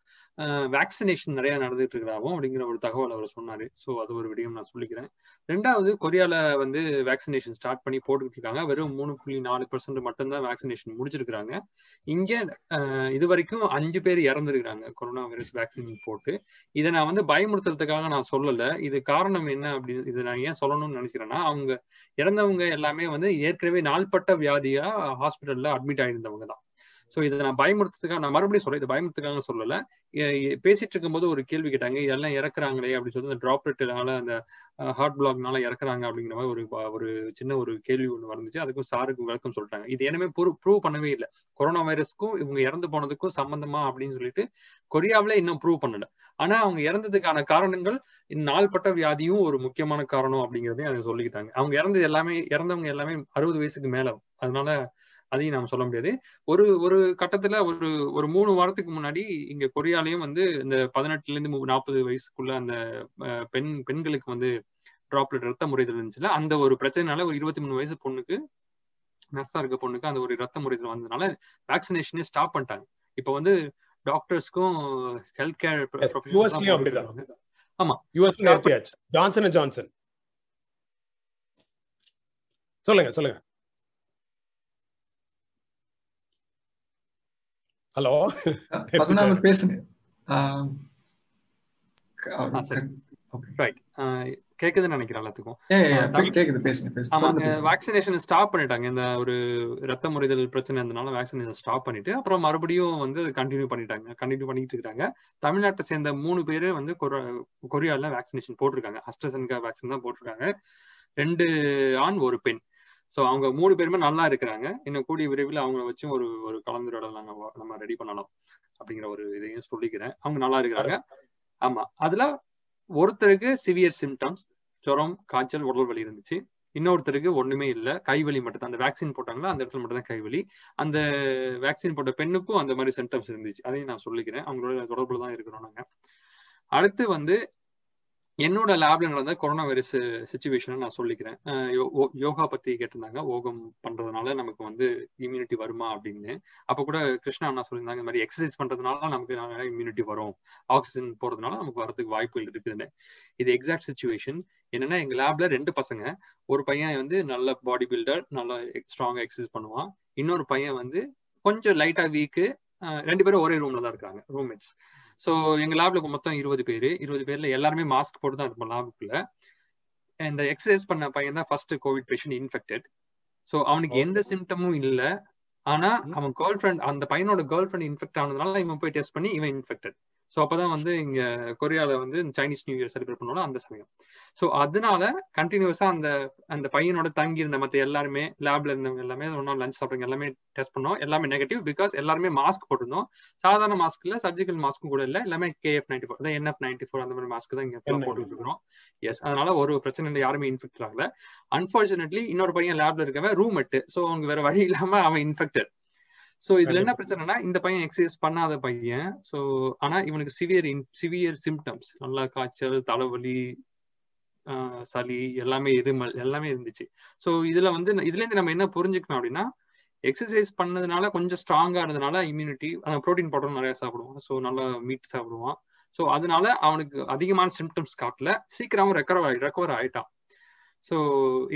வேக்சினேஷன் நிறைய நடந்துட்டு இருக்கிறாவும் அப்படிங்கிற ஒரு தகவல் அவர் சொன்னாரு. ஸோ அது ஒரு விடயம் நான் சொல்லிக்கிறேன். ரெண்டாவது கொரியால வந்து வேக்சினேஷன் ஸ்டார்ட் பண்ணி போட்டுக்கிட்டு இருக்காங்க வெறும் மூணு புள்ளி நாலு பர்சன்ட் மட்டும்தான் வேக்சினேஷன் முடிச்சிருக்காங்க இங்க இது வரைக்கும் அஞ்சு பேர் இறந்துருக்காங்க கொரோனா வைரஸ் வேக்சின் போட்டு. இதை நான் வந்து பயமுறுத்துறதுக்காக நான் சொல்லல. இது காரணம் என்ன அப்படின்னு இதை நான் ஏன் சொல்லணும்னு நினைக்கிறேன்னா அவங்க இறந்தவங்க எல்லாமே வந்து ஏற்கனவே நாள்பட்ட வியாதியா ஹாஸ்பிட்டல்ல அட்மிட் ஆயிருந்தவங்க தான். ஸோ இதை நான் பயமுறுத்துக்காக நான் மறுபடியும் சொல்ல இதை பயமுறுத்துக்காக சொல்லல. பேசிட்டு இருக்கும்போது ஒரு கேள்வி கேட்டாங்க இதெல்லாம் இறக்குறாங்களே அப்படின்னு சொல்லி அந்த ட்ராப்லெட்னால அந்த ஹார்ட் பிளாக்னால இறக்குறாங்க அப்படிங்கிற மாதிரி ஒரு ஒரு சின்ன ஒரு கேள்வி ஒன்று வந்துச்சு. அதுக்கும் சாருக்கு விளக்கம் சொல்லிட்டாங்க. இது என்னமே ப்ரூவ் பண்ணவே இல்லை. கொரோனா வைரஸ்க்கும் இவங்க இறந்து போனதுக்கும் சம்பந்தமா அப்படின்னு சொல்லிட்டு கொரியாவில இன்னும் ப்ரூவ் பண்ணல. ஆனா அவங்க இறந்ததுக்கான காரணங்கள் நாள்பட்ட வியாதியும் ஒரு முக்கியமான காரணம் அப்படிங்கிறதையும் அதை சொல்லிக்கிட்டாங்க. அவங்க இறந்தது எல்லாமே இறந்தவங்க எல்லாமே அறுபது வயசுக்கு மேல. அதனால அதையும் நாம சொல்ல முடியாது. ஒரு ஒரு கட்டத்துல ஒரு ஒரு மூணு வாரத்துக்கு முன்னாடி இங்க கொரியாலையும் வந்து இந்த பதினெட்டுல இருந்து நாற்பது வயசுக்குள்ள அந்த பெண் பெண்களுக்கு வந்து டிராப்லெட் ரத்த முறைதல் இருந்துச்சுல அந்த ஒரு பிரச்சனைனால ஒரு இருபத்தி மூணு வயசு பொண்ணுக்கு நர்ஸா இருக்க பொண்ணுக்கு அந்த ஒரு ரத்த முறைதல் வந்ததுனால வேக்சினேஷனே ஸ்டாப் பண்ணிட்டாங்க. இப்ப வந்து டாக்டர்ஸ்க்கும் ஹெல்த் கேர் ஆமா.
யூஎஸ் ஜான்சன் ஜான்சன் சொல்லுங்க சொல்லுங்க. ஹலோ?
பதினாலு பேசுங்க
ரைட் கேக்குதுன்னு நினைக்கிறேன்
எல்லாத்துக்கும்.
வேக்சினேஷன் ஸ்டாப் பண்ணிட்டாங்க. இந்த ஒரு ரத்த முறைதல் பிரச்சனை இருந்தனால வேக்சினேஷன் ஸ்டாப் பண்ணிட்டு அப்புறம் மறுபடியும் வந்து கண்டினியூ பண்ணிட்டாங்க. கண்டினியூ பண்ணிட்டு இருக்காங்க. தமிழ்நாட்டை சேர்ந்த மூணு பேரு வந்து கொரியால வேக்சினேஷன் போட்டிருக்காங்க. அஸ்ட்ரசன்கா வேக்சின் தான் போட்டிருக்காங்க. ரெண்டு ஆண் ஒரு பெண். ஸோ அவங்க மூணு பேருமே நல்லா இருக்கிறாங்க. இன்னும் கூடிய விரைவில் அவங்கள வச்சு ஒரு ஒரு கலந்துரையாடல் நாங்கள் நம்ம ரெடி பண்ணலாம் அப்படிங்கிற ஒரு இதையும் சொல்லிக்கிறேன். அவங்க நல்லா இருக்கிறாங்க. ஆமா. அதுல ஒருத்தருக்கு சிவியர் சிம்டம்ஸ் ஜுரம் காய்ச்சல் உடல் வலி இருந்துச்சு. இன்னொருத்தருக்கு ஒண்ணுமே இல்ல. கைவலி மட்டும் தான் அந்த வேக்சின் போட்டாங்களா? அந்த இடத்துல மட்டும் தான் கைவலி அந்த வேக்சின் போட்ட பெண்ணுக்கும் அந்த மாதிரி சிம்டம்ஸ் இருந்துச்சு. அதையும் நான் சொல்லிக்கிறேன். அவங்களோட தொடர்புல தான் இருக்கிறோம் நாங்க. அடுத்து வந்து என்னோட லேப்ல நடந்த கொரோனா வைரஸ் சுச்சுவேஷனை நான் சொல்லிக்கிறேன். யோகா பத்தி கேட்டிருந்தாங்க. ஓகம் பண்றதுனால நமக்கு வந்து இம்யூனிட்டி வருமா அப்படின்னு. அப்ப கூட கிருஷ்ணா அண்ணா சொல்லியிருந்தாங்க இந்த மாதிரி எக்ஸசைஸ் பண்றதுனால நமக்கு நிறைய இம்யூனிட்டி வரும். ஆக்சிஜன் போறதுனால நமக்கு வரதுக்கு வாய்ப்புகள் இருக்குதுன்னு. இது எக்ஸாக்ட் சுச்சுவேஷன் என்னன்னா எங்க லேப்ல ரெண்டு பசங்க. ஒரு பையன் வந்து நல்ல பாடி பில்டர் நல்லா ஸ்ட்ராங்கா எக்ஸசைஸ் பண்ணுவான். இன்னொரு பையன் வந்து கொஞ்சம் லைட்டா வீக்கு ரெண்டு பேரும் ஒரே ரூம்ல தான் இருக்காங்க ரூம்மேட்ஸ் ஸோ எங்க லேப்ல மொத்தம் இருபது பேர். இருபது பேர்ல எல்லாருமே மாஸ்க் போட்டு தான் இருப்போம் லேபுக்குள்ள இந்த எக்ஸசைஸ் பண்ண பையன் தான் first COVID patient infected so அவனுக்கு எந்த சிம்டமும் இல்லை. ஆனா அவன் கேர்ள் ஃப்ரெண்ட் அந்த பையனோட கேர்ள் ஃப்ரெண்ட் இன்ஃபெக்ட் ஆனதுனால இவன் போய் டெஸ்ட் பண்ணி இவன் இன்ஃபெக்டட் ஸோ அப்பதான் வந்து இங்க கொரியால வந்து சைனீஸ் நியூ இயர் செலிப்ரேட் பண்ணுவோம் அந்த சமயம். ஸோ அதனால கண்டினியூஸா அந்த அந்த பையனோட தங்கி இருந்த மற்ற எல்லாருமே லேப்ல இருந்தவங்க எல்லாமே ஒன்னா லஞ்ச் சாப்பிட்றவங்க எல்லாமே டெஸ்ட் பண்ணோம். எல்லாமே நெகட்டிவ் பிகாஸ் எல்லாருமே மாஸ்க் போட்டிருந்தோம். சாதாரண மாஸ்க் இல்ல சர்ஜிக்கல் மாஸ்க்கும் கூட இல்ல எல்லாமே கேஎஃப் நைன்டி ஃபோர் அதான் என்எஃப் நைன்டி ஃபோர் அந்த மாதிரி மாஸ்க் தான் இங்க போட்டுட்டு இருக்கிறோம் எஸ் அதனால ஒரு பிரச்சனை இல்லை யாருமே இன்ஃபெக்ட் ஆகல. அன்பார்ச்சுனேட்லி இன்னொரு பையன் லேப்ல இருக்கவன் ரூம் எட்டு ஸோ அவங்க வேற வழி இல்லாம அவன் இன்ஃபெக்டட் சோ இதுல என்ன பிரச்சனைனா இந்த பையன் எக்ஸசைஸ் பண்ணாத பையன். சோ ஆனா இவனுக்கு சிவியர் சிவியர் சிம்டம்ஸ் நல்லா காய்ச்சல் தலைவலி சளி எல்லாமே இருமல் எல்லாமே இருந்துச்சு. ஸோ இதுல வந்து இதுல இருந்து நம்ம என்ன புரிஞ்சுக்கணும் அப்படின்னா எக்ஸசைஸ் பண்ணதுனால கொஞ்சம் ஸ்ட்ராங்கா இருந்ததுனால இம்யூனிட்டி ப்ரோட்டீன் பவுடர் நிறைய சாப்பிடுவான். ஸோ நல்லா மீட் சாப்பிடுவான். ஸோ அதனால அவனுக்கு அதிகமான சிம்டம்ஸ் காட்டல. சீக்கிரமும் ரெக்கவர் ரெக்கவர் ஆயிட்டான். ஸோ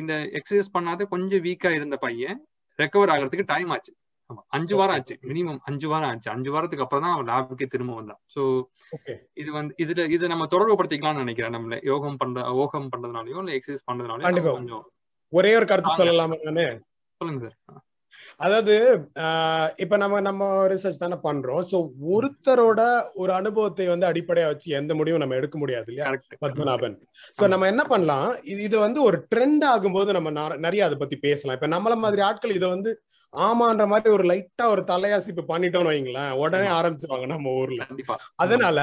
இந்த எக்ஸசைஸ் பண்ணாத கொஞ்சம் வீக்கா இருந்த பையன் ரெக்கவர் ஆகிறதுக்கு டைம் ஆச்சு. ஆமா அஞ்சு வாரம் ஆச்சு. மினிமம் அஞ்சு வாரம் ஆச்சு. அஞ்சு வாரத்துக்கு அப்புறம் தான் அவன் லேபுக்கே திரும்ப வந்தான். ஸோ இது வந்து இதுல இது நம்ம தொடர்பு படுத்திக்கலாம்னு நினைக்கிறேன் நம்மள. யோகம் பண்ற யோகம் பண்றதுனாலயோ இல்ல எக்ஸசைஸ் பண்றதுனாலயோ கொஞ்சம்
ஒரே ஒரு கருத்து சொல்லலாமா நானு?
சொல்லுங்க சார்.
அதாவது இப்ப நம்ம நம்ம ரிசர்ச் தானே பண்றோம். சோ ஒருத்தரோட ஒரு அனுபவத்தை வந்து அடிப்படையா வச்சு எந்த முடிவும் நம்ம எடுக்க முடியாது இல்லையா? பத்மநாபன். சோ நம்ம என்ன பண்ணலாம்? இது இது வந்து ஒரு ட்ரெண்ட் ஆகும்போது நம்ம நிறைய அதை பத்தி பேசலாம். இப்ப நம்மள மாதிரி ஆட்கள் இதை வந்து ஆமான்ற மாதிரி ஒரு லைட்டா ஒரு தலையாசிப்பு பண்ணிட்டோம்னு வைங்களேன் உடனே ஆரம்பிச்சிருவாங்க நம்ம ஊர்ல. அதனால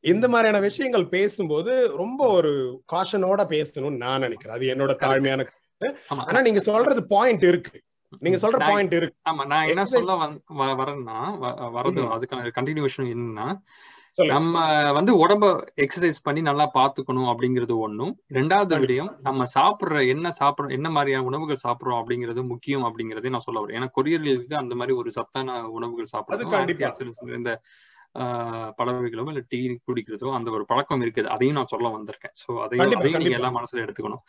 இந்த மாதிரியான விஷயங்கள் பேசும்போது ரொம்ப ஒரு காஷனோட பேசணும்னு நான் நினைக்கிறேன். அது என்னோட தாழ்மையான ஆனா நீங்க சொல்றது பாயிண்ட் இருக்கு. நீங்க சொல்ற பாயிண்ட் இருக்கு.
ஆமா நான் என்ன சொல்ல வரேன்னா வரது அதுக்கான கண்டினியூஷன் என்னன்னா நம்ம வந்து உடம்ப எக்ஸசைஸ் பண்ணி நல்லா பாத்துக்கணும் அப்படிங்கிறது ஒண்ணும். ரெண்டாவது விடயம் நம்ம சாப்பிடுற என்ன சாப்பிடுறோம் என்ன மாதிரியான உணவுகள் சாப்பிடுறோம் அப்படிங்கிறது முக்கியம் அப்படிங்கறதே நான் சொல்ல வரேன். ஏன்னா கொரியர்களுக்கு அந்த மாதிரி ஒரு சத்தான உணவுகள் சாப்பிடுறோம் இந்த பறவைகளோ இல்ல டீ குடிக்கிறதோ அந்த ஒரு பழக்கம் இருக்குது. அதையும் நான் சொல்ல வந்திருக்கேன். சோ அதையும் அதையும் நீங்க எல்லாம் மனசுல எடுத்துக்கணும்.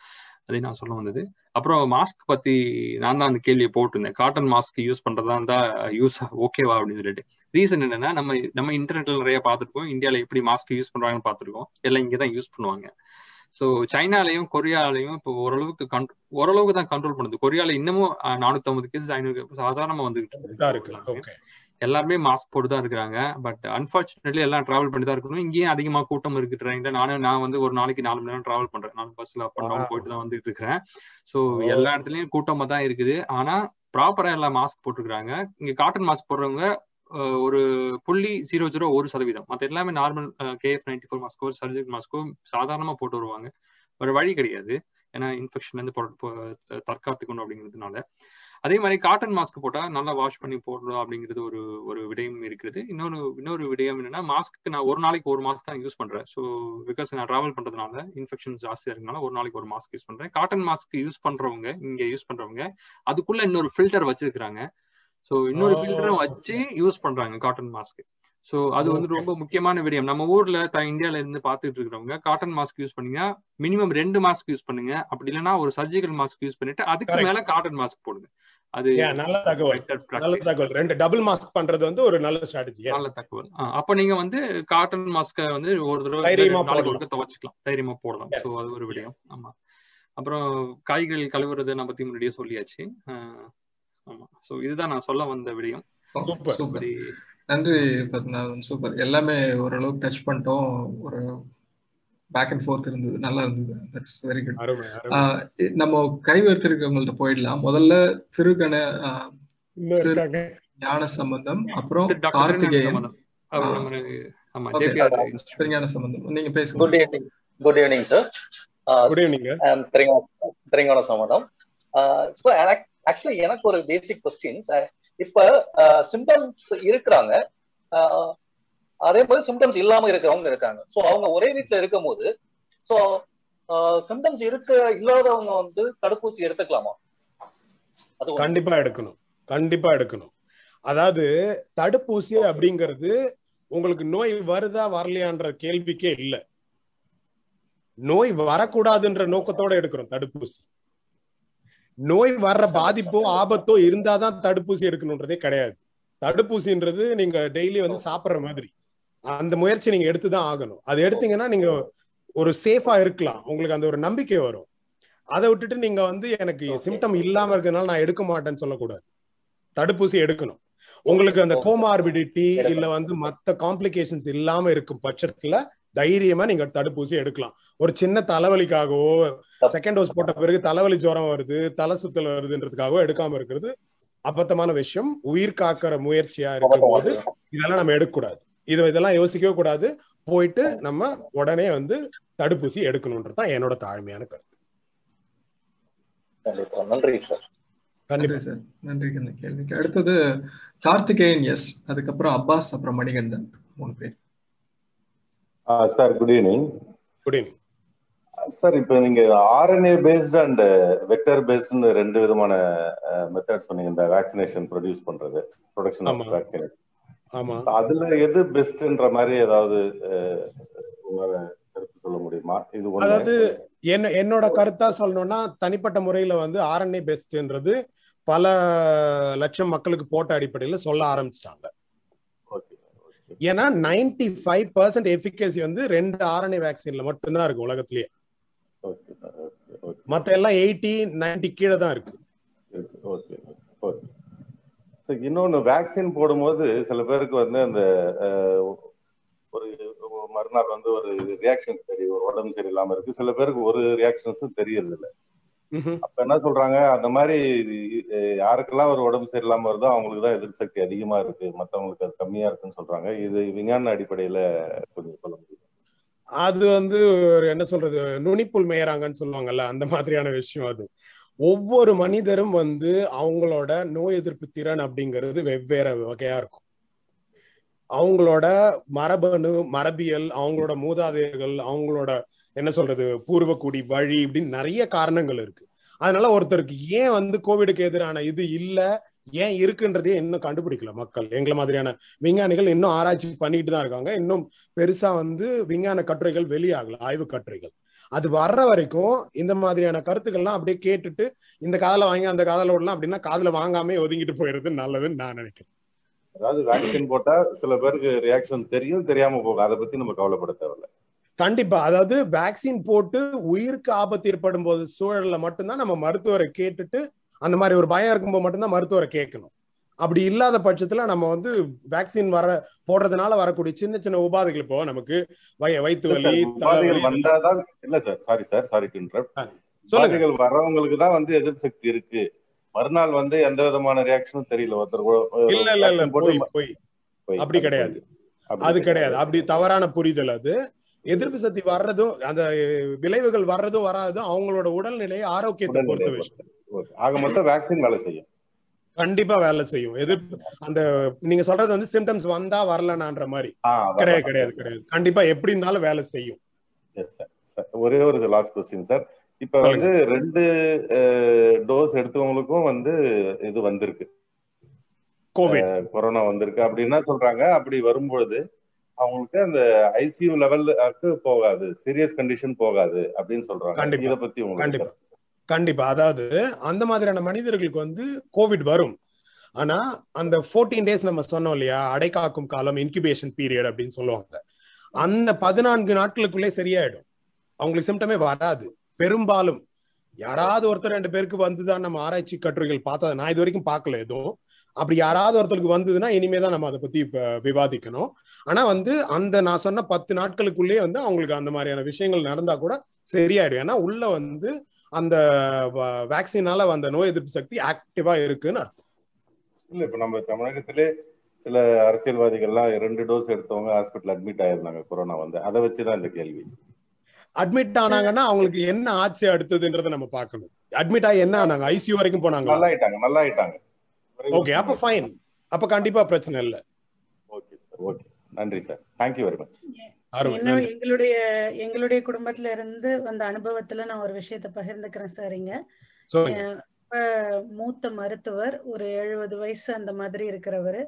அதையும் நான் சொல்ல வந்தது. அப்புறம் மாஸ்க் பத்தி நான் தான் அந்த கேள்வியை போட்டிருந்தேன். காட்டன் மாஸ்க் யூஸ் பண்றதா இருந்தா யூஸ் ஓகேவா அப்படின்னு சொல்லிட்டு. ரீசன் என்னன்னா நம்ம நம்ம இன்டர்நெட்ல நிறைய பார்த்துருக்கோம் இந்தியால எப்படி மாஸ்க் யூஸ் பண்றாங்கன்னு பார்த்துருக்கோம். எல்லாம் இங்கதான் யூஸ் பண்ணுவாங்க. ஸோ சைனாலையும் கொரியாலையும் இப்போ ஓரளவுக்கு கண்ட்ரோ ஓரளவுக்கு தான் கண்ட்ரோல் பண்ணுது. கொரியால இன்னமும் நானூத்தி ஐம்பது கேஸ் ஐநூறு சாதாரணமா வந்துகிட்டு இருக்கு. எல்லாருமே மாஸ்க் போட்டு தான் இருக்கிறாங்க. பட் அன்பார்ச்சுனேட்லி எல்லாம் டிராவல் பண்ணி தான் இருக்கணும். இங்கேயும் அதிகமா கூட்டம் இருக்கு ட்ரெயின்ல நானும் நான் வந்து ஒரு நாளைக்கு நாலு மணி நேரம் டிராவல் பண்றேன். நான் பஸ்ல அப் அண்ட் டவுன் போயிட்டு தான் வந்துட்டு இருக்கிறேன். ஸோ எல்லா இடத்துலயும் கூட்டமா தான் இருக்குது. ஆனா ப்ராப்பரா எல்லாம் மாஸ்க் போட்டுருக்காங்க இங்க காட்டன் மாஸ்க் போடுறவங்க ஒரு புள்ளி ஜீரோ ஜீரோ ஒரு சதவீதம். மற்ற எல்லாமே நார்மல் கேஎஃப் நைன்டி ஃபோர் மாஸ்கோ சர்ஜிக்கல் மாஸ்கோ சாதாரணமாக போட்டு வருவாங்க. ஒரு வழி கிடையாது. ஏன்னா இன்ஃபெக்ஷன்லேருந்து வந்து தற்காத்துக்கணும் அப்படிங்கிறதுனால. அதே மாதிரி காட்டன் மாஸ்க் போட்டால் நல்லா வாஷ் பண்ணி போடணும் அப்படிங்கிறது ஒரு ஒரு விடயம் இருக்குது இன்னொரு இன்னொரு விடயம் என்னன்னா மாஸ்க்கு நான் ஒரு நாளைக்கு ஒரு மாஸ்க் தான் யூஸ் பண்ணுறேன் ஸோ பிகாஸ் நான் ட்ராவல் பண்ணுறதுனால இன்ஃபெக்ஷன் ஜாஸ்தியாக இருக்கனால ஒரு நாளைக்கு ஒரு மாஸ்க் யூஸ் பண்ணுறேன் காட்டன் மாஸ்க் யூஸ் பண்ணுறவங்க இங்கே யூஸ் பண்ணுறவங்க அதுக்குள்ளே இன்னொரு ஃபில்டர் வச்சிருக்கிறாங்க. ஸோ இன்னொரு ஃபில்டரும் வச்சு யூஸ் பண்றாங்க காட்டன் மாஸ்க் ஸோ அது வந்து ரொம்ப முக்கியமான விடயம். நம்ம ஊர்ல இந்தியால இருந்து பாத்துட்டு இருக்கிறவங்க காட்டன் மாஸ்க் யூஸ் பண்ணீங்க. மினிமம் ரெண்டு மாஸ்க் யூஸ் பண்ணுங்க. அப்படி இல்லைன்னா ஒரு சர்ஜிக்கல் மாஸ்க் யூஸ் பண்ணிட்டு அதுக்கு மேல காட்டன் மாஸ்க் போடுங்க. அது
நல்ல தகவல். நல்ல தகவல். ரெண்டு டபுள் மாஸ்க் பண்றது வந்து ஒரு நல்ல ஸ்ட்ராட்டஜி
நல்ல தகவல். அப்ப நீங்க வந்து காட்டன் மாஸ்க வந்து ஒரு தடவை நாளைக்கு துவச்சிக்கலாம். தைரியமா போடலாம். ஸோ அது ஒரு விடயம். ஆமா. அப்புறம் காய்கறிகள் கழுவுறது நான் பத்தி முன்னாடியே சொல்லியாச்சு. ஆமா. ஸோ இதுதான் நான் சொல்ல வந்த விடயம்.
சூப்பர். நன்றி பத்மநாதன் சூப்பர். எல்லாமே ஓரளவுக்கு டச் பண்ணிட்டோம். ஒரு பேக் அண்ட் ஃபோர்த் இருந்தது. நல்லா இருந்தது. தட்ஸ் வெரி குட் நம்ம கைவர்த்திருக்கவங்கள்ட்ட போயிடலாம். முதல்ல திருகண ஞான சம்பந்தம் அப்புறம் கார்த்திகேயன். திருஞான சம்பந்தம். நீங்க பேசுங்க.
Good evening good evening sir
good evening
Thirugnana Sambandam actually எனக்கு ஒரு பேசிக் கொஸ்டின்ஸ் இப்ப uh, சிம்டம்ஸ் இருக்கிறாங்க. Uh, அதே மாதிரி சிம்டம்ஸ் இல்லாம இருக்கிறவங்க இருக்காங்க. சோ அவங்க ஒரே வீட்டுல இருக்கும் போது ஸோ சிம்டம்ஸ் uh, இருக்க இல்லாதவங்க வந்து தடுப்பூசி எடுத்துக்கலாமா?
அது கண்டிப்பா எடுக்கணும். கண்டிப்பா எடுக்கணும். அதாவது தடுப்பூசி அப்படிங்கிறது உங்களுக்கு நோய் வருதா வரலையான்ற கேள்விக்கே இல்ல. நோய் வரக்கூடாதுன்ற நோக்கத்தோட எடுக்கிறோம் தடுப்பூசி. நோய் வர்ற பாதிப்போ ஆபத்தோ இருந்தாதான் தடுப்பூசி எடுக்கணுன்றதே கிடையாது. தடுப்பூசின்றது நீங்க டெய்லி வந்து சாப்பிடுற மாதிரி. அந்த முயற்சி நீங்க எடுத்துதான் ஆகணும். அது எடுத்தீங்கன்னா நீங்க ஒரு சேஃபா இருக்கலாம். உங்களுக்கு அந்த ஒரு நம்பிக்கை வரும். அதை விட்டுட்டு நீங்க வந்து எனக்கு சிம்டம் இல்லாம இருக்கிறதுனால நான் எடுக்க மாட்டேன்னு சொல்லக்கூடாது. தடுப்பூசி எடுக்கணும். உங்களுக்கு அந்த கோமார்பிடிட்டி இல்ல வந்து மத்த காம்ப்ளிகேஷன்ஸ் இல்லாம இருக்கும் பட்சத்துல தைரியமா நீங்க தடுப்பூசி எடுக்கலாம். ஒரு சின்ன தலைவலிக்காகவோ செகண்ட் டோஸ் போட்ட பிறகு தலைவலி ஜுரம் வருது தலை சுத்தல் வருதுன்றதுக்காகவோ எடுக்காம இருக்கிறது அபத்தமான விஷயம். உயிர் காக்கிற முயற்சியா இருக்கும் போது இதெல்லாம் நம்ம எடுக்கக்கூடாது. இது இதெல்லாம் யோசிக்கவே கூடாது. போயிட்டு நம்ம உடனே வந்து தடுப்பூசி எடுக்கணும்ன்றதுதான் என்னோட தாழ்மையான கருத்து.
நன்றி சார்
நன்றி சார் நன்றி இந்த கேள்விக்கு அடுத்தது கார்த்திகேயன் எஸ். அதுக்கப்புறம் அப்பாஸ் அப்புறம் மணிகண்டன். மூணு பேர்.
Sir good evening
good evening
sir இப்போ நீங்க ஆர்என்ஏ பேஸ்ட் அண்ட் வெக்டர் பேஸ்ட்னு ரெண்டு விதமான மெத்தட் சொன்னீங்க இந்த வேக்சினேஷன் ப்ரொடியூஸ் பண்றது ப்ரொடக்ஷன் ஆஃப் வேக்சினேஷன்
ஆமா.
அதுல எது பெஸ்ட்ன்ற மாதிரி ஏதாவது உங்களால கருத்து சொல்ல முடியுமா? இது
அதாவது என்ன என்னோட கருத்தா சொல்லணும்னா தனிப்பட்ட முறையில வந்து ஆர்என்ஏ பெஸ்ட்ன்றது பல லட்சம் மக்களுக்கு போட்ட அடிப்படையில சொல்ல ஆரம்பிச்சிட்டாங்க. ஏன்னா நைன்டி ஃபைவ் பர்சன்ட் எஃபிகசி வந்து ரெண்டு ஆர்என்ஏ வேக்சின்ல மட்டும்தான் இருக்கு உலகத்திலேயே. மத்த எல்லாம் எயிட்டி நைன்டி கீழே தான் இருக்கு.
இன்னொன்னு வேக்சின் போடும்போது சில பேருக்கு வந்து அந்த ஒரு மறுநாள் வந்து ஒரு ரியாக்ஷன் தெரியும் ஒரு உடம்பு சரியில்லாம இருக்கு. சில பேருக்கு ஒரு ரியாக்ஷன்ஸும் தெரியறது இல்லை அப்ப என்ன சொல்றாங்க? அந்த மாதிரி யாருக்கெல்லாம் ஒரு உடம்பு சரியில்லாம வருதோ அவங்களுக்கு தான் எதிர்ப்பு சக்தி அதிகமா இருக்கு. மத்தவங்களுக்கு அது கம்மியா இருக்குன்னு சொல்றாங்க. இது விஞ்ஞான அடிப்படையில கொஞ்சம் சொல்ல முடியும்?
அது வந்து என்ன சொல்றது? நுனிப்புல் மேயறாங்கன்னு சொல்லுவாங்கல்ல அந்த மாதிரியான விஷயம் அது. ஒவ்வொரு மனிதரும் வந்து அவங்களோட நோய் எதிர்ப்பு திறன் அப்படிங்கிறது வெவ்வேறு வகையா இருக்கும். அவங்களோட மரபணு மரபியல் அவங்களோட மூதாதையர்கள் அவங்களோட என்ன சொல்றது பூர்வக்குடி வழி இப்படின்னு நிறைய காரணங்கள் இருக்கு. அதனால ஒருத்தருக்கு ஏன் வந்து கோவிடுக்கு எதிரான இது இல்ல ஏன் இருக்குன்றதே இன்னும் கண்டுபிடிக்கல மக்கள். எங்களை மாதிரியான விஞ்ஞானிகள் இன்னும் ஆராய்ச்சி பண்ணிட்டு தான் இருக்காங்க. இன்னும் பெருசா வந்து விஞ்ஞான கட்டுரைகள் வெளியாகல ஆய்வு கட்டுரைகள். அது வர்ற வரைக்கும் இந்த மாதிரியான கருத்துக்கள்லாம் அப்படியே கேட்டுட்டு இந்த காதல வாங்கி அந்த காதல விடலாம் அப்படின்னா காதல வாங்காம ஒதுங்கிட்டு போயிருது நல்லதுன்னு நான் நினைக்கிறேன்.
அதாவது வேக்சின் போட்டா சில பேருக்கு ரியாக்ஷன் தெரியும் தெரியாம போகும். அதை பத்தி நம்ம கவலைப்பட தேவையில்ல.
கண்டிப்பா. அதாவது வேக்சின் போட்டு உயிருக்கு ஆபத்து ஏற்படும் போது சூழல்ல மட்டும்தான் நம்ம மருத்துவரை கேட்டுட்டு அந்த மாதிரி ஒரு பயம் இருக்கும்போது மட்டும்தான் மருத்துவரை கேட்கணும். அப்படி இல்லாத பட்சத்துல நம்ம வந்து வேக்சின் வர போடுறதுனால வரக்கூடிய சின்ன சின்ன உபாதைகள் இப்போ நமக்கு வய வயிற்று வலி
வந்தாதான் இல்ல சார் சாரி சார் சாரி உபாதைகள் வர்றவங்களுக்கு தான் வந்து எதிர்ப்பு சக்தி இருக்கு. மறுநாள் வந்து எந்த விதமான ரியாக்ஷனும் தெரியல. ஒருத்தர்
இல்ல இல்ல இல்ல போய் போய். அப்படி கிடையாது. அது கிடையாது. அப்படி தவறான புரிதல் அது. எதிர்ப்பு சக்தி வர்றதும் அந்த விளைவுகள் வர்றதும் வராதும் அவங்களோட உடல்நிலையை ஆரோக்கியத்தை பொறுத்த விஷயம்.
ஆக மொத்தம் வேக்சின் வேலை செய்யும்.
கண்டிப்பா வேலை செய்யும். எதிர்ப்பு அந்த நீங்க சொல்றது வந்து சிம்டம்ஸ் வந்தா வரலனான்ற மாதிரி. கிடையாது கிடையாது கிடையாது. கண்டிப்பா எப்படி இருந்தாலும் வேலை செய்யும்.
ஒரே ஒரு லாஸ்ட் கொஸ்டின் சார் இப்ப வந்து ரெண்டு டோஸ் எடுத்தவங்களுக்கும் வந்து இது வந்திருக்கு. கொரோனா வந்திருக்கு. அப்படின்னா சொல்றாங்க? அப்படி வரும்பொழுது அவங்களுக்கு அந்த ஐசியூ லெவலுக்கு போகாது. சீரியஸ் கண்டிஷன் போகாது அப்படின்னு சொல்றாங்க. இத பத்தி
கண்டிப்பா. கண்டிப்பா. அதாவது அந்த மாதிரியான மனிதர்களுக்கு வந்து கோவிட் வரும். ஆனா அந்த ஃபோர்டீன் டேஸ் நம்ம சொன்னோம் இல்லையா? அடைக்காக்கும் காலம் இன்குபேஷன் பீரியட் அப்படின்னு சொல்லுவாங்க. அந்த பதினான்கு நாட்களுக்குள்ளே சரியாயிடும். அவங்களுக்கு சிம்டமே வராது. பெரும்பாலும் யாராவது ஒருத்தர் ரெண்டு பேருக்கு வந்துதான் நம்ம ஆராய்ச்சி கட்டுரைகள் பார்த்தா நான் இது வரைக்கும் பார்க்கல. எதுவும் அப்படி யாராவது ஒருத்தருக்கு வந்ததுன்னா இனிமே தான் நம்ம அதை பத்தி விவாதிக்கணும். ஆனா வந்து அந்த நான் சொன்ன பத்து நாட்களுக்குள்ளேயே வந்து அவங்களுக்கு அந்த மாதிரியான விஷயங்கள் நடந்தா கூட சரியாயிடும். ஏன்னா உள்ள வந்து அந்த வேக்சினால வந்த நோய் எதிர்ப்பு சக்தி ஆக்டிவா இருக்குன்னு அர்த்தம்.
இல்ல இப்ப நம்ம தமிழகத்திலே சில அரசியல்வாதிகள்லாம் ரெண்டு டோஸ் எடுத்தவங்க ஹாஸ்பிட்டல் அட்மிட் ஆயிருந்தாங்க கொரோனா வந்து. அதை வச்சுதான் இந்த கேள்வி.
அட்மிட் ஆனாங்கன்னா அவங்களுக்கு என்ன ஆச்சு அடுத்ததுன்றத நம்ம பார்க்கணும். அட்மிட் ஆகி என்ன ஆனாங்க? ஐசியூ வரைக்கும் போனாங்க
நல்லா ஆயிட்டாங்க நல்லா ஆயிட்டாங்க
ஓகே அப்ப ஃபைன் அப்ப கண்டிப்பா பிரச்சனை இல்ல.
ஓகே சார் ஓகே நன்றி sir thank you very much
எங்களுடைய எங்களுடைய குடும்பத்துல இருந்து வந்த அனுபவத்துல நான் ஒரு விஷயத்த பகிர்ந்துக்கிறேன் சார் இங்க. மூத்த மருத்துவர் ஒரு எழுபது வயசு அந்த மாதிரி இருக்கிறவர்.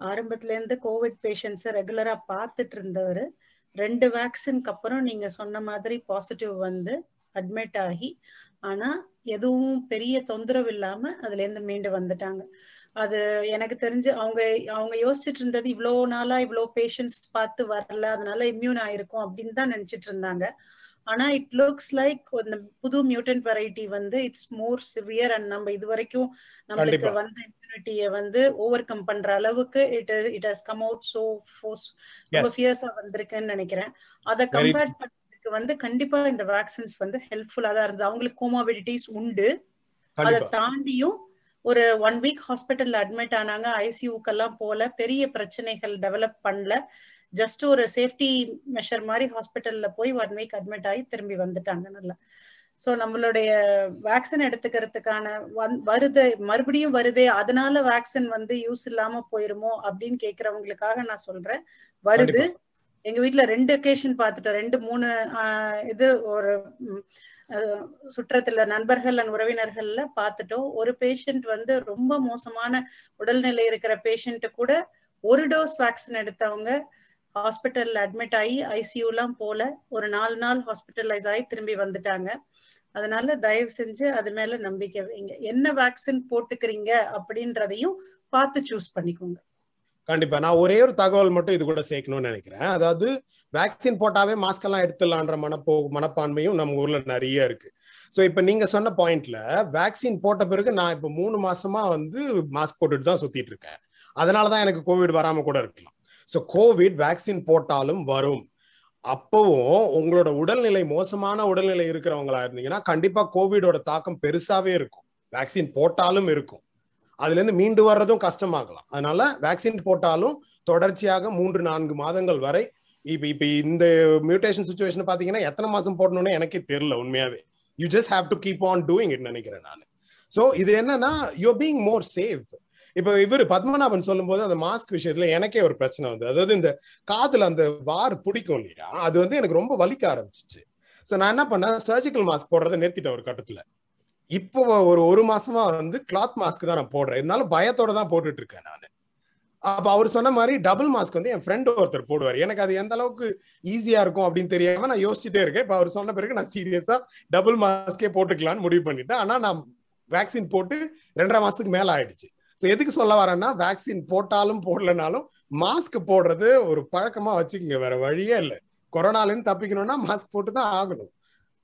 ஆரம்பத்துல இருந்து கோவிட் பேஷண்ட்ஸை ரெகுலரா பார்த்துட்டு இருந்தவர். ரெண்டு வேக்சின்க்கு அப்புறம் நீங்க சொன்ன மாதிரி பாசிட்டிவ் வந்து அட்மிட் ஆகி ஆனா எதுவும் பெரிய தொந்தரவு இல்லாம அதுல இருந்து மீண்டு வந்துட்டாங்க. அது எனக்கு தெரிஞ்சு அவங்க அவங்க யோசிச்சுட்டு இருந்தது இவ்வளோ நாளா இவ்வளோ பேஷண்ட்ஸ் பார்த்து வரல அதனால இம்யூன் ஆயிருக்கும் அப்படின்னு தான் நினைச்சிட்டு இருந்தாங்க. ஆனா இட் லுக்ஸ் லைக் இந்த புது மியூட்டன்ட் வெரைட்டி வந்து இட்ஸ் மோர் சிவியர் அண்ட் நம்ம இது வரைக்கும் நம்மளுக்கு வந்த இம்யூனிட்டியை வந்து ஓவர் கம் பண்ற அளவுக்கு it it has come out so force ரொம்ப ஃபியர்ஸா வந்திருக்குன்னு நினைக்கிறேன். அதை கம்பேர் பண்றதுக்கு வந்து கண்டிப்பா இந்த வேக்சின்ஸ் வந்து ஹெல்ப்ஃபுல்லா தான் இருந்தது. அவங்களுக்கு கோமாபிலிட்டிஸ் உண்டு. அதை தாண்டியும் ஒரு ஒன் வீக் ஹாஸ்பிட்டல்ல அட்மிட் ஆனாங்க. ஐசியூக்கெல்லாம் போல பெரிய பிரச்சனைகள் டெவலப் பண்ணல. ஜஸ்ட் ஒரு சேஃப்டி மெஷர் மாதிரி ஹாஸ்பிட்டல்ல போய் ஒன் வீக் அட்மிட் ஆகி திரும்பி வந்துட்டாங்க நல்லா. ஸோ நம்மளுடைய வேக்சின் எடுத்துக்கிறதுக்கான வந் வருது. மறுபடியும் வருதே. அதனால வேக்சின் வந்து யூஸ் இல்லாம போயிருமோ அப்படின்னு கேக்குறவங்களுக்காக நான் சொல்றேன். வருது. எங்க வீட்டுல ரெண்டு ஒகேஷன் பார்த்துட்டோம் ரெண்டு மூணு இது ஒரு சுற்றத்துல நண்பர்கள் அண்ட் உறவினர்கள்ல பார்த்துட்டோம் ஒரு பேஷண்ட் வந்து ரொம்ப மோசமான உடல்நிலை இருக்கிற பேஷண்ட் கூட ஒரு டோஸ் வேக்சின் எடுத்தவங்க ஹாஸ்பிட்டல்ல அட்மிட் ஆகி ஐசியூலாம் போல ஒரு நாலு நாள் ஹாஸ்பிட்டலைஸ் ஆகி திரும்பி வந்துட்டாங்க. அதனால தயவு செஞ்சு அது மேல நம்பிக்கை வைங்க. என்ன வேக்சின் போட்டுக்கிறீங்க அப்படின்றதையும் பார்த்து சூஸ் பண்ணிக்கோங்க.
கண்டிப்பா. நான் ஒரே ஒரு தகவல் மட்டும் இது கூட சேர்க்கணும்னு நினைக்கிறேன். அதாவது வேக்சின் போட்டாவே மாஸ்க் எல்லாம் எடுத்துடலான்ற மனப்போ மனப்பான்மையும் நம்ம ஊர்ல நிறைய இருக்கு. ஸோ இப்போ நீங்க சொன்ன பாயிண்ட்ல வேக்சின் போட்ட பிறகு நான் இப்போ மூணு மாசமா வந்து மாஸ்க் போட்டுட்டு தான் சுத்திட்டு இருக்கேன். அதனாலதான் எனக்கு கோவிட் வராம கூட இருக்கலாம். ஸோ கோவிட் வேக்சின் போட்டாலும் வரும். அப்பவும் உங்களோட உடல்நிலை மோசமான உடல்நிலை இருக்கிறவங்களா இருந்தீங்கன்னா கண்டிப்பா கோவிடோட தாக்கம் பெருசாவே இருக்கும். வேக்சின் போட்டாலும் இருக்கும். அதுலேருந்து மீண்டு வர்றதும் கஷ்டமாகலாம். அதனால வேக்சின் போட்டாலும் தொடர்ச்சியாக மூன்று நான்கு மாதங்கள் வரை இப்போ இப்போ இந்த மியூட்டேஷன் சுச்சுவேஷன் பார்த்தீங்கன்னா எத்தனை மாதம் போடணும்னு எனக்கே தெரியல உண்மையாவே. You just have to keep on doing it நினைக்கிறேன் நான். ஸோ இது என்னன்னா யூ பீங் மோர் சேஃப் இப்போ இவர் பத்மநாபன் சொல்லும்போது அந்த மாஸ்க் விஷயத்துல எனக்கே ஒரு பிரச்சனை வந்து அதாவது இந்த காதுல அந்த வார் பிடிக்கும் இல்லையா? அது வந்து எனக்கு ரொம்ப வலிக்க ஆரம்பிச்சிச்சு. ஸோ நான் என்ன பண்ணேன் சர்ஜிக்கல் மாஸ்க் போடுறதை நிறுத்திட்டேன் ஒரு கட்டத்துல. இப்போ ஒரு ஒரு மாசமா வந்து கிளாத் மாஸ்க் தான் நான் போடுறேன். இருந்தாலும் பயத்தோட தான் போட்டுட்டு இருக்கேன் நான். அப்ப அவர் சொன்ன மாதிரி டபுள் மாஸ்க் வந்து என் ஃப்ரெண்ட் ஒருத்தர் போடுவார். எனக்கு அது எந்த அளவுக்கு ஈஸியா இருக்கும் அப்படின்னு தெரியாம நான் யோசிச்சுட்டே இருக்கேன். இப்ப அவர் சொன்ன பிறகு நான் சீரியஸா டபுள் மாஸ்கே போட்டுக்கலாம்னு முடிவு பண்ணிட்டேன். ஆனா நான் வேக்சின் போட்டு ரெண்டரை மாசத்துக்கு மேல ஆயிடுச்சு. ஸோ எதுக்கு சொல்ல வரேன்னா வேக்சின் போட்டாலும் போடலனாலும் மாஸ்க் போடுறது ஒரு பழக்கமா வச்சுக்கோங்க. வேற வழியே இல்லை. கொரோனாலேருந்து தப்பிக்கணும்னா மாஸ்க் போட்டு தான் ஆகணும்.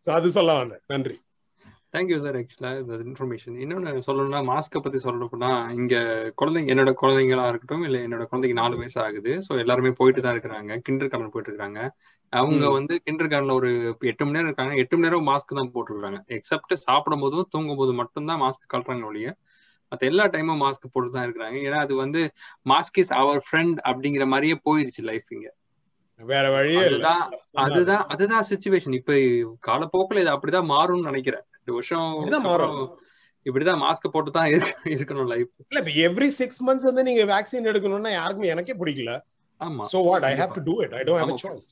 ஸோ அது சொல்ல வந்தேன். நன்றி.
தேங்க்யூ சார் ஆக்சுவலா இந்த இன்ஃபர்மேஷன் இன்னொன்று சொல்லணும்னா மாஸ்க்கை பத்தி சொல்லணும்னா இங்க குழந்தைங்க என்னோட குழந்தைங்களா இருக்கட்டும் இல்ல என்னோட குழந்தைக்கு நாலு வயசு ஆகுது. ஸோ எல்லாருமே போயிட்டு தான் இருக்கிறாங்க. கிண்டர் கார்டன் போயிட்டு இருக்காங்க அவங்க வந்து கிண்டர் கார்டன்ல ஒரு எட்டு மணி நேரம் இருக்காங்க. எட்டு மணி நேரம் மாஸ்க் தான் போட்டுருக்காங்க. எக்ஸப்ட் சாப்பிடும் போதும் தூங்கும் போது மட்டும்தான் மாஸ்க் கழட்டுறாங்க ஒழிய மற்ற எல்லா டைமும் மாஸ்க் போட்டு தான் இருக்கிறாங்க. ஏன்னா அது வந்து மாஸ்க் இஸ் அவர் ஃப்ரெண்ட் அப்படிங்கிற மாதிரியே போயிருச்சு லைஃப் இங்க.
வேற வழியே
அதுதான் அதுதான் அதுதான் சுச்சுவேஷன் இப்ப காலப்போக்கில் இது அப்படிதான் மாறும்னு நினைக்கிறேன். ரெண்டு வருஷம் இப்படிதான் மாஸ்க் போட்டு தான் இருக்கணும் லைஃப்
இல்ல இப்ப எவ்ரி சிக்ஸ் மந்த்ஸ் வந்து நீங்க வேக்சின் எடுக்கணும்னா யாருக்கும் எனக்கே பிடிக்கல.
ஆமா.
So what I have to do it I don't have a choice.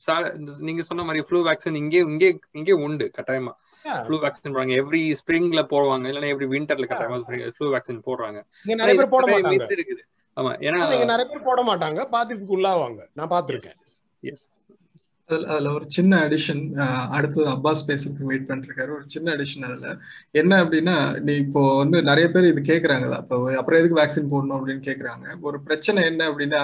நீங்க சொன்ன மாதிரி ஃப்ளூ வேக்சின் இங்கே இங்கே இங்கே உண்டு கட்டாயமா. ஃப்ளூ வேக்சின் போடுறாங்க. எவ்ரி ஸ்ப்ரிங்ல போடுவாங்க. இல்லனா எவ்ரி விண்டர்ல கட்டாயமா ஃப்ளூ வேக்சின் போடுறாங்க.
இங்க நிறைய பேர் போட மாட்டாங்க.
இருக்குது. ஆமா. ஏன்னா
நீங்க நிறைய பேர் போட மாட்டாங்க. பாதிப்புக்கு உள்ளாவாங்க. நான் பாத்திருக்கேன்.
எஸ்
அதுல ஒரு சின்ன அடிஷன் அடுத்தது அப்பாஸ் பேசுறதுக்கு வெயிட் பண்ணிருக்காரு ஒரு சின்ன அடிஷன் அதுல. என்ன அப்படின்னா நீ இப்போ வந்து நிறைய பேர் இது கேக்குறாங்க அப்போ அப்புறம் எதுக்கு வேக்சின் போடணும் அப்படின்னு கேக்குறாங்க. ஒரு பிரச்சனை என்ன அப்படின்னா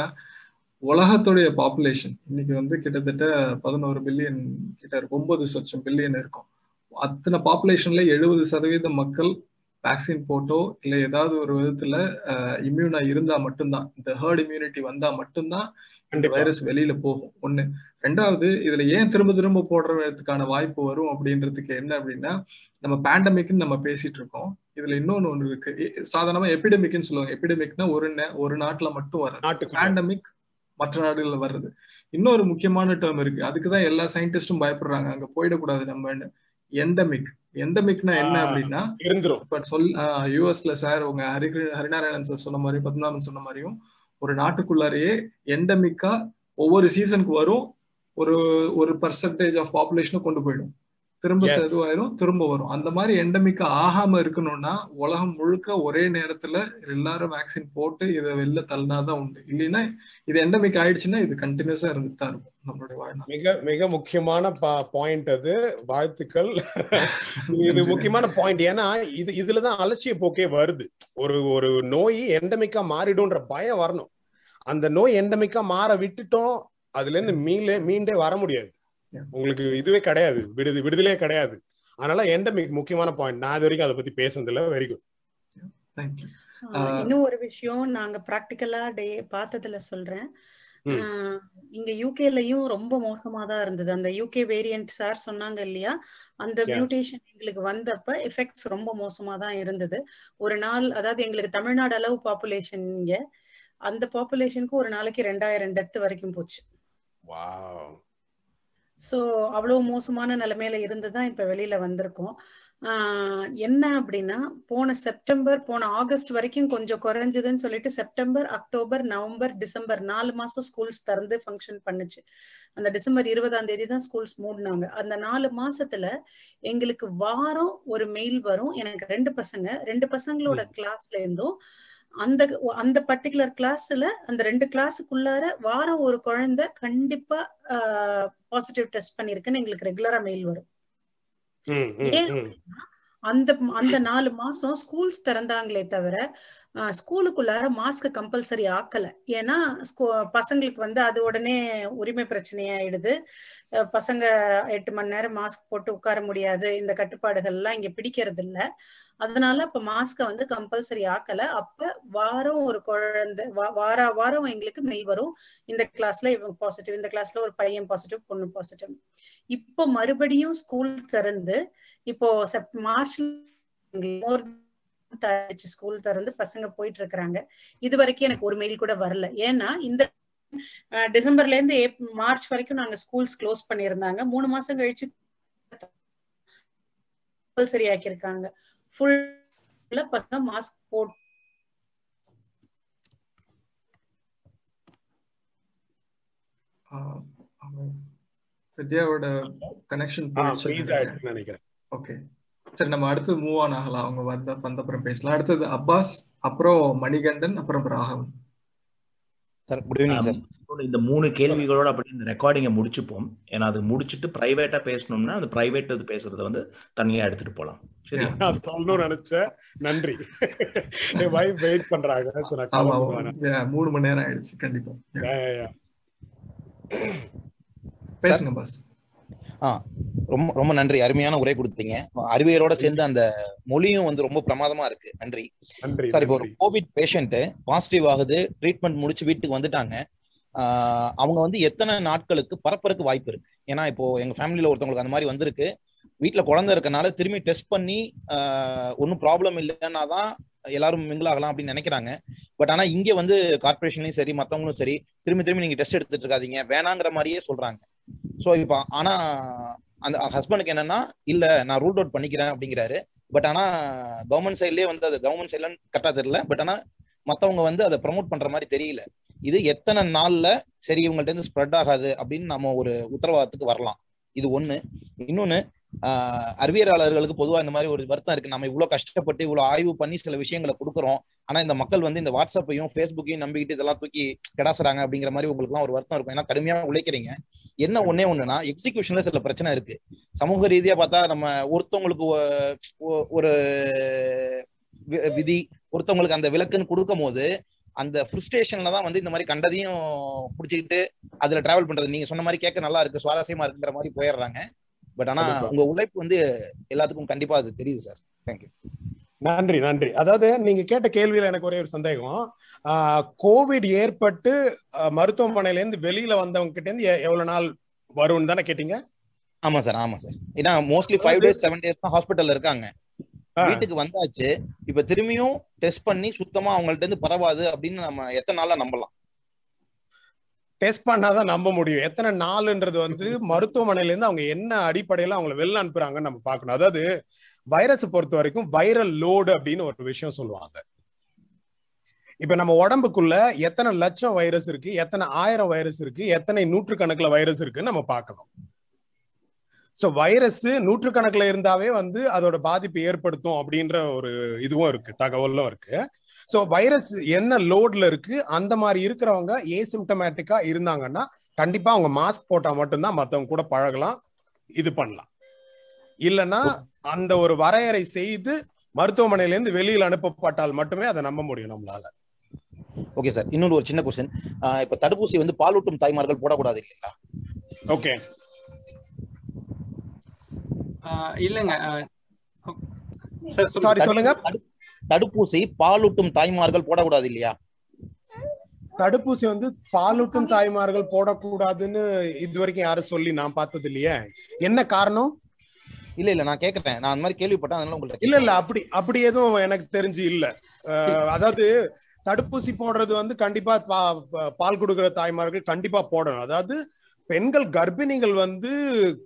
உலகத்துடைய பாப்புலேஷன் இன்னைக்கு வந்து கிட்டத்தட்ட பதினோரு பில்லியன் கிட்ட இருக்கும் ஒன்பது சொச்சம் பில்லியன் இருக்கும். அத்தனை பாப்புலேஷன்ல எழுபது சதவீத மக்கள் வேக்சின் போட்டோ இல்லை ஏதாவது ஒரு விதத்துல இம்யூனா இருந்தா மட்டும்தான். இந்த ஹேர்ட் இம்யூனிட்டி வந்தா மட்டும்தான் வைரஸ் வெளியில போகும். ஒண்ணு. ரெண்டாவது இதுல ஏன் திரும்ப திரும்ப போடுறதுக்கான வாய்ப்பு வரும் அப்படின்றதுக்கு என்ன அப்படின்னா நம்ம பேண்டமிக்னு நம்ம பேசிட்டு இருக்கோம். இதுல இன்னொன்னு ஒண்ணு இருக்கு. சாதாரணமா எபிடமிக்னு சொல்லுவாங்க. எபிடமிக்னா ஒரு ஒரு நாட்டுல மட்டும் வராது பேண்டமிக் மற்ற நாடுகள்ல வர்றது. இன்னொரு முக்கியமான டேர்ம் இருக்கு. அதுக்குதான் எல்லா சயின்டிஸ்டும் பயப்படுறாங்க. அங்க போயிடக்கூடாது நம்ம எண்டமிக் எண்டமிக்னா என்ன அப்படின்னா இப்ப சொல் யூஎஸ்ல சார் உங்க ஹரி ஹரிநாராயணன் சார் சொன்ன மாதிரி பத்மநாபன் சொன்ன மாதிரியும் ஒரு நாட்டுக்குள்ளாரையே எண்டமிக்கா ஒவ்வொரு சீசனுக்கு வரும். ஒரு ஒரு பர்சன்டேஜ் ஆஃப் பாப்புலேஷனும் கொண்டு போயிடும். திரும்ப இதுவாயிரும் திரும்ப வரும். அந்த மாதிரி எண்டமிக்கா ஆகாம இருக்கணும்னா உலகம் முழுக்க ஒரே நேரத்துல எல்லாரும் வேக்சின் போட்டு இதை வெளில தள்ளினாதான் உண்டு. இல்லைன்னா இது எண்டமிக் ஆயிடுச்சுன்னா இது கண்டினியூஸா இருந்துட்டு தான் இருக்கும் நம்மளுடைய வாழ்நாள்.
மிக மிக முக்கியமான பாயிண்ட் அது. வாழ்த்துக்கள். இது முக்கியமான பாயிண்ட் ஏன்னா இது இதுலதான் அலட்சிய போக்கே வருது. ஒரு ஒரு நோய் எண்டமிக்கா மாறிடும்ன்ற பயம் வரணும். அந்த நோய் எண்டமிக்கா மாற விட்டுட்டோம் அதுல இருந்து மீளே மீண்டே வர முடியாது. உங்களுக்கு இதுவே கிடையாது. விடுது விடுதலே கிடையாது. அதனால எண்டமிக் முக்கியமான பாயிண்ட் நான் இது வரைக்கும் அதை பத்தி பேசுனதுல வெரி குட்
இன்னும் ஒரு விஷயம் நாங்க பிராக்டிக்கலா டே பார்த்ததுல சொல்றேன். இங்க யூகேலயும் ரொம்ப மோசமா தான் இருந்தது. அந்த யூகே வேரியன்ட் சார் சொன்னாங்க இல்லையா? அந்த மியூட்டேஷன் எங்களுக்கு வந்தப்ப எஃபெக்ட்ஸ் ரொம்ப மோசமா தான் இருந்தது. ஒரு நாள் அதாவது எங்களுக்கு தமிழ்நாடு அளவு பாப்புலேஷன் இங்க. அந்த பாப்புலேஷனுக்கு ஒரு நாளைக்கு ரெண்டாயிரம் டெத் வரைக்கும் போச்சு. ஸோ அவ்வளவு மோசமான நிலைமையில இருந்து தான் இப்ப வெளியில வந்திருக்கோம். என்ன அப்படின்னா போன செப்டம்பர் போன ஆகஸ்ட் வரைக்கும் கொஞ்சம் குறைஞ்சதுன்னு சொல்லிட்டு செப்டம்பர் அக்டோபர் நவம்பர் டிசம்பர் நாலு மாசம் ஸ்கூல்ஸ் திறந்து ஃபங்க்ஷன் பண்ணுச்சு. அந்த டிசம்பர் இருபதாம் தேதி தான் ஸ்கூல்ஸ் மூடினாங்க. அந்த நாலு மாசத்துல எங்களுக்கு வாரம் ஒரு மெயில் வரும். எனக்கு ரெண்டு பசங்க. ரெண்டு பசங்களோட கிளாஸ்ல இருந்தும் அந்த அந்த பர்டிகுலர் கிளாஸ்ல அந்த ரெண்டு கிளாஸுக்குள்ளார வாரம் ஒரு குழந்தை கண்டிப்பா பாசிட்டிவ் டெஸ்ட் பண்ணிருக்குன்னு எங்களுக்கு ரெகுலரா மெயில் வரும். ஏன் அந்த அந்த நாலு மாசம் ஸ்கூல்ஸ் திறந்தாங்களே தவிர ஸ்கூலுக்குள்ளார மாஸ்க் கம்பல்சரி ஆக்கல. ஏன்னா பசங்களுக்கு வந்து அது உடனே உரிமை பிரச்சனையாயிடுது. பசங்க எட்டு மணி நேரம் மாஸ்க் போட்டு உட்கார முடியாது. இந்த கட்டுப்பாடுகள் எல்லாம் இங்க பிடிக்கிறது இல்ல அதனால இப்ப மாஸ்க வந்து கம்பல்சரி ஆக்கல. அப்ப வாரம் ஒரு குழந்தை வார வாரம் எங்களுக்கு மெயில் வரும். இந்த கிளாஸ்ல இவங்க பாசிட்டிவ் இந்த கிளாஸ்ல ஒரு பையன் பாசிட்டிவ் பொண்ணு பாசிட்டிவ் இப்போ மறுபடியும் ஸ்கூல் திறந்து இப்போ செப் மார்ச்ல ஸ்கூல் திறந்து பசங்க போயிட்டு இருக்கிறாங்க இது வரைக்கும் எனக்கு ஒரு மெயில் கூட வரல. ஏன்னா இந்த டிசம்பர்ல இருந்து மார்ச் வரைக்கும் நாங்க ஸ்கூல்ஸ் க்ளோஸ் பண்ணியிருந்தாங்க. மூணு மாசம் கழிச்சு கம்பல்சரி ஆக்கியிருக்காங்க ஃபுல்லா பசங்க மாஸ்க் போட்டு
வித்யாவோட கனெக்ஷன்
நினைக்கிறேன்.
ஓகே சரி நம்ம அடுத்தது மூவ் ஆன் ஆகலாம். அவங்க வந்த வந்தப்புறம் பேசலாம். அடுத்தது அப்பாஸ் அப்புறம் மணிகண்டன் அப்புறம் Raghavan.
Sir good evening sir இந்த மூணு கேள்விகளோட அப்படி இந்த ரெக்கார்டிங்கை முடிச்சுப்போம். ஏன்னா அது முடிச்சுட்டு பிரைவேட்டா பேசணும்னா அந்த பிரைவேட் இது பேசுறத வந்து தனியா எடுத்துட்டு போலாம். சரி
சொல்லணும்னு நினைச்சேன். நன்றி. என் வைஃப் வெயிட் பண்றாங்க.
மூணு மணி நேரம் ஆயிடுச்சு கண்டிப்பா. பேசுங்க பாஸ்
ரொம்ப ரொம்ப நன்றி. அருமையான உரை கொடுத்தீங்க. அறிவியலோட சேர்ந்து அந்த மொழியும் வந்து ரொம்ப பிரமாதமா இருக்கு. நன்றி. சார் இப்போ ஒரு கோவிட் பேஷண்ட் பாசிட்டிவ் ஆகுது ட்ரீட்மெண்ட் முடிச்சு வீட்டுக்கு வந்துட்டாங்க. அவங்க வந்து எத்தனை நாட்களுக்கு பரப்பறதுக்கு வாய்ப்பு இருக்கு? ஏன்னா இப்போ எங்க ஃபேமிலியில ஒருத்தவங்களுக்கு அந்த மாதிரி வந்திருக்கு. வீட்டுல குழந்தை இருக்கனால திரும்பி டெஸ்ட் பண்ணி ஒன்றும் ப்ராப்ளம் இல்லைன்னா தான் எல்லாரும் மிங்கிள் ஆகலாம் அப்படின்னு நினைக்கிறாங்க. பட் ஆனா இங்க வந்து கார்பரேஷன்லயும் சரி மத்தவங்களும் சரி திரும்பி திரும்பி நீங்க டெஸ்ட் எடுத்துட்டு இருக்காதீங்க. வேணாங்கிற மாதிரியே சொல்றாங்க. ஸோ இப்போ ஆனா அந்த ஹஸ்பண்டுக்கு என்னன்னா இல்ல நான் ரூட் அவுட் பண்ணிக்கிறேன் அப்படிங்கிறாரு. பட் ஆனா கவர்மெண்ட் சைட்லயே வந்து அது கவர்மெண்ட் சைட்ல கரெக்டா தெரியல. பட் ஆனா மத்தவங்க வந்து அதை ப்ரமோட் பண்ற மாதிரி தெரியல. இது எத்தனை நாள்ல சரி இவங்கள்ட்ட இருந்து ஸ்ப்ரெட் ஆகாது அப்படின்னு நம்ம ஒரு உத்தரவாதத்துக்கு வரலாம். இது ஒண்ணு. இன்னொன்னு அறிவியலாளர்களுக்கு பொதுவா இந்த மாதிரி ஒரு வருத்தம் இருக்கு. நம்ம இவ்வளவு கஷ்டப்பட்டு இவ்வளவு ஆய்வு பண்ணி சில விஷயங்களை கொடுக்குறோம். ஆனா இந்த மக்கள் வந்து இந்த வாட்ஸ்அப்பையும் ஃபேஸ்புக்கையும் நம்பிக்கிட்டு இதெல்லாம் தூக்கி கிடாசுறாங்க அப்படிங்கிற மாதிரி உங்களுக்கு எல்லாம் ஒரு வருத்தம் இருக்கும். ஏன்னா கடுமையா உழைக்கிறீங்க. என்ன ஒன்னே ஒண்ணுன்னா எக்ஸிகியூஷன்ல சில பிரச்சனை இருக்கு. சமூக ரீதியா பார்த்தா நம்ம ஒருத்தவங்களுக்கு ஒரு விதி ஒருத்தவங்களுக்கு அந்த விலக்குன்னு கொடுக்கும் போது அந்த ஃப்ரஸ்ட்ரேஷன்ல தான் வந்து இந்த மாதிரி கண்டதையும் பிடிச்சிக்கிட்டு அதுல டிராவல் பண்றது. நீங்க சொன்ன மாதிரி கேட்க நல்லா இருக்கு சுவாரஸ்யமா இருக்குங்கிற மாதிரி போயிடுறாங்க. பட் ஆனா உங்க உழைப்பு வந்து எல்லாத்துக்கும் கண்டிப்பா அது தெரியுது சார் தேங்க்யூ
நன்றி நன்றி. அதாவது நீங்க கேட்ட கேள்வியில எனக்கு ஒரே ஒரு சந்தேகம். கோவிட் ஏற்பட்டு மருத்துவமனையில இருந்து வெளியில வந்தவங்க கிட்ட இருந்து எவ்வளவு நாள் வரும்னு தானே கேட்டீங்க?
ஆமா சார் ஆமா சார் ஏன்னா mostly five days seven days தான் ஹாஸ்பிட்டல்ல இருக்காங்க. வீட்டுக்கு வந்தாச்சு. இப்ப திரும்பியும் டெஸ்ட் பண்ணி சுத்தமா அவங்கள்ட்ட இருந்து பரவாது அப்படின்னு நம்ம எத்தனை நாள்ல நம்பலாம்.
டெஸ்ட் பண்ணாதான் நம்ப முடியும். எத்தனை நாள்ன்றது வந்து மருத்துவமனையில இருந்து அவங்க என்ன அடிப்படையில அவங்களை வெளில அனுப்புறாங்கன்னு நம்ம பார்க்கணும். அதாவது வைரஸ் பொறுத்த வரைக்கும் வைரல் லோடு அப்படின்னு ஒரு விஷயம் சொல்லுவாங்க. இப்ப நம்ம உடம்புக்குள்ள எத்தனை லட்சம் வைரஸ் இருக்கு எத்தனை ஆயிரம் வைரஸ் இருக்கு எத்தனை நூற்றுக்கணக்குல வைரஸ் இருக்குன்னு நம்ம பார்க்கணும். சோ வைரஸ் நூற்றுக்கணக்குல இருந்தாவே வந்து அதோட பாதிப்பு ஏற்படுத்தும் அப்படின்ற ஒரு இதுவும் இருக்கு தகவலும் இருக்கு. சோ வைரஸ் என்ன லோட்ல இருக்கு அந்த மாதிரி இருக்கிறவங்க ஏசிம்டமேட்டிக்கா இருந்தாங்கன்னா கண்டிப்பா அவங்க மாஸ்க் போட்டா மட்டும்தான் மத்தவங்க கூட பழகலாம் இது பண்ணலாம். இல்லைன்னா அந்த ஒரு வரையறை செய்து மருத்துவமனையில இருந்து வெளியில் அனுப்பப்பட்டால் மட்டுமே அதை நம்ப முடியும் நம்மளால.
ஓகே சார் இன்னொரு ஒரு சின்ன கொஸ்டின் இப்ப தடுப்பூசி வந்து பாலூட்டும் தாய்மார்கள் போடக்கூடாது இல்லைங்களா?
ஓகே
இல்லங்க.
சாரி சொல்லுங்க.
தடுப்பூசி பாலூட்டும் தாய்மார்கள் போடக்கூடாது இல்லையா?
தடுப்பூசி வந்து பாலூட்டும் தாய்மார்கள் போடக்கூடாதுன்னு இது வரைக்கும் யாரும் சொல்லி நான் பார்த்தது இல்லையே. என்ன காரணம்?
இல்ல இல்ல நான் கேக்குறேன். நான் அந்த மாதிரி கேள்விப்பட்டேன் அதனால உங்களுக்கு
இல்ல இல்ல அப்படி அப்படி எதுவும் எனக்கு தெரிஞ்சு இல்ல. அதாவது தடுப்பூசி போடுறது வந்து கண்டிப்பா பால் கொடுக்கிற தாய்மார்கள் கண்டிப்பா போடணும். அதாவது பெண்கள் கர்ப்பிணிகள் வந்து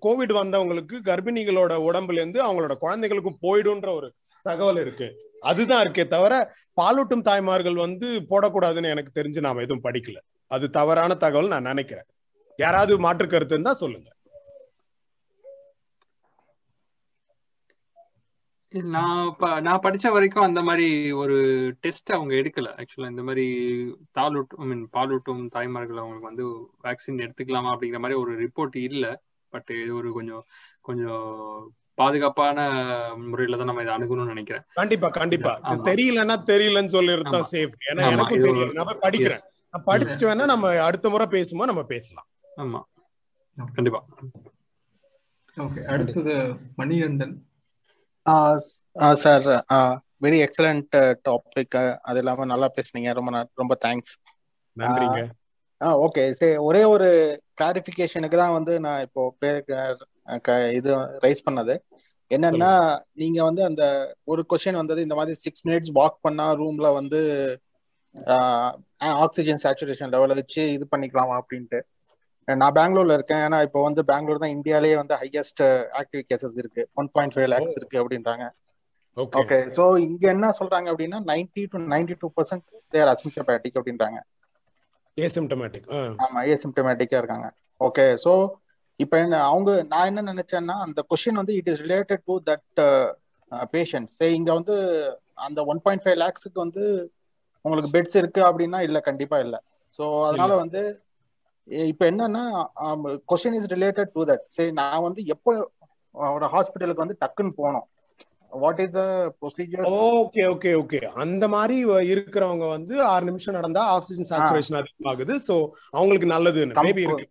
கோவிட் வந்தவங்களுக்கு கர்ப்பிணிகளோட உடம்புல இருந்து அவங்களோட குழந்தைகளுக்கும் போயிடும்ன்ற ஒரு தகவல் இருக்கு. அதுதான் இருக்கே தவிர பாலூட்டும் தாய்மார்கள் வந்து போடக்கூடாதுன்னு எனக்கு தெரிஞ்சு நாம எதுவும் படிக்கல. அது தவறான தகவல் நான் நினைக்கிறேன். யாராவது மாற்று கருத்து இருந்தா சொல்லுங்க.
நான் நான் படிச்ச வரைக்கும் அந்த மாதிரி ஒரு டெஸ்ட் அவங்க எடுக்கல. ஆக்சுவலா இந்த மாதிரி தாலூட்டும் ஐ மீன் பாலூட்டும் தாய்மார்கள் அவங்களுக்கு வந்து வேக்சின் எடுத்துக்கலாமா அப்படிங்கிற மாதிரி ஒரு ரிப்போர்ட் இல்ல. பட் இது ஒரு கொஞ்சம் கொஞ்சம் பாதுகாப்பான முறையில தான் நம்ம இதை அணுகணும்னு நினைக்கிறேன்.
கண்டிப்பா கண்டிப்பா. தெரியலன்னா தெரியலன்னு
ஆமா.
சேஃப் ஏன்னா எனக்கும் தெரியல.
ஒரு-
நான் படிக்கிறேன். நான் படிச்சுட்டு வேணா நம்ம அடுத்த முறை பேசும்போது நம்ம பேசலாம்.
ஆமா. கண்டிப்பா.
ஓகே அடுத்தது Manikandan.
Sir very excellent topic அது இல்லாம நல்லா பேசுனீங்க. ரொம்ப ரொம்ப தேங்க்ஸ்
நன்றிங்க.
ஓகே சரி ஒரே ஒரு கிளாரிபிகேஷனுக்கு தான் வந்து நான் இப்போ இது ரைஸ் பண்ணது. என்னன்னா நீங்க வந்து அந்த ஒரு கொஸ்டின் வந்தது இந்த மாதிரி சிக்ஸ் மினிட்ஸ் வாக் பண்ணா ரூம்ல வந்து ஆக்சிஜன் சேச்சுரேஷன் லெவலை வச்சு இது பண்ணிக்கலாமா அப்படின்ட்டு. நான் பெங்களூர்ல இருக்கேன். ஏன்னா இப்போ வந்து பெங்களூர் தான் இந்தியாலேயே வந்து ஹையஸ்ட் ஆக்டிவ் கேசஸ் இருக்கு. ஒன் பாயிண்ட் ஃபைவ் லேக்ஸ் இருக்கு அப்படின்றாங்க.
ஓகே
ஸோ இங்க என்ன சொல்றாங்க அப்படின்னா ninety to ninety two percent there asymptomatic அப்படின்றாங்க.
ஏசிம்டமேட்டிக்
ஆமா ஏசிம்டமேட்டிக்கா இருக்காங்க. ஓகே ஸோ இப்போ என்ன அவங்க நான் என்ன நினைச்சேன்னா அந்த கொஸ்டின் வந்து it is related to that patients இங்க வந்து அந்த ஒன் பாயிண்ட் ஃபைவ் லேக்ஸுக்கு வந்து உங்களுக்கு பெட்ஸ் இருக்கு அப்படின்னா இல்ல கண்டிப்பா இல்ல. ஸோ அதனால. வந்து இப்போ என்னன்னா question is related to that சரி நான் வந்து எப்போ ஒரு ஹாஸ்பிட்டலுக்கு வந்து டக்குன்னு போனோம். What is the procedure
okay okay okay அந்த மாதிரி இருக்கிறவங்க வந்து ஆறு நிமிஷம் நடந்தா ஆக்சிஜன் சேச்சுரேஷன் அதிகமாகுது. சோ அவங்களுக்கு நல்லதுன்னு மேபி இருக்கு.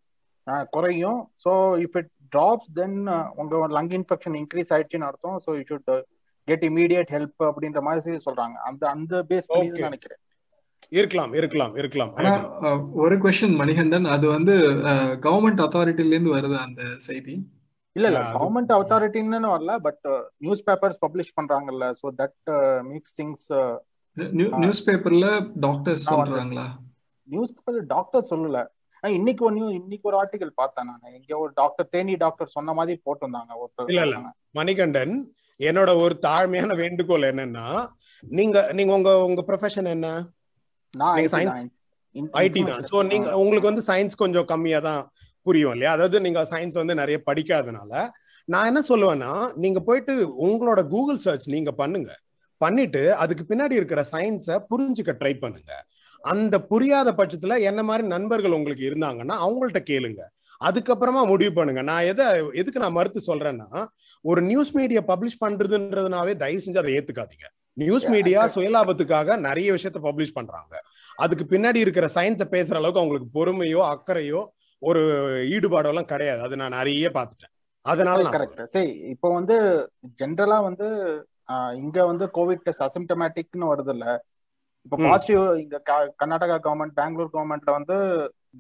குறையும். So if it drops then உங்க லங் இன்ஃபெக்ஷன் இன்க்ரீஸ் ஆயிடுச்சுன்னு அர்த்தம். So you should get immediate help அப்படின்ற மாதிரி சொல்றாங்க. அந்த அந்த பேஸ் பண்ணி. நினைக்கிறேன்.
இருக்கலாம் இருக்கலாம் இருக்கலாம்.
ஒரு கொஸ்டின் மணிகண்டன். அது வந்து கவர்மெண்ட் அத்தாரிட்டில இருந்து வருது அந்த செய்தி?
இல்ல இல்ல. கவர்மெண்ட் அத்தாரிட்டின்னு வரல பட் நியூஸ் பேப்பர்ஸ் பப்ளிஷ் பண்றாங்கல்ல. So that makes things
news பேப்பர்ல டாக்டர்ஸ் சொல்றாங்களா?
நியூஸ் பேப்பர் டாக்டர் சொல்லல. இன்னைக்கு ஒரு நியூ இன்னைக்கு ஒரு ஆர்டிகல் பார்த்தேன் நான். இங்க ஒரு டாக்டர் தேனி டாக்டர் சொன்ன மாதிரி போட்டிருந்தாங்க ஒருத்தர்.
இல்ல இல்ல. மணிகண்டன் என்னோட ஒரு தாழ்மையான வேண்டுகோள் என்னன்னா நீங்க நீங்க உங்க உங்க ப்ரொஃபஷன் என்ன?
நான்
சயின்ஸ் ஐடி தான். சோ நீங்க உங்களுக்கு வந்து சயின்ஸ் கொஞ்சம் கம்மியா தான் புரியும் இல்லையா? அதாவது நீங்க சயின்ஸ் வந்து நிறைய படிக்காதனால. நான் என்ன சொல்லுவேன்னா நீங்க போயிட்டு உங்களோட கூகுள் சர்ச் நீங்க பண்ணுங்க. பண்ணிட்டு அதுக்கு பின்னாடி இருக்கிற சயின்ஸை புரிஞ்சுக்க ட்ரை பண்ணுங்க. அந்த புரியாத பட்சத்துல என்ன மாதிரி நண்பர்கள் உங்களுக்கு இருந்தாங்கன்னா அவங்கள்ட்ட கேளுங்க. அதுக்கப்புறமா முடிவு பண்ணுங்க. நான் எதை எதுக்கு நான் மறுத்து சொல்றேன்னா ஒரு நியூஸ் மீடியா பப்ளிஷ் பண்றதுன்றதுனாவே தயவு செஞ்சு அதை ஏத்துக்காதீங்க. நியூஸ் மீடியா சுயலாபத்துக்காக நிறைய விஷயத்த பப்ளிஷ் பண்றாங்க. அதுக்கு பின்னாடி இருக்கிற சயின்ஸை பேசுற அளவுக்கு அவங்களுக்கு பொறுமையோ அக்கறையோ ஒரு ஈடுபாடோ எல்லாம் கிடையாது. அது நான் நிறைய பார்த்துட்டேன். அதனால நான்
கரெக்ட் சரி இப்போ வந்து ஜென்ரலா வந்து இங்க வந்து கோவிட் டெஸ்ட் அசிம்டமேட்டிக்னு வருது இல்ல இப்போ. பாசிட்டிவ் இங்க கர்நாடகா கவர்மெண்ட் பெங்களூர் கவர்மெண்ட்ல வந்து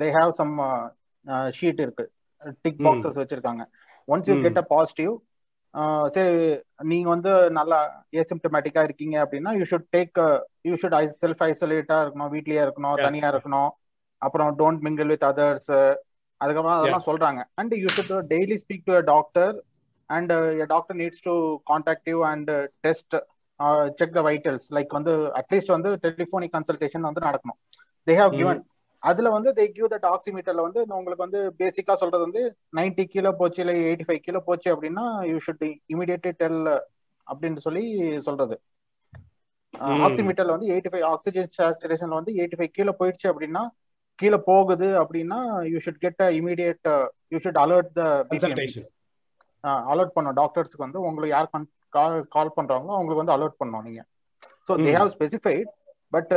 தே ஹேவ் சம் ஷீட் இருக்கு டிக். பாக்ஸஸ் வச்சிருக்காங்க once
you.
Get a positive சரி நீங்க வந்து நல்லா ஏசிம்டமேட்டிக்கா இருக்கீங்க அப்படின்னா you should take you should self ஐசோலேட்டா இருக்கணும் வீட்லயே இருக்கணும். தனியா இருக்கணும் அப்புறம் டோன்ட் மிங்கிள் வித் அதர்ஸ் அதுக்கப்புறம் அதெல்லாம் சொல்றாங்க and you should daily speak to doctor and doctor needs to contact you and test check the vitals like வந்து அட்லீஸ்ட் வந்து டெலிஃபோனிக் கன்சல்டேஷன் வந்து நடக்கணும். They have. கிவன் அதுல வந்து தே கிவ் தட் ஆக்சிமீட்டர்ல வந்து உங்களுக்கு வந்து பேசிக்கா சொல்றது வந்து 90 கிலோ போச்சு இல்லை எயிட்டி ஃபைவ் கிலோ போச்சு அப்படின்னா யூ ஷுட் இமிடியேட்லி டெல் அப்படின்னு சொல்லி சொல்றது. ஆக்சிமீட்டர்ல வந்து எயிட்டி ஃபைவ் ஆக்சிஜன் சேச்சுரேஷன்ல வந்து எயிட்டி ஃபைவ் கீழே போயிடுச்சு அப்படின்னா கீழே போகுது அப்படின்னா you should get a immediate you should alert
the
alert பண்ணும் டாக்டர்ஸ்க்கு வந்து உங்களுக்கு யார் கால் பண்றாங்களோ அவங்களுக்கு வந்து அலர்ட் பண்ணணும் நீங்க so
they.
Have specified but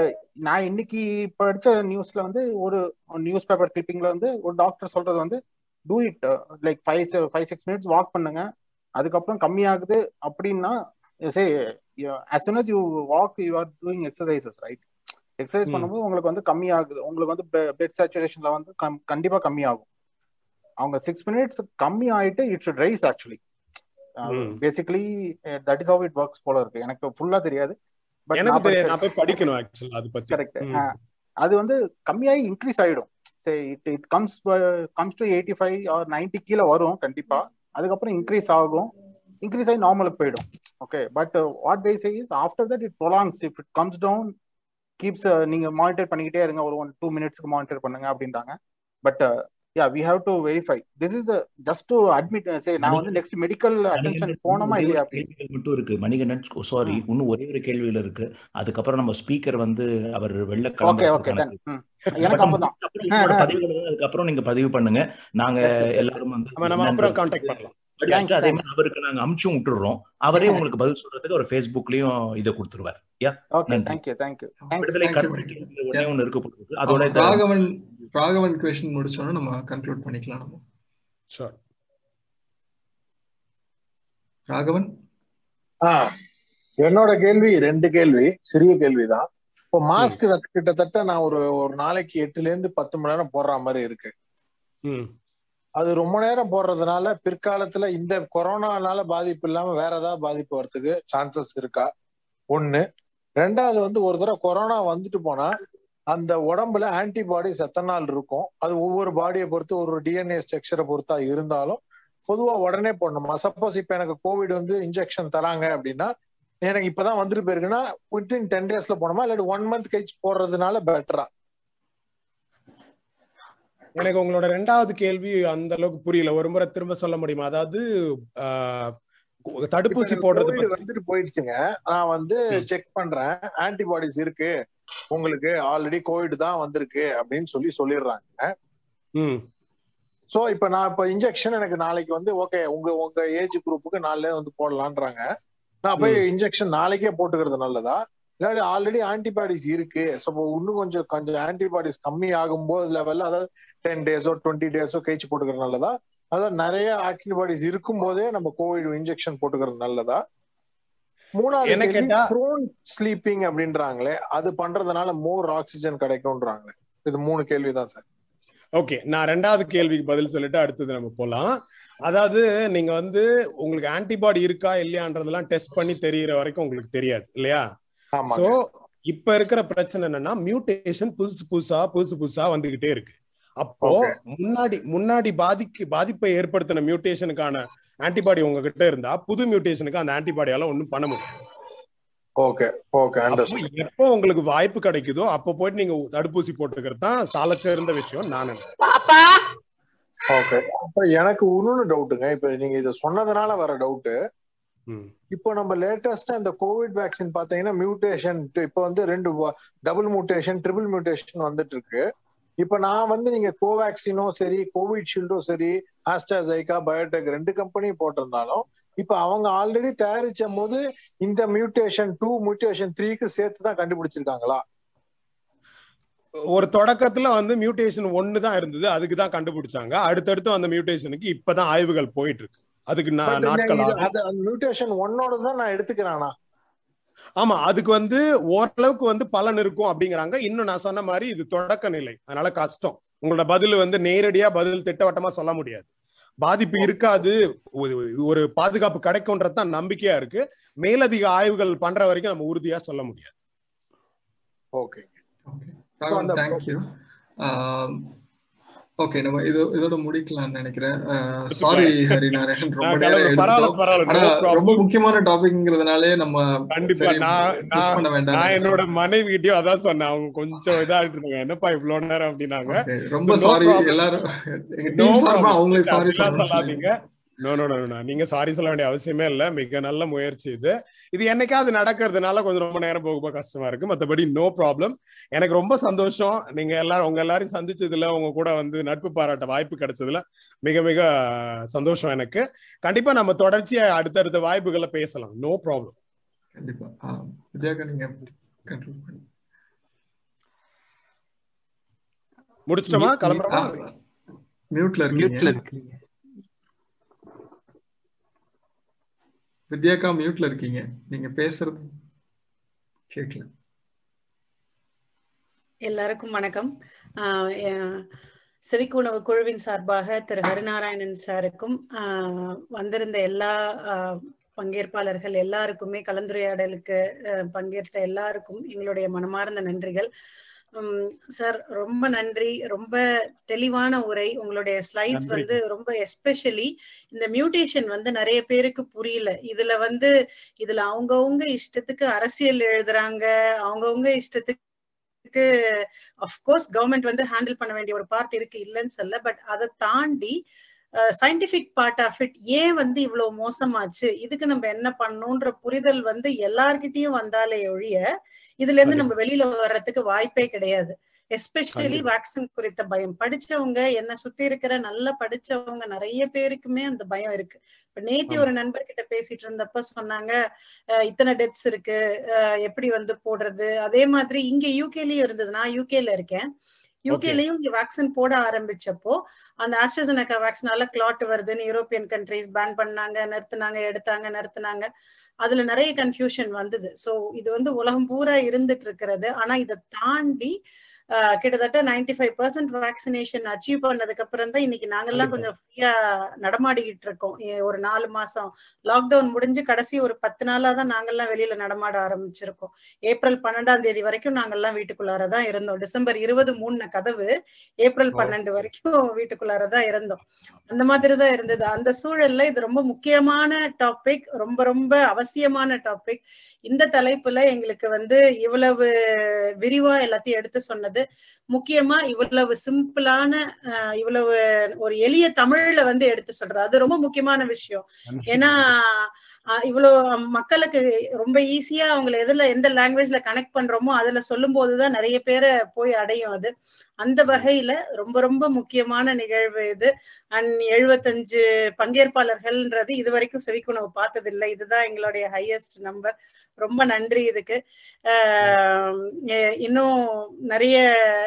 நான் இன்னைக்கு படிச்ச நியூஸ்ல வந்து ஒரு நியூஸ் பேப்பர் கிளிப்பிங்ல வந்து ஒரு டாக்டர் சொல்றது வந்து do it like five five six minutes walk பண்ணுங்க அதுக்கப்புறம் கம்மியாகுது அப்படின்னா say as soon as you walk you are doing exercises right
exercise.
பண்ணும்போது உங்களுக்கு வந்து கம்மியாகுது உங்களுக்கு வந்து பிளட் சேச்சுரேஷன்ல வந்து கண்டிப்பா கம்மியாகும் அவங்க சிக்ஸ் மினிட்ஸ் கம்மி ஆயிட்டு it should rise
actually.
Basically that is how it works போல இருக்கு. எனக்கு ஃபுல்லா தெரியாது. பட்
நான் போய் படிக்கணும் ஆக்சுவலா அது பத்தி.
கரெக்ட். அது வந்து கம்மியாகி இன்க்ரீஸ் ஆயிடும். சரி it it comes comes to eighty five or ninety கீழே வரும் கண்டிப்பா. அதுக்கப்புறம் இன்க்ரீஸ் ஆகும். இன்க்ரீஸ் ஆகி நார்மலுக்கு போயிடும். Okay but what they say is after that it prolongs if it comes down keeps நீங்க மானிட்டர் பண்ணிக்கிட்டே இருங்க. ஒரு ஒன் டூ மினிட்ஸ்க்கு மானிட்டர் பண்ணுங்க அப்படின்றாங்க. But ya we have to verify this is just to admit say நான் வந்து நெக்ஸ்ட் மெடிக்கல் அட்டென்ஷன் போனோமா இல்லையா அப்படி
கேள்விகள் மட்டும் இருக்கு. மணிகண்டன் சாரி இன்னும் ஒரே ஒரு கேள்விகள் இருக்கு. அதுக்கப்புறம் நம்ம ஸ்பீக்கர் வந்து அவர் வெளில
ஓகே ஓகே எனக்கு அப்பதான்.
அதுக்கப்புறம் நீங்க பதிவு பண்ணுங்க. நாங்க எல்லாரும் வந்து
நம்ம அப்புறம் கான்டாக்ட் பண்ணலாம்.
அதே மாதிரி அவருக்கு நாங்க அமுச்சும் விட்டுறோம். அவரே உங்களுக்கு பதில் சொல்றதுக்கு ஒரு ஃபேஸ்புக்லயும் இதை கொடுத்துருவார். Ya
okay thank you thank you
விடுதலை கருத்து கேள்வி ஒண்ணே ஒண்ணு இருக்க போகுது அதோட
ராகவன் ராகவன் கொஸ்டின் முடிச்சோன்னா நம்ம கன்க்ளூட் பண்ணிக்கலாம் நம்ம.
ஷூர்
ராகவன்?
ஆ என்னோட கேள்வி ரெண்டு கேள்வி சிறிய கேள்விதான். இப்போ மாஸ்க் கிட்டத்தட்ட நான் ஒரு ஒரு நாளைக்கு எட்டுல இருந்து பத்து மணி நேரம் போடுற மாதிரி இருக்கு. அது ரொம்ப நேரம் போடுறதுனால பிற்காலத்துல இந்த கொரோனானால பாதிப்பு இல்லாம வேற ஏதாவது பாதிப்பு வர்றதுக்கு சான்சஸ் இருக்கா? ஒண்ணு. ரெண்டாவது வந்து ஒரு தடவை கொரோனா வந்துட்டு போனா அந்த உடம்புல ஆன்டிபாடிஸ் எத்தனை நாள் இருக்கும்? அது ஒவ்வொரு பாடியை பொறுத்து ஒரு டிஎன்ஏ ஸ்ட்ரக்சரை பொறுத்தா இருந்தாலும் பொதுவா உடனே போடணுமா? சப்போஸ் இப்ப எனக்கு கோவிட் வந்து இன்ஜெக்ஷன் தராங்க அப்படின்னா எனக்கு இப்பதான் வந்துட்டு போயிருக்குன்னா வித்தின் டென் டேஸ்ல போனோமா இல்லாட்டி ஒன் மந்த் கழிச்சு போடுறதுனால பெட்டரா
எனக்கு உங்களோட ரெண்டாவது கேள்வி அந்த அளவுக்கு புரியல. ஒரு முறை திரும்ப சொல்ல முடியுமா? அதாவது தடுப்பூசி போடுறது
வந்துட்டு போயிடுச்சுங்க. நான் வந்து செக் பண்றேன். ஆன்டிபாடிஸ் இருக்கு. உங்களுக்கு ஆல்ரெடி கோவிட் தான் வந்திருக்கு அப்படின்னு சொல்லி சொல்லிடுறாங்க. சோ இப்ப நான் இப்ப இன்ஜெக்ஷன் எனக்கு நாளைக்கு வந்து ஓகே உங்க உங்க ஏஜ் குரூப்புக்கு நாளிலே வந்து போடலான்றாங்க. நான் போய் இன்ஜெக்ஷன் நாளைக்கே போட்டுக்கிறது நல்லதா? இல்லாட்டி ஆல்ரெடி ஆன்டிபாடிஸ் இருக்கு. ஸோ இன்னும் கொஞ்சம் கொஞ்சம் ஆன்டிபாடிஸ் கம்மி ஆகும்போது லெவல்ல அதாவது டென் டேஸோ டுவெண்ட்டி டேஸோ கழிச்சு போட்டுக்கிறது நல்லதா? அதாவது நிறைய ஆன்டிபாடிஸ் இருக்கும் போதே நம்ம கோவிட் இன்ஜெக்ஷன் போட்டுக்கிறது நல்லதா? மூணாவது ப்ரோன் ஸ்லீப்பிங் அப்படின்றாங்களே அது பண்றதுனால மோர் ஆக்சிஜன் கிடைக்கும்ன்றாங்களே. இது மூணு கேள்விதான் சார்
ஓகே நான் ரெண்டாவது கேள்விக்கு பதில் சொல்லிட்டு அடுத்தது நம்ம போலாம். அதாவது நீங்க வந்து உங்களுக்கு ஆன்டிபாடி இருக்கா இல்லையான்றதெல்லாம் டெஸ்ட் பண்ணி தெரியற வரைக்கும் உங்களுக்கு தெரியாது இல்லையா? சோ இப்ப இருக்கிற பிரச்சனை என்னன்னா மியூட்டேஷன் புதுசு புதுசா புதுசு புதுசா வந்துகிட்டே இருக்கு. அப்போ முன்னாடி முன்னாடி பாதிக்கு பாதிப்பை ஏற்படுத்தின மியூட்டேஷனுக்கான ஆன்டிபாடி உங்ககிட்ட இருந்தா புது மியூட்டேஷனுக்கு அந்த ஆன்டிபாடியால ஒன்றும் பண்ண முடியும்
ஓகே ஓகே
எப்போ உங்களுக்கு வாய்ப்பு கிடைக்குதோ அப்போ போயிட்டு நீங்க தடுப்பூசி போட்டுக்கிறது தான் சால சிறந்த விஷயம் நான்
ஓகே அப்ப எனக்கு இன்னொன்னு டவுட்டுங்க இப்ப நீங்க இத சொன்னதுனால வர டவுட்டு இப்போ நம்ம லேட்டஸ்டா இந்த கோவிட் வேக்சின் பாத்தீங்கன்னா மியூட்டேஷன் இப்ப வந்து ரெண்டு டபுள் மியூட்டேஷன் ட்ரிபிள் மியூட்டேஷன் வந்துட்டு இருக்கு. இப்ப நான் வந்து நீங்க கோவேக்சினோ சரி கோவிட்ஷீல்டோ சரி ஆஸ்ட்ராசைகா பயோடெக் ரெண்டு கம்பெனியும் போட்டிருந்தாலும் இப்ப அவங்க ஆல்ரெடி தயாரிச்ச போது இந்த மியூட்டேஷன் டூ மியூட்டேஷன் த்ரீக்கு சேர்த்து தான் கண்டுபிடிச்சிருக்காங்களா?
ஒரு தொடக்கத்துல வந்து மியூட்டேஷன் ஒன்னு தான் இருந்தது அதுக்கு தான் கண்டுபிடிச்சாங்க. அடுத்தடுத்து அந்த மியூட்டேஷனுக்கு இப்பதான் ஆய்வுகள் போயிட்டு இருக்கு. அதுக்கு நாட்கள்
மியூட்டேஷன் ஒன்னோட தான் நான் எடுத்துக்கிறானா
ஆமா அதுக்கு வந்து ஓரளவுக்கு வந்து பலன் இருக்கும் அப்படிங்கிறாங்க. இன்னும் நான் சொன்ன மாதிரி இது தொடக்க நிலை. அதனால கஷ்டம். உங்களோட பதில் வந்து நேரடியா பதில் திட்டவட்டமா சொல்ல முடியாது. பாதிப்பு இருக்காது. ஒரு பாதுகாப்பு கிடைக்கும்ன்றது தான் நம்பிக்கையா இருக்கு. மேலதிக ஆய்வுகள் பண்ற வரைக்கும் நம்ம உறுதியா சொல்ல முடியாது.
ஓகே
தேங்க்யூ ஓகே நம்ம இது இதோட முடிக்கலாம்னு நினைக்கிறேன். சாரி ஹரிநாராயணன் ரொம்ப நேரம் ரொம்ப முக்கியமான டாபிக்ங்கிறதுனாலே நம்ம
கண்டிப்பா நான் பண்ண வேண்டாம் நான் என்னோட மனைவி கிட்டயும் அதான் சொன்னேன். அவங்க கொஞ்சம் இதா இருந்தாங்க என்னப்பா இவ்வளவு நேரம் அப்படின்னாங்க.
ரொம்ப சாரி எல்லாரும் எங்க டீம் சார்பா அவங்களே சாரி
சொல்லாதீங்க. நோ நோ நோ நீங்க சாரி சொல்ல வேண்டிய அவசியமே இல்ல. மிக நல்ல முயற்சி இது. இது என்னைக்காவது நடக்கிறதுனால கொஞ்சம் ரொம்ப நேரம் போக போக கஷ்டமா இருக்கு. மத்தபடி நோ ப்ராப்ளம் எனக்கு ரொம்ப சந்தோஷம். நீங்க எல்லாரும் உங்க எல்லாரையும் சந்திச்சதுல உங்க கூட வந்து நட்பு பாராட்ட வாய்ப்பு கிடைச்சதுல மிக மிக சந்தோஷம் எனக்கு. கண்டிப்பா நம்ம தொடர்ச்சியா அடுத்தடுத்த வாய்ப்புகளை பேசலாம். நோ ப்ராப்ளம்
கண்டிப்பா.
முடிச்சிட்டோமா? கிளம்புறோமா?
மியூட்ல
மியூட்ல
இருக்கீங்க. வித்யாக்கா மியூட்ல இருக்கீங்க. நீங்க பேசுறது கேட்கல
எல்லாருக்கும் வணக்கம். செவிக்குணவு குழுவின் சார்பாக திரு. ஹரிநாராயணன் சாருக்கும் வந்திருந்த எல்லா பங்கேற்பாளர்கள் எல்லாருக்குமே கலந்துரையாடலுக்கு பங்கேற்ற எல்லாருக்கும் எங்களுடைய மனமார்ந்த நன்றிகள். சார் ரொம்ப நன்றி. ரொம்ப தெளிவான உரை. உங்களுடைய ஸ்லைட்ஸ் வந்து ரொம்ப எஸ்பெஷலி இந்த மியூட்டேஷன் வந்து நிறைய பேருக்கு புரியல. இதுல வந்து இதுல அவங்கவுங்க இஷ்டத்துக்கு அரசியல் எழுதுறாங்க. அவங்கவுங்க இஷ்டத்துக்கு அஃப்கோர்ஸ் கவர்மெண்ட் வந்து ஹேண்டில் பண்ண வேண்டிய ஒரு பார்ட் இருக்கு இல்லைன்னு சொல்ல பட் அதை தாண்டி சயின்டிபிக் பார்ட் ஆஃப் இட் ஏன் வந்து இவ்வளவு மோசமாச்சு? இதுக்கு நம்ம என்ன பண்ணணும்ன்ற புரிதல் வந்து எல்லார்கிட்டயும் வந்தாலே ஒழிய இதுல இருந்து நம்ம வெளியில வர்றதுக்கு வாய்ப்பே கிடையாது. எஸ்பெஷலி வேக்சின் குறித்த பயம். படிச்சவங்க என்ன சுத்தி இருக்கிற நல்லா படிச்சவங்க நிறைய பேருக்குமே அந்த பயம் இருக்கு. இப்ப நேத்தி ஒரு நண்பர்கிட்ட பேசிட்டு இருந்தப்ப சொன்னாங்க இத்தனை டெத்ஸ் இருக்கு எப்படி வந்து போடுறது? அதே மாதிரி இங்க யூகேலயும் இருந்தது. நான் யூகேல இருக்கேன். யூகேலயும் இங்க வேக்சின் போட ஆரம்பிச்சப்போ அந்த ஆஸ்ட்ரசனக்கா வேக்சினால கிளாட் வருதுன்னு யூரோப்பியன் கண்ட்ரிஸ் பேன் பண்ணாங்க நிறுத்தினாங்க எடுத்தாங்க நிறுத்தினாங்க. அதுல நிறைய கன்ஃபியூஷன் வந்தது. சோ இது வந்து உலகம் பூரா இருந்துட்டு இருக்கிறது. ஆனா இதை தாண்டி கிட்டத்தட்ட ninety five percent vaccination achieve பண்ணதுக்கு அப்புறம் தான் இன்னைக்கு நாங்கெல்லாம் கொஞ்சம் ஃப்ரீயா நடமாடிக்கிட்டு இருக்கோம். ஒரு நாலு மாசம். லாக்டவுன் முடிஞ்சு கடைசி ஒரு பத்து நாளா தான் நாங்கெல்லாம் வெளியில நடமாட ஆரம்பிச்சிருக்கோம். ஏப்ரல் பன்னெண்டாம் தேதி வரைக்கும் நாங்கெல்லாம் வீட்டுக்குள்ளாரதான் இருந்தோம். டிசம்பர் இருபது மூணு கதவு ஏப்ரல் பன்னெண்டு வரைக்கும் வீட்டுக்குள்ளாரதான் இருந்தோம். அந்த மாதிரி தான் இருந்தது. அந்த சூழல்ல இது ரொம்ப முக்கியமான டாபிக் ரொம்ப ரொம்ப அவசியமான டாபிக் இந்த தலைப்புல எங்களுக்கு வந்து இவ்வளவு விரிவா எல்லாத்தையும் எடுத்து சொன்னது முக்கியமா இவ்வளவு சிம்பிளான இவ்வளவு ஒரு எளிய தமிழ்ல வந்து எடுத்து சொல்றது. அது ரொம்ப முக்கியமான விஷயம். ஏன்னா இவ்வளவு மக்களுக்கு ரொம்ப ஈஸியா அவங்களை எதுல எந்த லாங்குவேஜ்ல கனெக்ட் பண்றோமோ அதுல சொல்லும் போதுதான் நிறைய பேரை போய் அடையும் அது. அந்த வகையில ரொம்ப ரொம்ப முக்கியமான நிகழ்வு இது. அண்ட் எழுபத்தஞ்சு பங்கேற்பாளர்கள்ன்றது இது வரைக்கும் செவிக்குணவு பார்த்ததில்லை. இதுதான் எங்களுடைய ஹையஸ்ட் நம்பர் ரொம்ப நன்றி இதுக்கு. இன்னும் நிறைய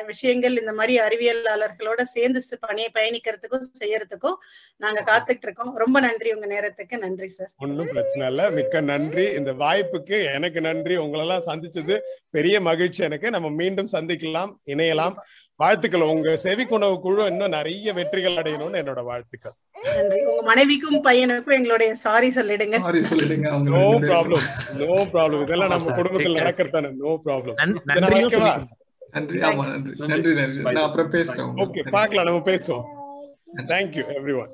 விஷயங்கள் இந்த மாதிரி அறிவியலாளர்களோட சேர்ந்து பணியை பயணிக்கிறதுக்கும் செய்யறதுக்கும் நாங்க காத்துட்டு இருக்கோம். ரொம்ப நன்றி உங்க நேரத்துக்கு. நன்றி சார்.
ஒன்றும் பிரச்சனை இல்ல மிக்க நன்றி. இந்த வாய்ப்புக்கு எனக்கு நன்றி. உங்களெல்லாம் சந்திச்சது பெரிய மகிழ்ச்சி எனக்கு. நம்ம மீண்டும் சந்திக்கலாம் இணையலாம். வாழ்த்துக்கள். உங்க செவிக்குணவு குழு இன்னும் நிறைய வெற்றிகள் அடையணும்னு என்னோட வாழ்த்துக்கள்.
நன்றி. உங்க மனைவிக்கும் பையனுக்கும் எங்களுடைய சாரி சொல்லிடுங்க.
சாரி சொல்லிடுங்க.
நோ ப்ராப்ளம் நோ ப்ராப்ளம் இதெல்லாம் நம்ம குடும்பத்தில் நடக்கிறதானே? நோ ப்ராப்ளம்
நன்றி. ஆமா நன்றி. நன்றி நன்றி. நான் அப்புறம் பேசுறேன்
ஓகே பார்க்கலாம். நம்ம பேசுவோம். Thank you every one